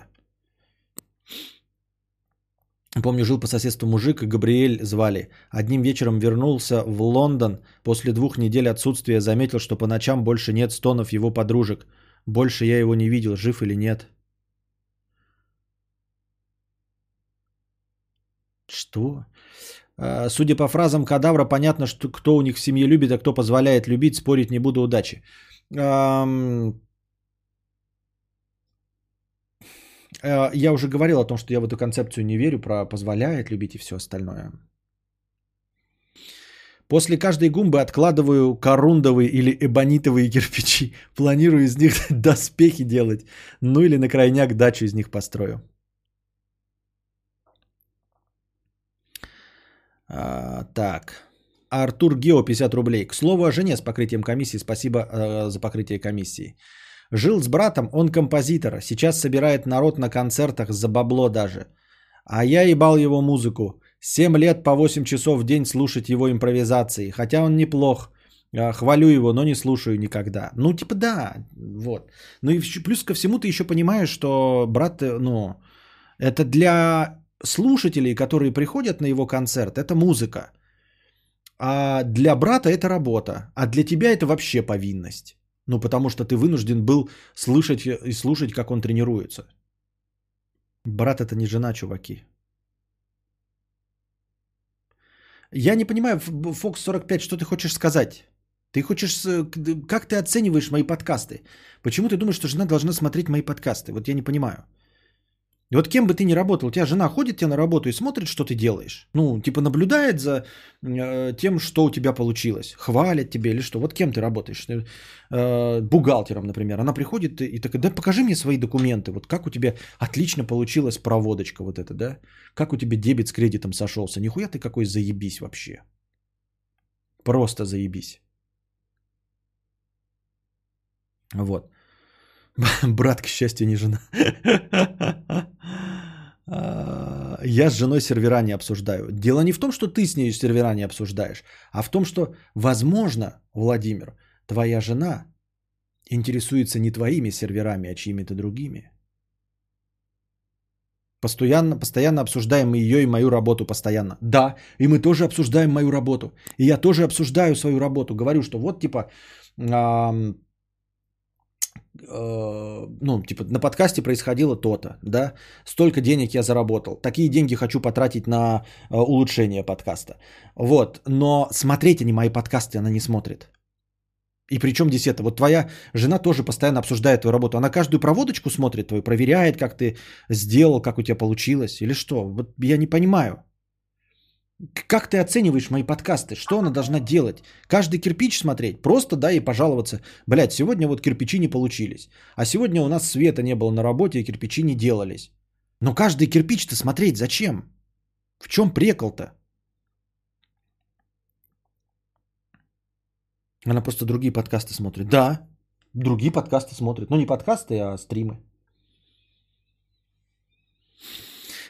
Помню, жил по соседству мужик, Габриэль звали. Одним вечером вернулся в Лондон. После двух недель отсутствия заметил, что по ночам больше нет стонов его подружек. Больше я его не видел, жив или нет. Что? А, Судя по фразам кадавра, понятно, что кто у них в семье любит, а кто позволяет любить, спорить не буду, удачи. Ам, э, Я уже говорил о том, что я в эту концепцию не верю, про позволяет любить и все остальное. После каждой гумбы откладываю корундовые или эбонитовые кирпичи. Планирую из них доспехи делать. Ну или на крайняк дачу из них построю. А, так. Артур Гео 50 рублей. К слову о жене с покрытием комиссии. Спасибо э, за покрытие комиссии. Жил с братом, он композитор. Сейчас собирает народ на концертах за бабло даже. А я ебал его музыку. 7 лет по 8 часов в день слушать его импровизации. Хотя он неплох. А, Хвалю его, но не слушаю никогда. Ну, типа, да, вот. Ну и плюс ко всему ты еще понимаешь, что брат, э, ну, это для слушателей, которые приходят на его концерт, это музыка. А для брата это работа. А для тебя это вообще повинность. Ну, потому что ты вынужден был слышать и слушать, как он тренируется. Брат, это не жена, чуваки. Я не понимаю, Fox 45, что ты хочешь сказать? Ты хочешь... Как ты оцениваешь мои подкасты? Почему ты думаешь, что жена должна смотреть мои подкасты? Вот я не понимаю. И вот кем бы ты ни работал, у тебя жена ходит тебе на работу и смотрит, что ты делаешь. Ну, типа наблюдает за э, тем, что у тебя получилось. Хвалит тебе или что. Вот кем ты работаешь? Э, бухгалтером, например. Она приходит и такая, да покажи мне свои документы. Вот как у тебя отлично получилась проводочка вот эта, да? Как у тебя дебет с кредитом сошелся. Нихуя ты какой заебись вообще. Просто заебись. Вот. Брат, к счастью, не жена. А, я с женой сервера не обсуждаю. Дело не в том, что ты с ней сервера не обсуждаешь, а в том, что, возможно, Владимир, твоя жена интересуется не твоими серверами, а чьими-то другими. Постоянно, постоянно обсуждаем ее и мою работу постоянно. Да, и мы тоже обсуждаем мою работу. И я тоже обсуждаю свою работу. Говорю, что вот типа Э, ну, типа, на подкасте происходило то-то, да, столько денег я заработал, такие деньги хочу потратить на э, улучшение подкаста. Вот, но смотреть они мои подкасты, она не смотрит. И причем здесь это, вот твоя жена тоже постоянно обсуждает твою работу, она каждую проводочку смотрит твою, проверяет, как ты сделал, как у тебя получилось, или что, вот я не понимаю. Как ты оцениваешь мои подкасты? Что она должна делать? Каждый кирпич смотреть? Просто, да, и пожаловаться. Блядь, сегодня вот кирпичи не получились. А сегодня у нас света не было на работе, и кирпичи не делались. Но каждый кирпич-то смотреть зачем? В чем прекол-то? Она просто другие подкасты смотрит. Да, другие подкасты смотрит. Ну, не подкасты, а стримы.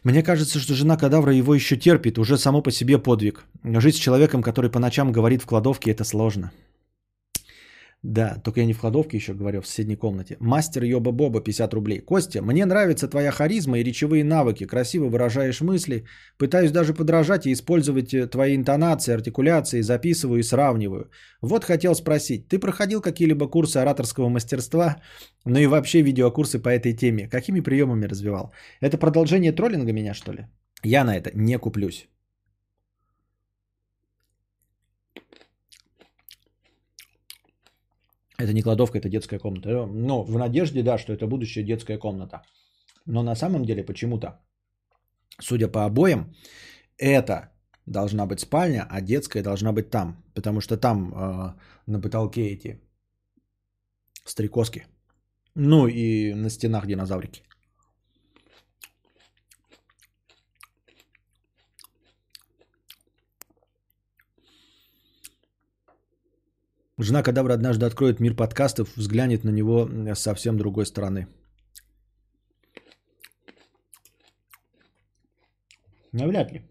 Мне кажется, что жена кадавра его еще терпит, уже само по себе подвиг. Жить с человеком, который по ночам говорит в кладовке, это сложно. Да, только я не в кладовке еще говорю, в соседней комнате. Мастер Йоба Боба, 50 рублей. Костя, мне нравится твоя харизма и речевые навыки. Красиво выражаешь мысли. Пытаюсь даже подражать и использовать э, твои интонации, артикуляции. Записываю и сравниваю. Вот хотел спросить. Ты проходил какие-либо курсы ораторского мастерства? Ну и вообще видеокурсы по этой теме. Какими приемами развивал? Это продолжение троллинга меня, что ли? Я на это не куплюсь. Это не кладовка, это детская комната. Э, ну, в надежде, да, что это будущая детская комната. Но на самом деле почему-то, судя по обоям, это должна быть спальня, а детская должна быть там. Потому что там э, на потолке эти стрекозки. Ну и на стенах динозаврики. Жена Кадавра однажды откроет мир подкастов, взглянет на него с совсем другой стороны. Навряд ли.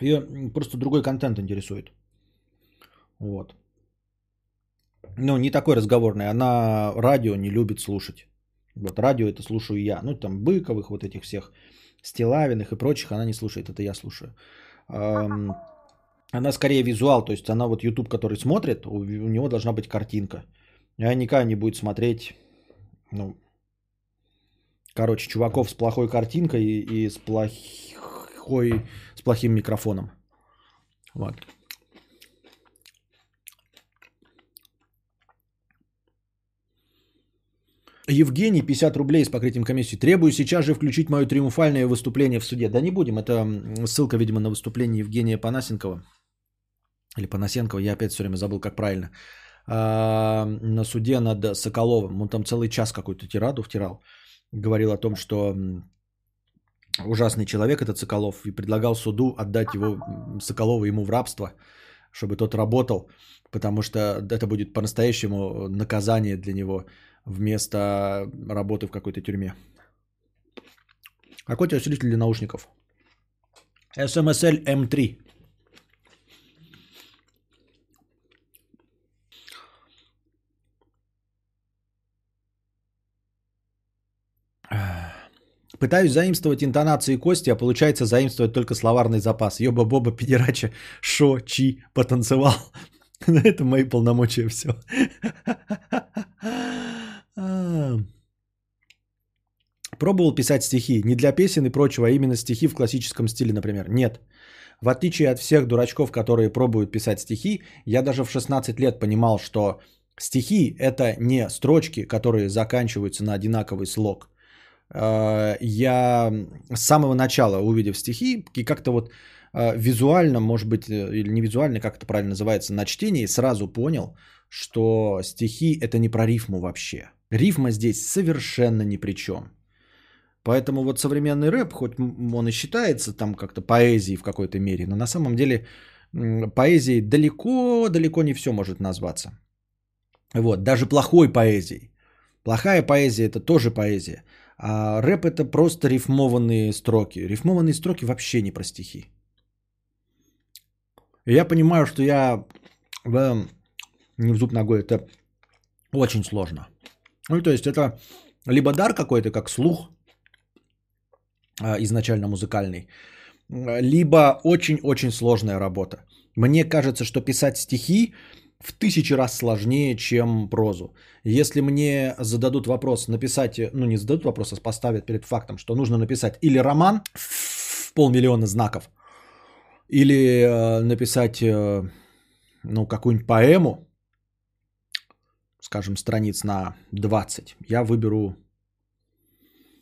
Ее просто другой контент интересует. Вот. Ну, не такой разговорный. Она радио не любит слушать. Вот радио это слушаю я. Ну, там Быковых, вот этих всех, Стилавиных и прочих она не слушает. Это я слушаю. Она скорее визуал, то есть она вот YouTube, который смотрит, у, у него должна быть картинка. И она не будет смотреть, ну, короче, чуваков с плохой картинкой и, и с, плохой, с плохим микрофоном. Вот. Евгений, 50 рублей с покрытием комиссии. Требую сейчас же включить мое триумфальное выступление в суде. Да не будем, это ссылка, видимо, на выступление Евгения Панасенкова. Или Панасенкова, я опять все время забыл, как правильно. А, на суде над Соколовым. Он там целый час какую-то тираду втирал. Говорил о том, что ужасный человек этот Соколов. И предлагал суду отдать его, Соколова ему в рабство, чтобы тот работал. Потому что это будет по-настоящему наказание для него вместо работы в какой-то тюрьме. Какой у тебя усилитель для наушников? SMSL M3. Пытаюсь заимствовать интонации Кости, а получается заимствовать только словарный запас. Ёба-боба, педерача, шо, чи, потанцевал. Это мои полномочия все. Пробовал писать стихи. Не для песен и прочего, а именно стихи в классическом стиле, например. Нет. В отличие от всех дурачков, которые пробуют писать стихи, я даже в 16 лет понимал, что стихи – это не строчки, которые заканчиваются на одинаковый слог. Э, я с самого начала, увидев стихи, и как-то вот э, визуально, может быть, э, или не визуально, как это правильно называется, на чтении сразу понял, что стихи – это не про рифму вообще. Рифма здесь совершенно ни при чем. Поэтому вот современный рэп, хоть он и считается там как-то поэзией в какой-то мере, но на самом деле поэзией далеко-далеко не все может назваться. Вот, даже плохой поэзией. Плохая поэзия это тоже поэзия. А рэп это просто рифмованные строки. Рифмованные строки вообще не про стихи. Я понимаю, что я в, не в зуб ногой, это очень сложно. Ну, то есть это либо дар какой-то, как слух, а, изначально музыкальный, либо очень-очень сложная работа. Мне кажется, что писать стихи в тысячи раз сложнее, чем прозу. Если мне зададут вопрос написать, ну не зададут вопрос, а поставят перед фактом, что нужно написать или роман в полмиллиона знаков, или э, написать э, ну, какую-нибудь поэму, скажем, страниц на 20, я выберу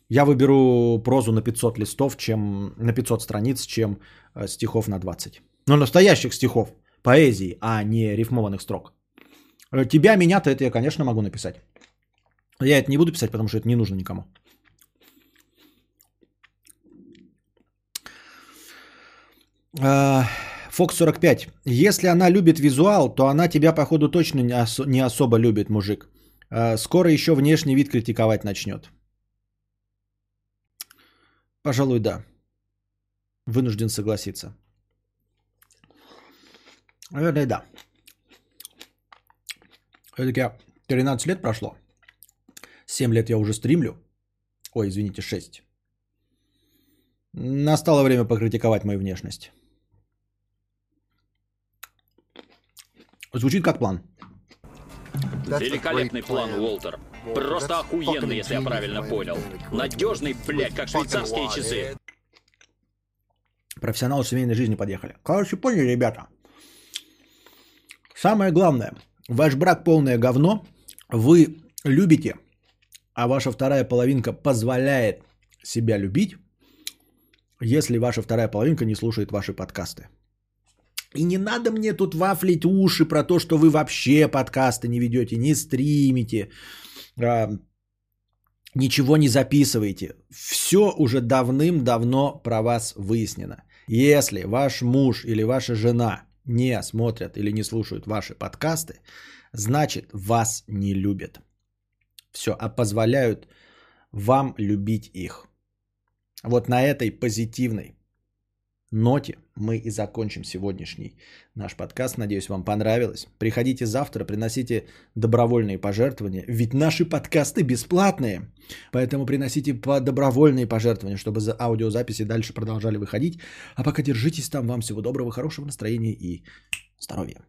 я выберу прозу на 500 листов, чем на 500 страниц, чем э, стихов на 20. Но настоящих стихов, поэзии, а не рифмованных строк. Э, тебя, меня-то это я, конечно, могу написать. Я это не буду писать, потому что это не нужно никому. Фокс 45. Если она любит визуал, то она тебя, походу, точно не, ос- не особо любит, мужик. Э, скоро еще внешний вид критиковать начнет. Пожалуй, да. Вынужден согласиться. Наверное, да. Все-таки 13 лет прошло. 7 лет я уже стримлю. Ой, извините, 6. Настало время покритиковать мою внешность. Звучит как план. Великолепный план, Уолтер. Просто охуенный, если я правильно понял. Надежный, блядь, как швейцарские часы. Профессионалы семейной жизни подъехали. Короче, поняли, ребята. Самое главное. Ваш брак полное говно. Вы любите, а ваша вторая половинка позволяет себя любить, если ваша вторая половинка не слушает ваши подкасты. И не надо мне тут вафлить уши про то, что вы вообще подкасты не ведете, не стримите, а, ничего не записываете. Все уже давным-давно про вас выяснено. Если ваш муж или ваша жена не смотрят или не слушают ваши подкасты, значит вас не любят. Все, а позволяют вам любить их. Вот на этой позитивной ноте мы и закончим сегодняшний наш подкаст. Надеюсь, вам понравилось. Приходите завтра, приносите добровольные пожертвования. Ведь наши подкасты бесплатные. Поэтому приносите по добровольные пожертвования, чтобы за аудиозаписи дальше продолжали выходить. А пока держитесь там. Вам всего доброго, хорошего настроения и здоровья.